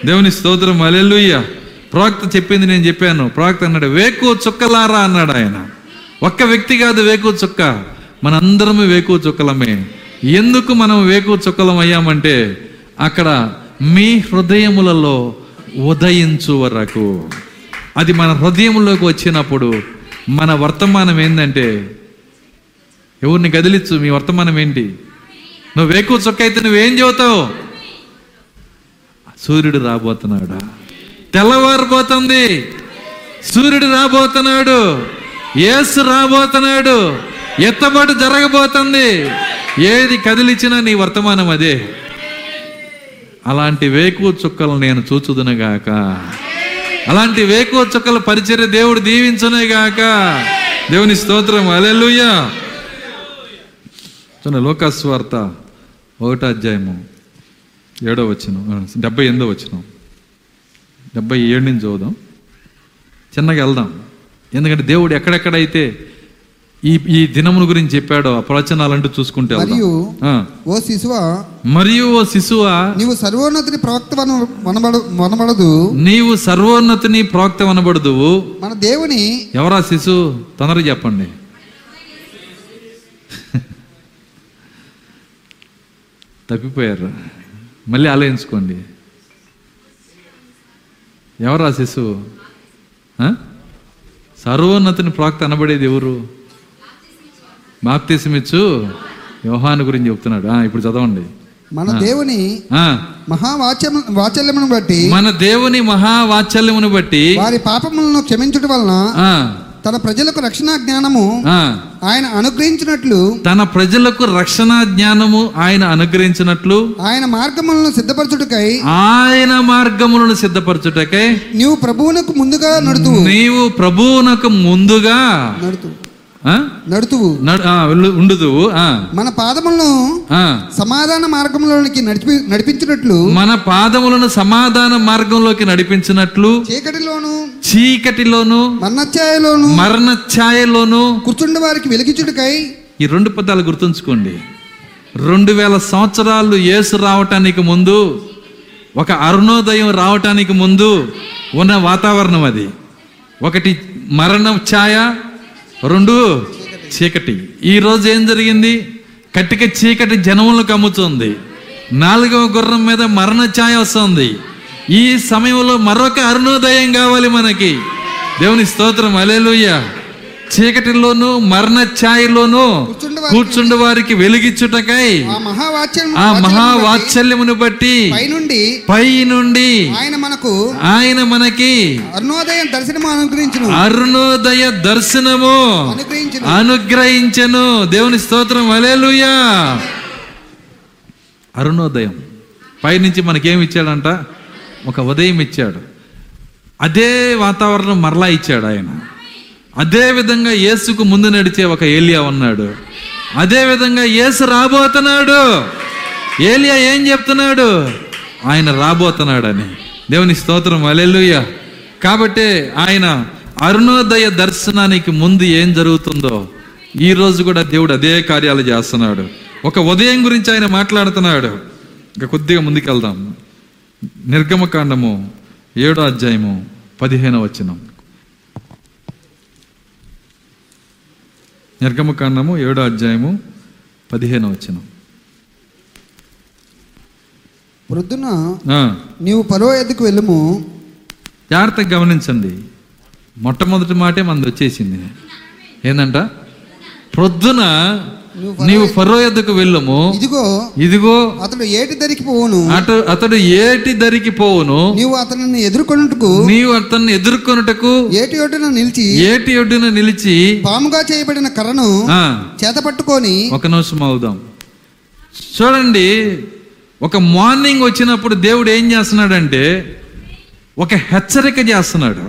A: దేవుని స్తోత్రం అలెలుయ్య ప్రవక్త చెప్పింది నేను చెప్పాను. ప్రవక్త అన్నాడు వేకువ చుక్కలారా? అన్నాడు ఆయన. ఒక్క వ్యక్తి కాదు వేకువ చుక్క. మనందరం వేకువ చుక్కలమే. ఎందుకు మనం వేకువ చుక్కలం అయ్యామంటే అక్కడ మీ హృదయములలో ఉదయించు వరకు. అది మన హృదయంలోకి వచ్చినప్పుడు మన వర్తమానం ఏంటంటే ఎవరిని కదిలిచ్చు మీ వర్తమానం ఏంటి? నువ్వు వేకు చొక్క అయితే నువ్వేం చెబుతావు సూర్యుడు రాబోతున్నాడు. తెల్లవారిపోతుంది. సూర్యుడు రాబోతున్నాడు. ఏసు రాబోతున్నాడు. ఎత్తబాటు జరగబోతుంది. ఏది కదిలిచ్చినా నీ వర్తమానం అదే. అలాంటి వేకువ చుక్కలు నేను చూచుదునగాక అలాంటి వేకువ చుక్కల పరిచర్య దేవుడు దీవించునే గాక. దేవుని స్తోత్రం. అలెలుయ్యా చూడండి లోకస్వార్త. ఒకటో అధ్యాయము ఏడో వచ్చిన డెబ్బై ఎనిమిదో వచ్చిన డెబ్బై ఏడు నుంచి చదువుదాం. చిన్నగా వెళ్దాం. ఎందుకంటే దేవుడు ఎక్కడెక్కడైతే ఈ ఈ దినమును గురించి చెప్పాడో ఆ ప్రవచనాలంటూ చూసుకుంటే.
B: మరియు. ఓ శిశువ
A: మరియు ఓ శిశువా
B: నీవు సర్వోన్నతిని ప్రవక్త వన- వనబడు వనబడదు.
A: నీవు సర్వోన్నతిని ప్రోక్త అనబడదువు
B: మన దేవుని
A: ఎవరా శిశు తొందరగా చెప్పండి. తప్పిపోయారు. మళ్ళీ ఆలోచించుకోండి. ఎవరా శిశువు? సర్వోన్నతిని ప్రాక్త అనబడేది ఎవరు? బాప్తిసమిచ్చు. యోహాను గురించి చెప్తున్నాడు. ఇప్పుడు చదవండి.
B: మన దేవుని
A: ఆ,
B: మహావాచ్యము వాచల్యమును బట్టి
A: మన దేవుని మహావాత్సల్యమును బట్టి
B: వారి పాపములను క్షమించుట వలన తన ప్రజలకు రక్షణ జ్ఞానము ఆయన అనుగ్రహించినట్లు
A: తన ప్రజలకు రక్షణ జ్ఞానము ఆయన అనుగ్రహించినట్లు
B: ఆయన మార్గములను సిద్ధపరచుటకై
A: ఆయన మార్గములను సిద్ధపరచుటకై
B: నీవు ప్రభువునకు ముందుగా నడుతువు
A: నీవు ప్రభువునకు ముందుగా
B: నడుతువు
A: ఆ?
B: నడుతువు.
A: ఉండుదువు ఆ,
B: మన పాదములను. సమాధాన మార్గంలోనికి నడిపి నడిపించినట్లు
A: మన పాదములను సమాధాన మార్గంలోకి నడిపించినట్లు
B: చీకటిలోను
A: చీకటిలోను
B: మన్నఛాయలోను
A: మరణ ఛాయలోను
B: కూర్చుండి వారికి వెలిగించుటకై
A: ఈ రెండు పదాలు గుర్తుంచుకోండి. రెండు వేల సంవత్సరాలు యేసు రావటానికి ముందు ఒక అరుణోదయం రావటానికి ముందు ఉన్న వాతావరణం అది. ఒకటి మరణం ఛాయ రెండు చీకటి. ఈరోజు ఏం జరిగింది? కట్టిక చీకటి జనములకు అమ్ముతుంది నాలుగవ గుర్రం మీద మరణ ఛాయ వస్తుంది. ఈ సమయంలో మరొక అరుణోదయం కావాలి మనకి. దేవుని స్తోత్రం. అలేలుయ్యా చీకటిలోను మరణ ఛాయలోను
B: కూర్చుండి వారికి
A: వెలిగించుటకై
B: ఆ
A: మహావాత్సల్యమును బట్టి పై నుండి
B: ఆయన మనకు
A: ఆయన మనకి
B: అరుణోదయం దర్శనము అనుగ్రహించును.
A: అరుణోదయ దర్శనము
B: అనుగ్రహించును.
A: అనుగ్రహించను. దేవుని స్తోత్రం. అలేలుయా అరుణోదయం. పైనుంచి మనకేమి ఇచ్చాడంట ఒక ఉదయం ఇచ్చాడు. అదే వాతావరణం మరలా ఇచ్చాడు ఆయన. అదేవిధంగా యేసుకు ముందు నడిచే ఒక ఏలియా ఉన్నాడు. అదేవిధంగా యేసు రాబోతున్నాడు. ఏలియా ఏం చెప్తున్నాడు? ఆయన రాబోతున్నాడని. దేవుని స్తోత్రం. అలెలుయ్య కాబట్టి ఆయన అరుణోదయ దర్శనానికి ముందు ఏం జరుగుతుందో ఈ రోజు కూడా దేవుడు అదే కార్యాలు చేస్తున్నాడు. ఒక ఉదయం గురించి ఆయన మాట్లాడుతున్నాడు. ఇంకా కొద్దిగా ముందుకెళ్దాం. నిర్గమకాండము ఏడో అధ్యాయము పదిహేనో వచ్చినాం నిర్గమకాండము ఏడో అధ్యాయము పదిహేనో వచనం.
B: ప్రొద్దున నీవు పరో ఎద్దుకు వెళ్ళుము.
A: జాగ్రత్తగా గమనించండి. మొట్టమొదటి మాటే మనది వచ్చేసింది. ఏందంట? ప్రొద్దున నీవు ఫరో యొద్దకు వెళ్ళము.
B: ఇదిగో
A: ఇదిగో
B: అతడు ఏటి దరికి పోవును?
A: అటు అతడు ఏటి దరికి పోవును.
B: నీవు అతనిని ఎదుర్కొనుటకు
A: నీవు అతన్ని ఎదుర్కొనుటకు
B: ఏటి ఒడ్డున నిలిచి
A: ఏటి ఒడ్డున నిలిచి
B: పాముగా చేయబడిన కర్రను
A: ఆ.
B: చేత పట్టుకొని
A: ఒక నిమిషం అవుదాం. చూడండి ఒక మార్నింగ్ వచ్చినప్పుడు దేవుడు ఏం చేస్తున్నాడంటే ఒక హెచ్చరిక చేస్తున్నాడు.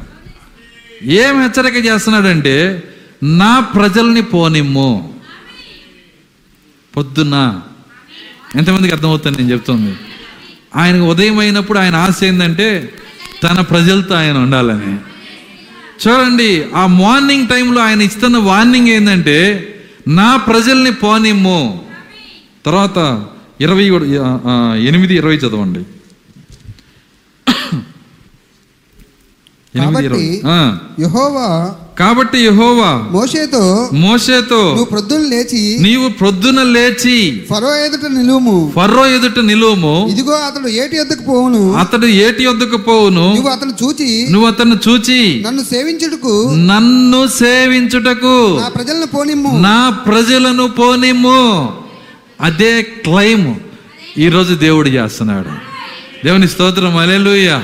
A: ఏం హెచ్చరిక చేస్తున్నాడంటే నా ప్రజల్ని పోనిమ్ము. పొద్దున్న. ఎంతమందికి అర్థమవుతుంది నేను చెప్తుంది? ఆయనకు ఉదయం అయినప్పుడు ఆయన ఆశ ఏంటంటే తన ప్రజలతో ఆయన ఉండాలని. చూడండి ఆ మార్నింగ్ టైంలో ఆయన ఇస్తున్న వార్నింగ్ ఏంటంటే నా ప్రజల్ని పోనిమ్ము. తర్వాత ఇరవై ఎనిమిది ఇరవై చదవండి.
B: యెహోవా
A: కాబట్టి యెహోవా
B: మోషేతో
A: మోషేతో
B: నువ్వు ప్రొద్దున లేచి
A: నీవు ప్రొద్దున లేచి
B: ఫరో ఎదుట నిలువుము.
A: ఫర్రో ఎదుట నిలువము.
B: ఇదిగో అతడు ఏటి ఎద్దుకు పోవును.
A: అతడు ఏటి వద్దకు పోవును.
B: నువ్వు అతను చూచి
A: నువ్వు అతన్ని చూచి
B: నన్ను సేవించుటకు
A: నన్ను సేవించుటకు
B: నా ప్రజలను పోనిమ్ము.
A: నా ప్రజలను పోనిమ్ము. అదే క్లైమ్ ఈరోజు దేవుడు చేస్తున్నాడు. దేవుని స్తోత్రం అలెలుయ్య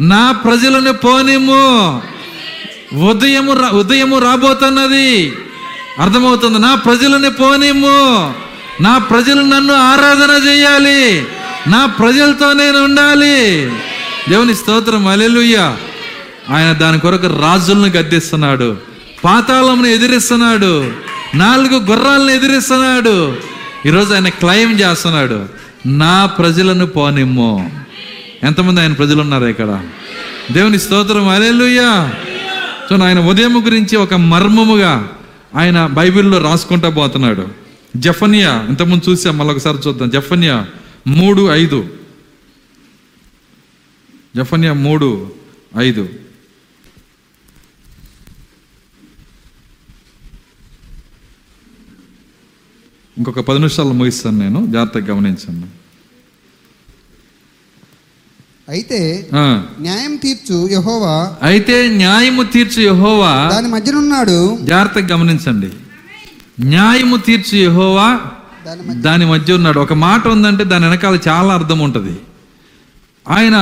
A: నా ప్రజలను పోనిమ్ము. ఉదయము ఉదయము రాబోతున్నది. అర్థమవుతుంది నా ప్రజలను పోనిమ్ము. నా ప్రజలు నన్ను ఆరాధన చేయాలి. నా ప్రజలతో నేను ఉండాలి. దేవుని స్తోత్రం అలెలుయ్య ఆయన దాని కొరకు రాజులను గద్దిస్తున్నాడు పాతాళమును ఎదిరిస్తున్నాడు నాలుగు గుర్రాలను ఎదిరిస్తున్నాడు. ఈరోజు ఆయన క్లైమ్ చేస్తున్నాడు నా ప్రజలను పోనిమ్ము. ఎంతమంది ఆయన ప్రజలు ఉన్నారు ఇక్కడ? దేవుని స్తోత్రం అలెలుయ్యా సో ఆయన ఉదయం గురించి ఒక మర్మముగా ఆయన బైబిల్లో రాసుకుంటా పోతున్నాడు. జఫనియా ఇంతకుముందు చూసాం మళ్ళీ ఒకసారి చూద్దాం. జఫనియా మూడు ఐదు. జఫనియా మూడు ఐదు. ఇంకొక పది నిమిషాలు ముగిస్తాను నేను. జాగ్రత్తగా గమనించండి.
B: అయితే న్యాయం తీర్చు యెహోవా.
A: అయితే న్యాయము తీర్చు యెహోవా.
B: దాని మధ్యనున్నాడు.
A: జాగ్రత్తగా గమనించండి. న్యాయము తీర్చు యెహోవా
B: దాని మధ్య
A: దాని మధ్య ఉన్నాడు. ఒక మాట ఉందంటే దాని వెనకాల చాలా అర్థం ఉంటుంది. ఆయన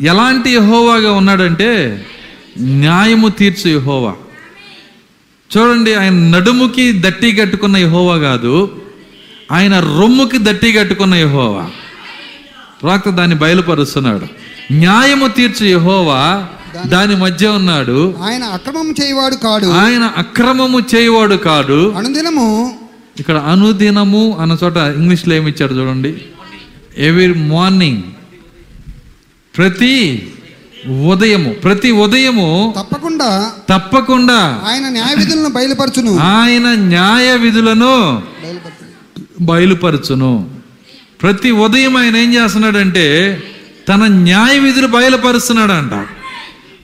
A: ఎలాంటి యహోవాగా ఉన్నాడంటే న్యాయము తీర్చు యహోవా. చూడండి ఆయన నడుముకి దట్టి కట్టుకున్న యహోవా కాదు ఆయన రొమ్ముకి దట్టి కట్టుకున్న యహోవా. ప్రవక్త దాన్ని బయలుపరుస్తున్నాడు. న్యాయము తీర్చు యహోవా దాని మధ్య ఉన్నాడు.
B: ఆయన అక్రమం చేయవాడు కాడు.
A: ఆయన అక్రమము చేయవాడు కాడు.
B: అనుదినము
A: ఇక్కడ అనుదినము అన్న చోట ఇంగ్లీష్లో ఏమి ఇచ్చాడు చూడండి. ఎవ్రీ మార్నింగ్ ప్రతి ఉదయము ప్రతి ఉదయము
B: తప్పకుండా
A: తప్పకుండా
B: ఆయన న్యాయ విధులను బయలుపరచును.
A: ఆయన న్యాయ విధులను
B: బయలుపరచును.
A: ప్రతి ఉదయం ఆయన ఏం చేస్తున్నాడంటే తన న్యాయ విధులు బయలుపరుస్తున్నాడంట.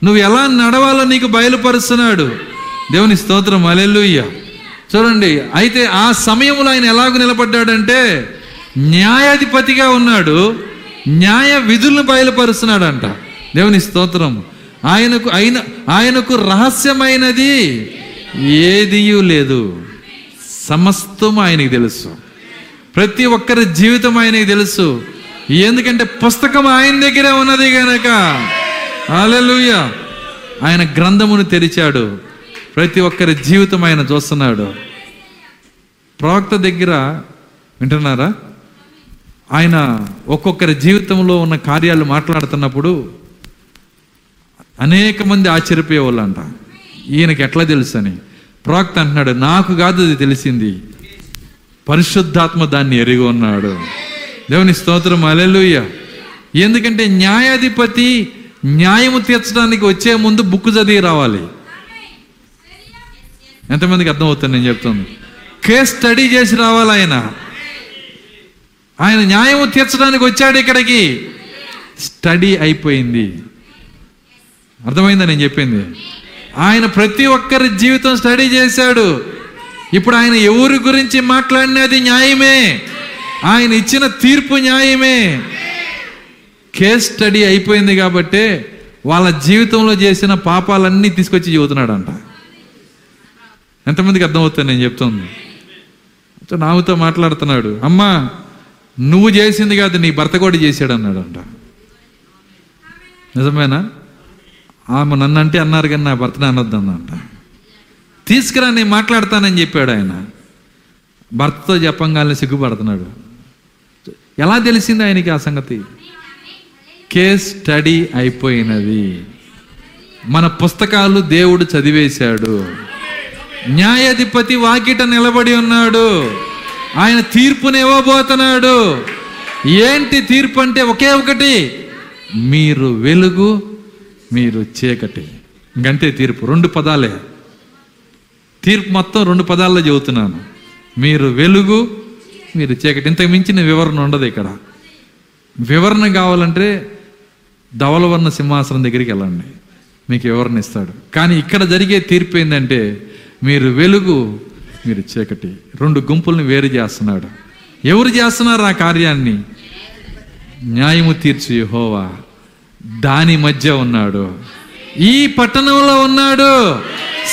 A: నువ్వు ఎలా నడవాలో నీకు బయలుపరుస్తున్నాడు. దేవుని స్తోత్రం అలెల్లుయ్య చూడండి అయితే ఆ సమయంలో ఆయన ఎలాగ నిలబడ్డాడంటే న్యాయాధిపతిగా ఉన్నాడు న్యాయ విధులను బయలుపరుస్తున్నాడంట. దేవుని స్తోత్రం. ఆయనకు ఆయన ఆయనకు రహస్యమైనది ఏదియూ లేదు. సమస్తం ఆయనకి తెలుసు. ప్రతి ఒక్కరి జీవితం ఆయనకి తెలుసు. ఎందుకంటే పుస్తకం ఆయన దగ్గరే ఉన్నది కనుక హల్లెలూయా. ఆయన గ్రంథమును తెరిచాడు. ప్రతి ఒక్కరి జీవితం ఆయన చూస్తున్నాడు. ప్రవక్త దగ్గర వింటున్నారా? ఆయన ఒక్కొక్కరి జీవితంలో ఉన్న కార్యాలు మాట్లాడుతున్నప్పుడు అనేక మంది ఆశ్చర్యపోయేవాళ్ళంట. ఈయనకి ఎట్లా తెలుసు అని ప్రవక్త అంటున్నాడు నాకు కాదు అది తెలిసింది. పరిశుద్ధాత్మ దాన్ని ఎరిగి ఉన్నాడు. దేవుని స్తోత్రం అలెలుయ్య ఎందుకంటే న్యాయాధిపతి న్యాయము తీర్చడానికి వచ్చే ముందు బుక్ చదివి రావాలి. ఎంతమందికి అర్థమవుతుంది నేను చెప్తాను? కేస్ స్టడీ చేసి రావాలి ఆయన. ఆయన న్యాయము తీర్చడానికి వచ్చాడు ఇక్కడికి. స్టడీ అయిపోయింది. అర్థమైందా నేను చెప్పింది? ఆయన ప్రతి ఒక్కరి జీవితం స్టడీ చేశాడు. ఇప్పుడు ఆయన ఎవరి గురించి మాట్లాడినది న్యాయమే. ఆయన ఇచ్చిన తీర్పు న్యాయమే. కేస్ స్టడీ అయిపోయింది కాబట్టి వాళ్ళ జీవితంలో చేసిన పాపాలన్నీ తీసుకొచ్చి చెబుతున్నాడంట ఎంతమందికి అర్థమవుతుంది నేను చెప్తుంది? నావుతో మాట్లాడుతున్నాడు. అమ్మా నువ్వు చేసింది కాదు నీ భర్త కూడా చేశాడు అన్నాడంట నిజమేనా? ఆమె నన్ను అంటే అన్నారు కానీ నా భర్తనే అనొద్దందంట. తీసుకురా నేను మాట్లాడతానని చెప్పాడు ఆయన. భర్తతో చెప్పంగానే సిగ్గుపడుతున్నాడు. ఎలా తెలిసింది ఆయనకి ఆ సంగతి? కేస్ స్టడీ అయిపోయినది. మన పుస్తకాలు దేవుడు చదివేశాడు. న్యాయాధిపతి వాకిట నిలబడి ఉన్నాడు. ఆయన తీర్పుని ఇవ్వబోతున్నాడు. ఏంటి తీర్పు అంటే ఒకే ఒకటి మీరు వెలుగు మీరు చీకటి. ఇంకంతే తీర్పు రెండు పదాలే. తీర్పు మొత్తం రెండు పదాల్లో చెబుతున్నాను. మీరు వెలుగు మీరు చీకటి. ఇంతకు మించిన వివరణ ఉండదు ఇక్కడ. వివరణ కావాలంటే ధవలవర్ణ సింహాసనం దగ్గరికి వెళ్ళండి. మీకు వివరణ ఇస్తాడు. కానీ ఇక్కడ జరిగే తీర్పు ఏంటంటే మీరు వెలుగు మీరు చీకటి. రెండు గుంపుల్ని వేరు చేస్తున్నాడు. ఎవరు చేస్తున్నారు ఆ కార్యాన్ని? న్యాయము తీర్చు హోవా దాని మధ్య ఉన్నాడు. ఈ పట్టణంలో ఉన్నాడు.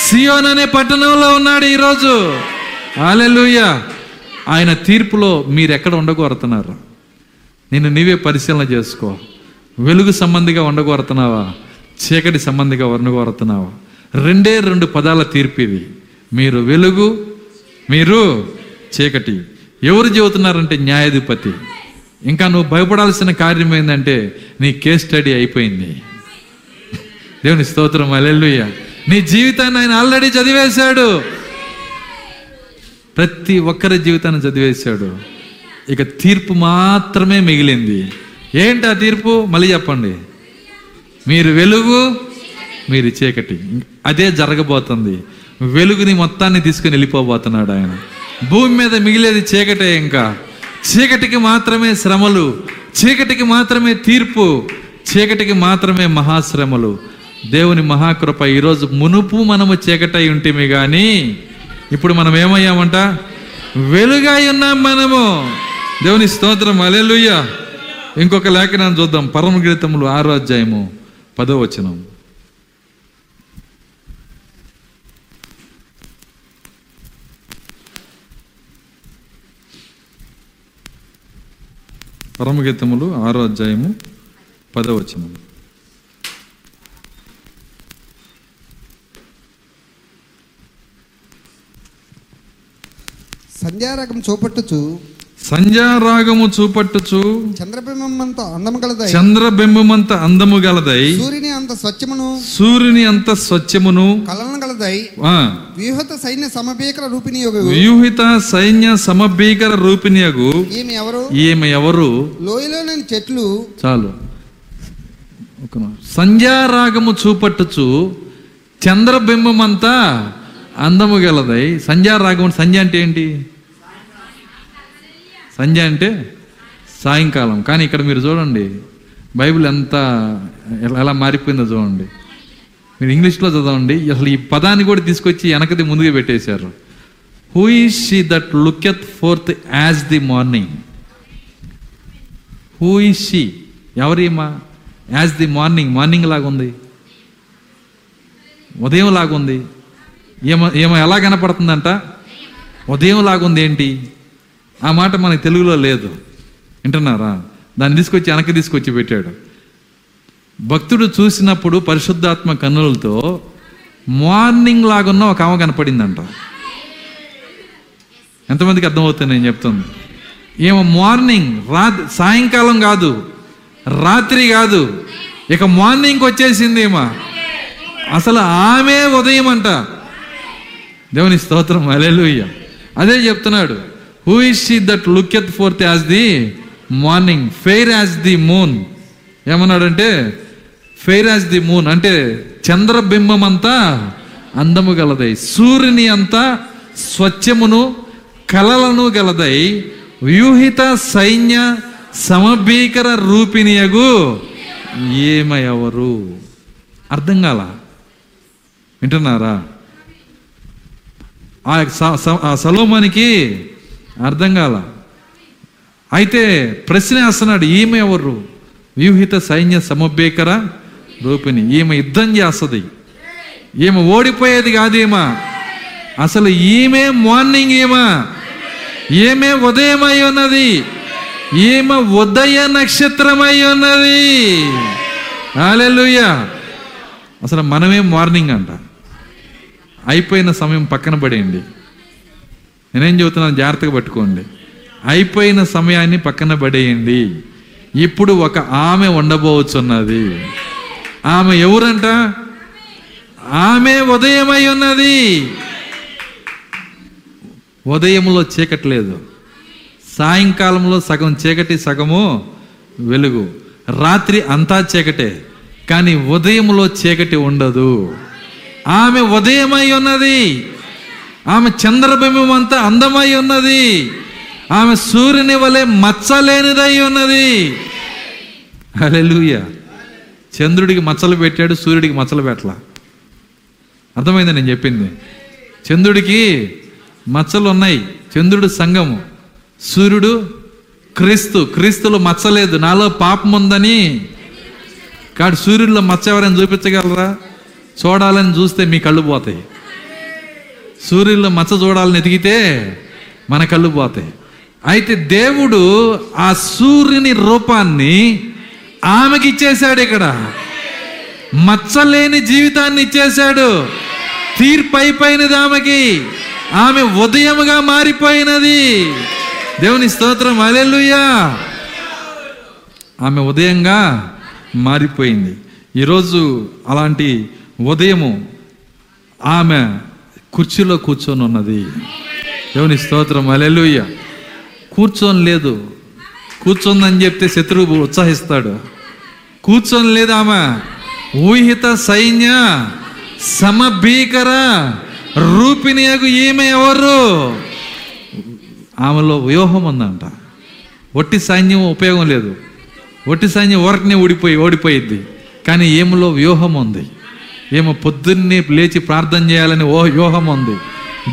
A: సియోన్ అనే పట్టణంలో ఉన్నాడు ఈరోజు. హల్లెలూయా. ఆయన తీర్పులో మీరు ఎక్కడ ఉండగోరుతున్నారు? నిన్ను నీవే పరిశీలన చేసుకో. వెలుగు సంబంధిగా ఉండగోరుతున్నావా? చీకటి సంబంధిగా ఉండగోరుతున్నావా? రెండే రెండు పదాల తీర్పు ఇది మీరు వెలుగు మీరు చీకటి. ఎవరు చెబుతున్నారంటే న్యాయాధిపతి. ఇంకా నువ్వు భయపడాల్సిన కార్యం ఏంటంటే నీ కేస్ స్టడీ అయిపోయింది. దేవుని స్తోత్రం అలెల్లుయ్య నీ జీవితాన్ని ఆయన ఆల్రెడీ చదివేశాడు. ప్రతి ఒక్కరి జీవితాన్ని చదివేశాడు. ఇక తీర్పు మాత్రమే మిగిలింది. ఏంటి ఆ తీర్పు? మళ్ళీ చెప్పండి. మీరు వెలుగు మీరు చీకటి. అదే జరగబోతుంది. వెలుగుని మొత్తాన్ని తీసుకుని వెళ్ళిపోబోతున్నాడు ఆయన. భూమి మీద మిగిలేది చీకటే ఇంకా. చీకటికి మాత్రమే శ్రమలు. చీకటికి మాత్రమే తీర్పు. చీకటికి మాత్రమే మహాశ్రమలు. దేవుని మహాకృప ఈరోజు మునుపు మనము చీకటై ఉంటేమి కానీ ఇప్పుడు మనం ఏమయ్యామంట? వెలుగై ఉన్నాం మనము. దేవుని స్తోత్రం అలెలుయ్య ఇంకొక లేఖనాన్ని చూద్దాం. పరమగీతములు ఆరో అధ్యాయము పదో వచనం. పరమగీతములు ఆరో అధ్యాయము పదవచనము వచనం
B: సంధ్యారకం చూపట్టుచు
A: సంధ్యారాగము చూపట్టుచు
B: చంద్రబింబంతో అందము కలదై
A: చంద్రబింబమంత అందము గలదై.
B: సూర్యుని అంత స్వచ్ఛమును
A: సూర్యుని అంత స్వచ్ఛమును
B: కలన కలదై
A: ఆ,
B: వ్యూహత సైన్య సమభీకర రూపిణి
A: వ్యూహిత సైన్య సమభీకర రూపిణియగు
B: ఈమె ఎవరు?
A: ఈమె ఎవరు?
B: లోయలోని చెట్లు.
A: చాలు. సంధ్యారాగము చూపట్టుచు చంద్రబింబమంతా అందము గలదై. సంధ్యారాగం సంధ్య అంటే ఏంటి? సంధ్య అంటే సాయంకాలం. కానీ ఇక్కడ మీరు చూడండి బైబిల్ ఎంత ఎలా- ఎలా మారిపోయిందో చూడండి. మీరు ఇంగ్లీష్లో చదవండి అసలు ఈ పదాన్ని కూడా తీసుకొచ్చి వెనకది ముందుగా పెట్టేశారు. Who is she that looketh forth as the morning who is she ఎవరేమా as the morning morning లాగుంది. ఉదయం లాగుంది. ఏమో ఏమో ఎలా కనపడుతుందంట? ఉదయం లాగుంది ఏంటి ఆ మాట మనకి తెలుగులో లేదు. వింటున్నారా? దాన్ని తీసుకొచ్చి వెనక్కి తీసుకొచ్చి పెట్టాడు. భక్తుడు చూసినప్పుడు పరిశుద్ధాత్మ కన్నులతో మార్నింగ్ లాగున్న ఒక ఆమె కనపడిందంట. ఎంతమందికి అర్థమవుతుంది నేను చెప్తుంది? ఏమో మార్నింగ్ రా సాయంకాలం కాదు రాత్రి కాదు ఇక మార్నింగ్కి వచ్చేసింది ఏమో అసలు ఆమె ఉదయం అంట దేవుని స్తోత్రం అలెలుయ్య అదే చెప్తున్నాడు who is she that looketh forth as the morning fair as the moon ఏమన్నాడంటే ఫెయిర్ యాజ్ ది మూన్ అంటే చంద్రబింబం అంతా అందము గలదై సూర్యుని అంతా స్వచ్ఛమును కలలను గలదై వ్యూహిత సైన్య సమభీకర రూపిణియగు ఏమ అర్థం కాల? వింటున్నారా? ఆ స- ఆ సలోమానికి అర్థం కాల. అయితే ప్రశ్న వేస్తున్నాడు ఈమె ఎవరు? వ్యూహిత సైన్య సమభ్యకర రూపిణి. ఈమె యుద్ధం చేస్తుంది. ఈమె ఓడిపోయేది కాదు ఈమె. అసలు ఈమె మార్నింగ్ ఈమె. ఏమే ఉదయమై ఉన్నది. ఈమె ఉదయ నక్షత్రమై ఉన్నది. హల్లెలూయా అసలు మనమే మార్నింగ్ అంట. అయిపోయిన సమయం పక్కన పడేయండి. నేనేం చెబుతున్నాను జాగ్రత్తగా పట్టుకోండి. అయిపోయిన సమయాన్ని పక్కన పడేయండి. ఇప్పుడు ఒక ఆమె ఉండబోచున్నది. ఆమె ఎవరంట? ఆమె ఉదయమై ఉన్నది. ఉదయంలో చీకటి లేదు సాయంకాలంలో సగం చీకటి సగము వెలుగు. రాత్రి అంతా చీకటే కానీ ఉదయంలో చీకటి ఉండదు. ఆమె ఉదయమై ఉన్నది. ఆమె చంద్రబింబం అంతా అందమై ఉన్నది. ఆమె సూర్యుని వలె మచ్చలేనిదై ఉన్నది. హల్లెలూయా. చంద్రుడికి మచ్చలు పెట్టాడు సూర్యుడికి మచ్చలు పెట్టలా. అర్థమైంది నేను చెప్పింది? చంద్రుడికి మచ్చలు ఉన్నాయి చంద్రుడు సంఘము. సూర్యుడు క్రీస్తు. క్రీస్తులో మచ్చలేదు. నాలో పాపం ఉందని కాడు సూర్యుడిలో మచ్చ ఎవరైనా చూపించగలరా? చూడాలని చూస్తే మీ కళ్ళు పోతాయి. సూర్యుల్లో మచ్చ చూడాలని ఎతికితే మన కళ్ళు పోతాయి. అయితే దేవుడు ఆ సూర్యుని రూపాన్ని ఆమెకి ఇచ్చేశాడు ఇక్కడ. మచ్చలేని జీవితాన్ని ఇచ్చేశాడు. తీర్పు అయిపోయినది ఆమెకి. ఆమె ఉదయముగా మారిపోయినది. దేవుని స్తోత్రం అలెలుయ్యా ఆమె ఉదయంగా మారిపోయింది. ఈరోజు అలాంటి ఉదయము ఆమె కుర్చీలో కూర్చొని ఉన్నది. దేవుని స్తోత్రం. అలెలుయ్య కూర్చొని లేదు. కూర్చొందని చెప్తే శత్రువు ఉత్సాహిస్తాడు. కూర్చొని లేదు ఆమె. ఊహిత సైన్య సమభీకర రూపిణియకు ఈమె ఎవరు? ఆమెలో వ్యూహం ఉందంట. ఒట్టి సైన్యం ఉపయోగం లేదు. ఒట్టి సైన్యం ఊరకనే ఊడిపోయి ఓడిపోయిద్ది. కానీ ఏమిలో వ్యూహం ఉంది. ఏమో పొద్దున్నే లేచి ప్రార్థన చేయాలని ఓ వ్యూహం ఉంది.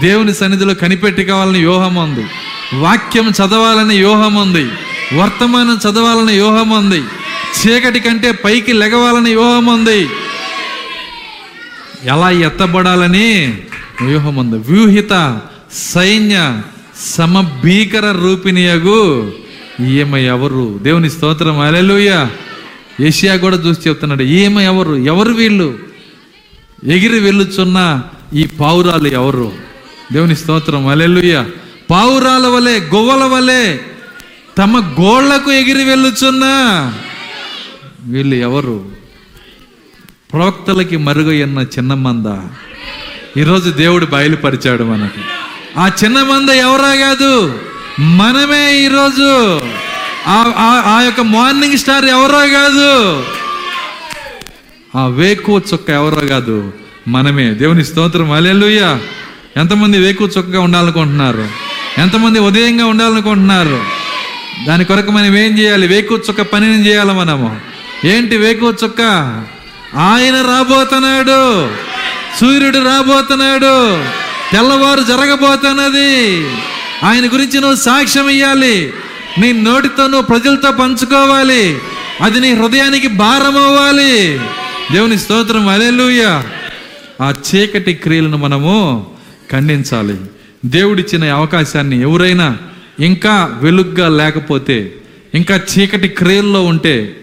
A: దేవుని సన్నిధిలో కనిపెట్టుకోవాలని వ్యూహం ఉంది. వాక్యం చదవాలని వ్యూహం ఉంది. వర్తమానం చదవాలని వ్యూహం ఉంది. చీకటి కంటే పైకి లెగవాలని వ్యూహం ఉంది. ఎలా ఎత్తబడాలని వ్యూహం ఉంది. వ్యూహిత సైన్య సమభీకర రూపిణియగు ఈమె ఎవరు? దేవుని స్తోత్రం. అలెలుయ ఏషియా కూడా చూసి చెప్తున్నాడు ఈమె ఎవరు? ఎవరు వీళ్ళు? ఎగిరి వెళ్ళుచున్న ఈ పావురాలు ఎవరు? దేవుని స్తోత్రం. అలెలుయ్య పావురాల వలె గొవ్వల వలె తమ గోళ్ళకు ఎగిరి వెళ్ళుచున్నా వీళ్ళు ఎవరు? ప్రవక్తలకి మరుగయ్యన్న చిన్న మంద ఈరోజు దేవుడు బయలుపరిచాడు మనకు. ఆ చిన్న మంద ఎవరా కాదు? మనమే ఈరోజు. ఆ- ఆ- ఆ యొక్క మార్నింగ్ స్టార్ ఎవరో కాదు? ఆ వేకువ చుక్క ఎవరో కాదు మనమే. దేవుని స్తోత్రం. అలెలుయ్య ఎంతమంది వేకువ చుక్కగా ఉండాలనుకుంటున్నారు? ఎంతమంది ఉదయంగా ఉండాలనుకుంటున్నారు? దాని కొరకు మనం ఏం చేయాలి? వేకువ చుక్క పనిని చేయాలి మనము? ఏంటి వేకువ చుక్క? ఆయన రాబోతున్నాడు. సూర్యుడు రాబోతున్నాడు. తెల్లవారు జరగబోతున్నది. ఆయన గురించి నువ్వు సాక్ష్యం ఇవ్వాలి నీ నోటితో నువ్వు ప్రజలతో పంచుకోవాలి. అది నీ హృదయానికి భారం అవ్వాలి దేవుని స్తోత్రం అలెలుయ ఆ చీకటి క్రియలను మనము ఖండించాలి. దేవుడిచ్చిన అవకాశాన్ని ఎవరైనా ఇంకా వెలుగ్గా లేకపోతే ఇంకా చీకటి క్రియల్లో ఉంటే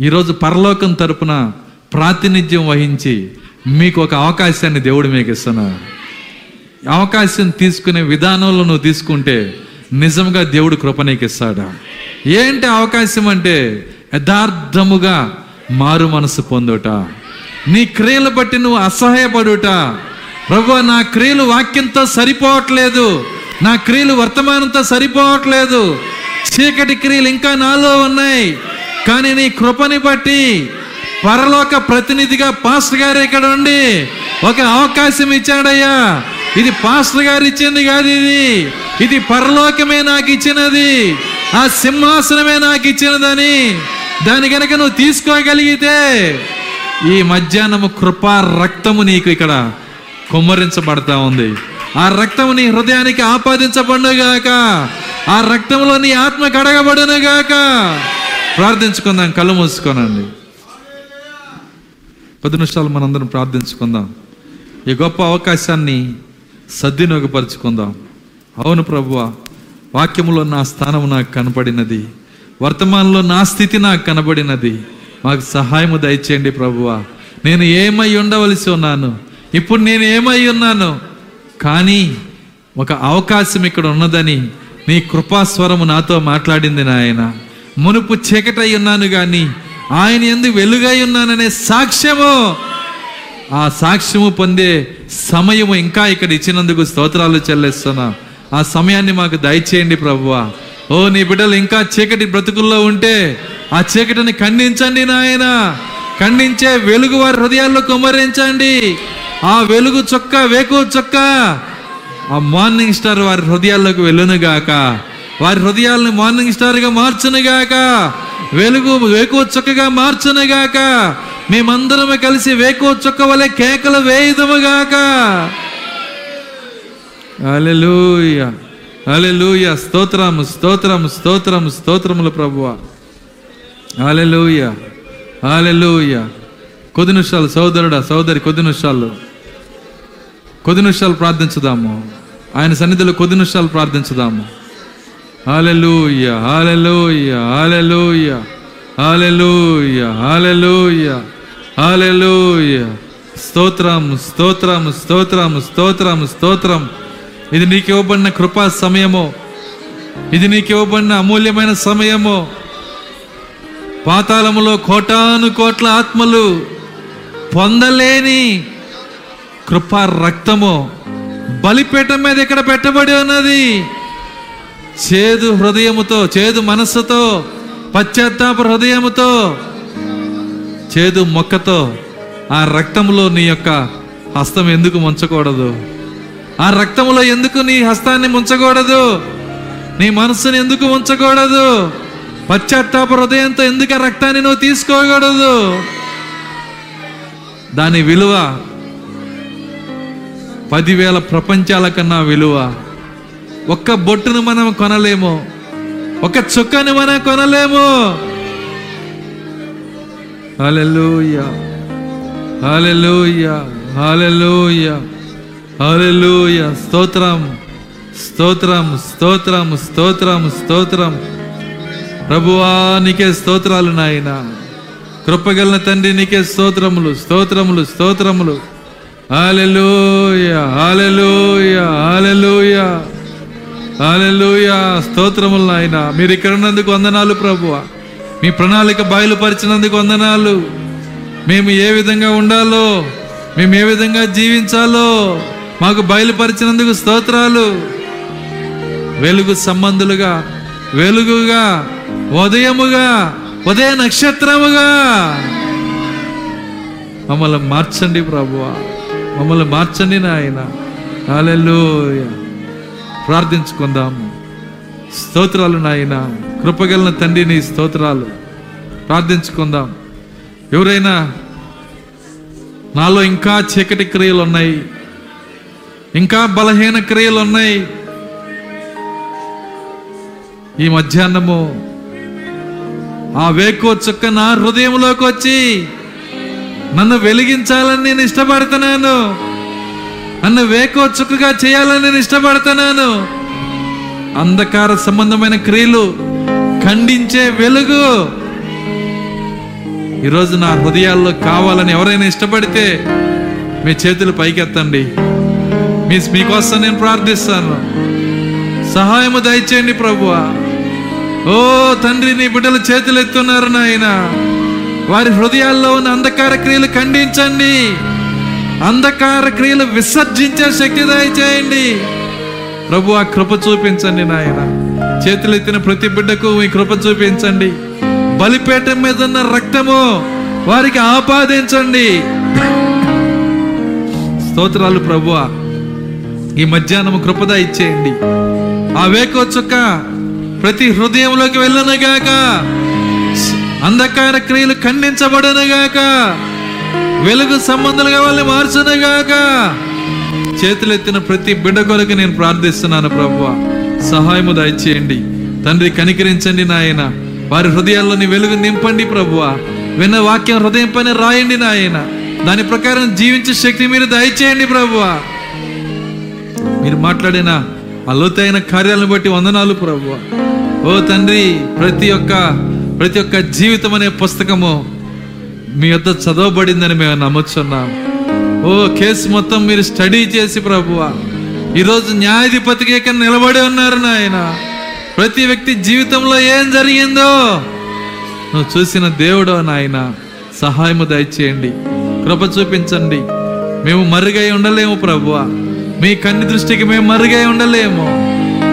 A: ఈరోజు పరలోకం తరపున ప్రాతినిధ్యం వహించి మీకు ఒక అవకాశాన్ని దేవుడు మీకు ఇస్తున్నారు అవకాశం తీసుకునే విధానంలో నువ్వు తీసుకుంటే నిజంగా దేవుడు కృప నీకు ఇస్తాడా? ఏంటి అవకాశం అంటే యథార్థముగా మారు మనసు పొందుట. నీ క్రియలు బట్టి నువ్వు అసహాయపడుట. ప్రభు నా క్రియలు వాక్యంతో సరిపోవట్లేదు. నా క్రియలు వర్తమానంతో సరిపోవట్లేదు. చీకటి క్రియలు ఇంకా నాలో ఉన్నాయి. కానీ నీ కృపని బట్టి పరలోక ప్రతినిధిగా పాస్టర్ గారు ఇక్కడ ఉండి ఒక అవకాశం ఇచ్చాడయ్యా. ఇది పాస్టర్ గారు ఇచ్చింది కాదు ఇది. ఇది పరలోకమే నాకు ఇచ్చినది. ఆ సింహాసనమే నాకు ఇచ్చినదని దాని గనక నువ్వు తీసుకోగలిగితే ఈ మధ్యాహ్నము కృపా రక్తము నీకు ఇక్కడ కుమ్మరించబడతా ఉంది. ఆ రక్తము నీ హృదయానికి ఆపాదించబడుగాక ఆ రక్తంలో నీ ఆత్మ కడగబడునుగాక. ప్రార్థించుకుందాం కళ్ళు మూసుకోనండి. పది నిమిషాలు మనందరం ప్రార్థించుకుందాం. ఈ గొప్ప అవకాశాన్ని సద్వినియోగపరుచుకుందాం. అవును ప్రభువ వాక్యములో నా స్థానం నాకు కనపడినది. వర్తమానంలో నా స్థితి నాకు కనబడినది. మాకు సహాయము దయచేయండి ప్రభువా. నేను ఏమై ఉండవలసి ఉన్నాను? ఇప్పుడు నేను ఏమై ఉన్నాను? కానీ ఒక అవకాశం ఇక్కడ ఉన్నదని నీ కృపాస్వరము నాతో మాట్లాడింది నాయన. మునుపు చీకటై ఉన్నాను కానీ ఆయన ఎందుకు వెలుగై ఉన్నాననే సాక్ష్యము. ఆ సాక్ష్యము పొందే సమయము ఇంకా ఇక్కడ ఇచ్చినందుకు స్తోత్రాలు చెల్లిస్తున్నా. ఆ సమయాన్ని మాకు దయచేయండి ప్రభువా. ఓ నీ బిడ్డలు ఇంకా చీకటి బ్రతుకుల్లో ఉంటే ఆ చీకటిని ఖండించండి నాయన. ఖండించే వెలుగు వారి హృదయాల్లో కుమ్మరించండి. ఆ వెలుగు చొక్క వేకు చొక్క. ఆ మార్నింగ్ స్టార్ వారి హృదయాల్లోకి వెళ్ళునుగాక వారి హృదయాలను మార్నింగ్ స్టార్గా మార్చునుగాక వెలుగు వేకువ చొక్కగా మార్చునుగాక మేమందరము కలిసి వేకువ చొక్క వలె కేకలు వేయుదముగాక అలెలూయ అలెలుయ స్తోత్రము స్తోత్రము స్తోత్రము స్తోత్రములు ప్రభువ. అలెలుయ అలెలుయ కొద్ది నిమిషాలు సోదరుడా సోదరి కొద్ది నిమిషాలు. కొద్ది నిమిషాలు ప్రార్థించుదాము. ఆయన సన్నిధిలో కొద్ది నిమిషాలు ప్రార్థించుదాము. Hallelujah hallelujah hallelujah hallelujah hallelujah hallelujah స్తోత్రం స్తోత్రం స్తోత్రం స్తోత్రం స్తోత్రం. ఇది నీకు ఇవ్వబడిన కృపా సమయము. ఇది నీకు ఇవ్వబడిన అమూల్యమైన సమయము. పాతాళములో కోటాను కోట్ల ఆత్మలు పొందలేని కృపా రక్తము బలిపీఠం మీద ఇక్కడ పెట్టబడి ఉన్నది. చేదు హృదయముతో చేదు మనస్సుతో పశ్చాత్తాప హృదయముతో చేదు మొక్కతో ఆ రక్తంలో నీ యొక్క హస్తం ఎందుకు ముంచకూడదు? ఆ రక్తంలో ఎందుకు నీ హస్తాన్ని ముంచకూడదు? నీ మనస్సుని ఎందుకు ఉంచకూడదు పశ్చాత్తాప హృదయంతో ఎందుకు ఆ రక్తాన్ని నువ్వు తీసుకోకూడదు? దాని విలువ పదివేల ప్రపంచాల కన్నా విలువ. ఒక్క బొట్టును మనం కొనలేము. ఒక చుక్కని మనం కొనలేము. హల్లెలూయా. హల్లెలూయా. హల్లెలూయా. హల్లెలూయా. స్తోత్రం. స్తోత్రం స్తోత్రం స్తోత్రం స్తోత్రం. ప్రభువా నీకే స్తోత్రాలు నాయన. కృపగలన తండ్రి నీకే స్తోత్రములు స్తోత్రములు స్తోత్రములు. హాలెలూయ హాలెలూయ హాలెలూయ హాలెలూయ స్తోత్రములు నాయన. మీరు ఇక్కడ ఉన్నందుకు వందనాలు ప్రభువా. మీ ప్రణాళిక బయలుపరిచినందుకు వందనాలు. మేము ఏ విధంగా ఉండాలో మేము ఏ విధంగా జీవించాలో మాకు బయలుపరిచినందుకు స్తోత్రాలు. వెలుగు సంబంధులుగా వెలుగుగా ఉదయముగా ఉదయ నక్షత్రముగా. మమ్మల్ని మార్చండి ప్రభువా. మమ్మల్ని మార్చండి నాయన. హల్లెలూయా. ప్రార్థించుకుందాము స్తోత్రాలు నాయన. కృపగలన తండ్రి నీ స్తోత్రాలు. ప్రార్థించుకుందాం. ఎవరైనా నాలో ఇంకా చీకటి క్రియలు ఉన్నాయి ఇంకా బలహీన క్రియలు ఉన్నాయి ఈ మధ్యాహ్నము ఆ వేకో చుక్క నా హృదయంలోకి వచ్చి నన్ను వెలిగించాలని నేను ఇష్టపడుతున్నాను. నన్ను వేకో చుక్కగా చేయాలని నేను ఇష్టపడుతున్నాను. అంధకార సంబంధమైన క్రియలు ఖండించే వెలుగు ఈరోజు నా హృదయాల్లో కావాలని ఎవరైనా ఇష్టపడితే మీ చేతులు పైకెత్తండి. మీ మీకోసం నేను ప్రార్థిస్తాను. సహాయము దయచేయండి ప్రభువ. ఓ తండ్రి నీ బిడ్డలు చేతులు ఎత్తున్నారు నాయన. వారి హృదయాల్లో ఉన్న అంధకార క్రియలు ఖండించండి. అంధకార క్రియలు విసర్జించే శక్తి దయచేయండి. ప్రభు ఆ కృప చూపించండి నాయన. చేతులు ఎత్తిన ప్రతి బిడ్డకు మీ కృప చూపించండి. బలిపేట మీద ఉన్న రక్తము వారికి ఆపాదించండి. స్తోత్రాలు ప్రభువా. ఈ మధ్యాహ్నం కృపద ఇచ్చేయండి. ఆ వేకో చుక్క ప్రతి హృదయంలోకి వెళ్ళనగాక అంధకార క్రియలు ఖండించబడనగాక వెలుగు సంబంధాలుగా వాళ్ళని మార్చునుగాక చేతులెత్తిన ప్రతి బిడ్డ కొరకు నేను ప్రార్థిస్తున్నాను ప్రభువ. సహాయము దయచేయండి. తండ్రి కనికరించండి నాయన. వారి హృదయాల్లోని వెలుగు నింపండి ప్రభువ. విన్న వాక్యం హృదయం పైన రాయండి నాయన. దాని ప్రకారం జీవించే శక్తి మీరు దయచేయండి ప్రభువా. మీరు మాట్లాడిన ఆ లోతైన కార్యాలను బట్టి వందనాలు ప్రభు ఓ తండ్రి ప్రతి ఒక్క ప్రతి ఒక్క జీవితం అనే పుస్తకము మీ యొద్ద చదవబడిందని మేము నమ్ముచున్నాం. ఓ కేసు మొత్తం మీరు స్టడీ చేసి ప్రభువ. ఈరోజు న్యాయాధిపతికి ఇక్కడ నిలబడి ఉన్నారు నాయన. ప్రతి వ్యక్తి జీవితంలో ఏం జరిగిందో నువ్వు చూసిన దేవుడో నాయన సహాయము దయచేయండి. కృప చూపించండి. మేము మరుగై ఉండలేము ప్రభువ. మీ కన్ని దృష్టికి మేము మరుగై ఉండలేము.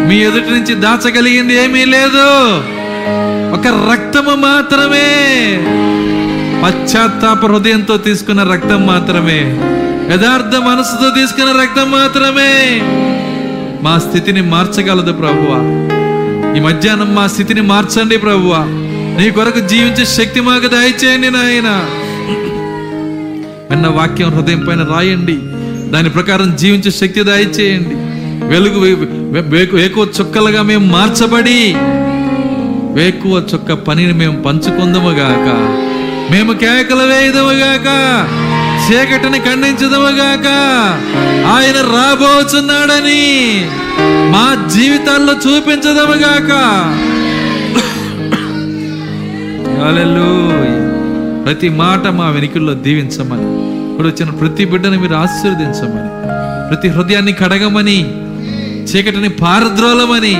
A: మీ ఎదుటి నుంచి దాచగలిగింది ఏమీ లేదు. ఒక రక్తము మాత్రమే. పశ్చాత్తాప హృదయంతో తీసుకున్న రక్తం మాత్రమే. యథార్థ మనసుతో తీసుకున్న రక్తం మాత్రమే. మా స్థితిని మార్చగలదు ప్రభువా. ఈ మధ్యాహ్నం మా స్థితిని మార్చండి ప్రభువా. నీ కొరకు జీవించే శక్తి మాకు దయచేయండి నాయన. అన్న వాక్యం హృదయం పైన రాయండి. దాని ప్రకారం జీవించే శక్తి దయచేయండి వెలుగు ఎక్కువ చుక్కలుగా మేము మార్చబడి వేకువ చుక్క పనిని మేము పంచుకుందము గాక మేము కేకలు వేయదము గాక చీకటిని ఖండించదము గాక ఆయన రాబోచున్నాడని మా జీవితాల్లో చూపించదము గాక ప్రతి మాట మా వెనుకల్లో దీవించమని. ఇప్పుడు వచ్చిన ప్రతి బిడ్డని మీరు ఆశీర్వదించమని ప్రతి హృదయాన్ని కడగమని చీకటిని పారద్రోలమని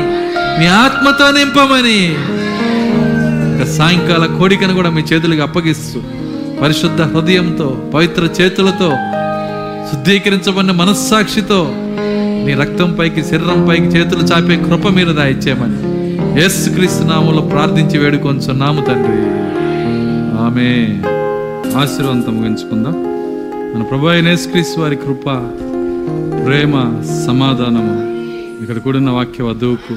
A: మీ ఆత్మతో నింపమని సాయంకాల కోడికను కూడా మీ చేతులకు అప్పగిస్తూ పరిశుద్ధ హృదయంతో పవిత్ర చేతులతో శుద్ధీకరించబడిన మనస్సాక్షితో నీ రక్తం పైకి శరీరం పైకి చేతులు చాపే కృప మీరు దాయిచ్చేయమని యేసుక్రీస్తు నామంలో ప్రార్థించి వేడుకొంచున్నాము తండ్రి. ఆమె ఆశీర్వంతం గురించుకుందాం మన ప్రభు అయిన వారి కృప ప్రేమ సమాధానము. ఇక్కడ కూడిన వాక్య వధువుకు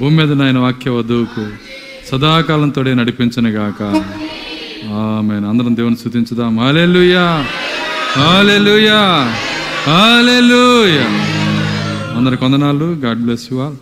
A: భూమి మీద నాయన వాక్య వధువుకు సదాకాలంతోడే నడిపించను గాక. ఆమె అందరం దేవుని స్థుతించుదాం. హాలెలుయా హాలెలుయా హాలెలుయా అందరికి వందనాలు. God bless you all.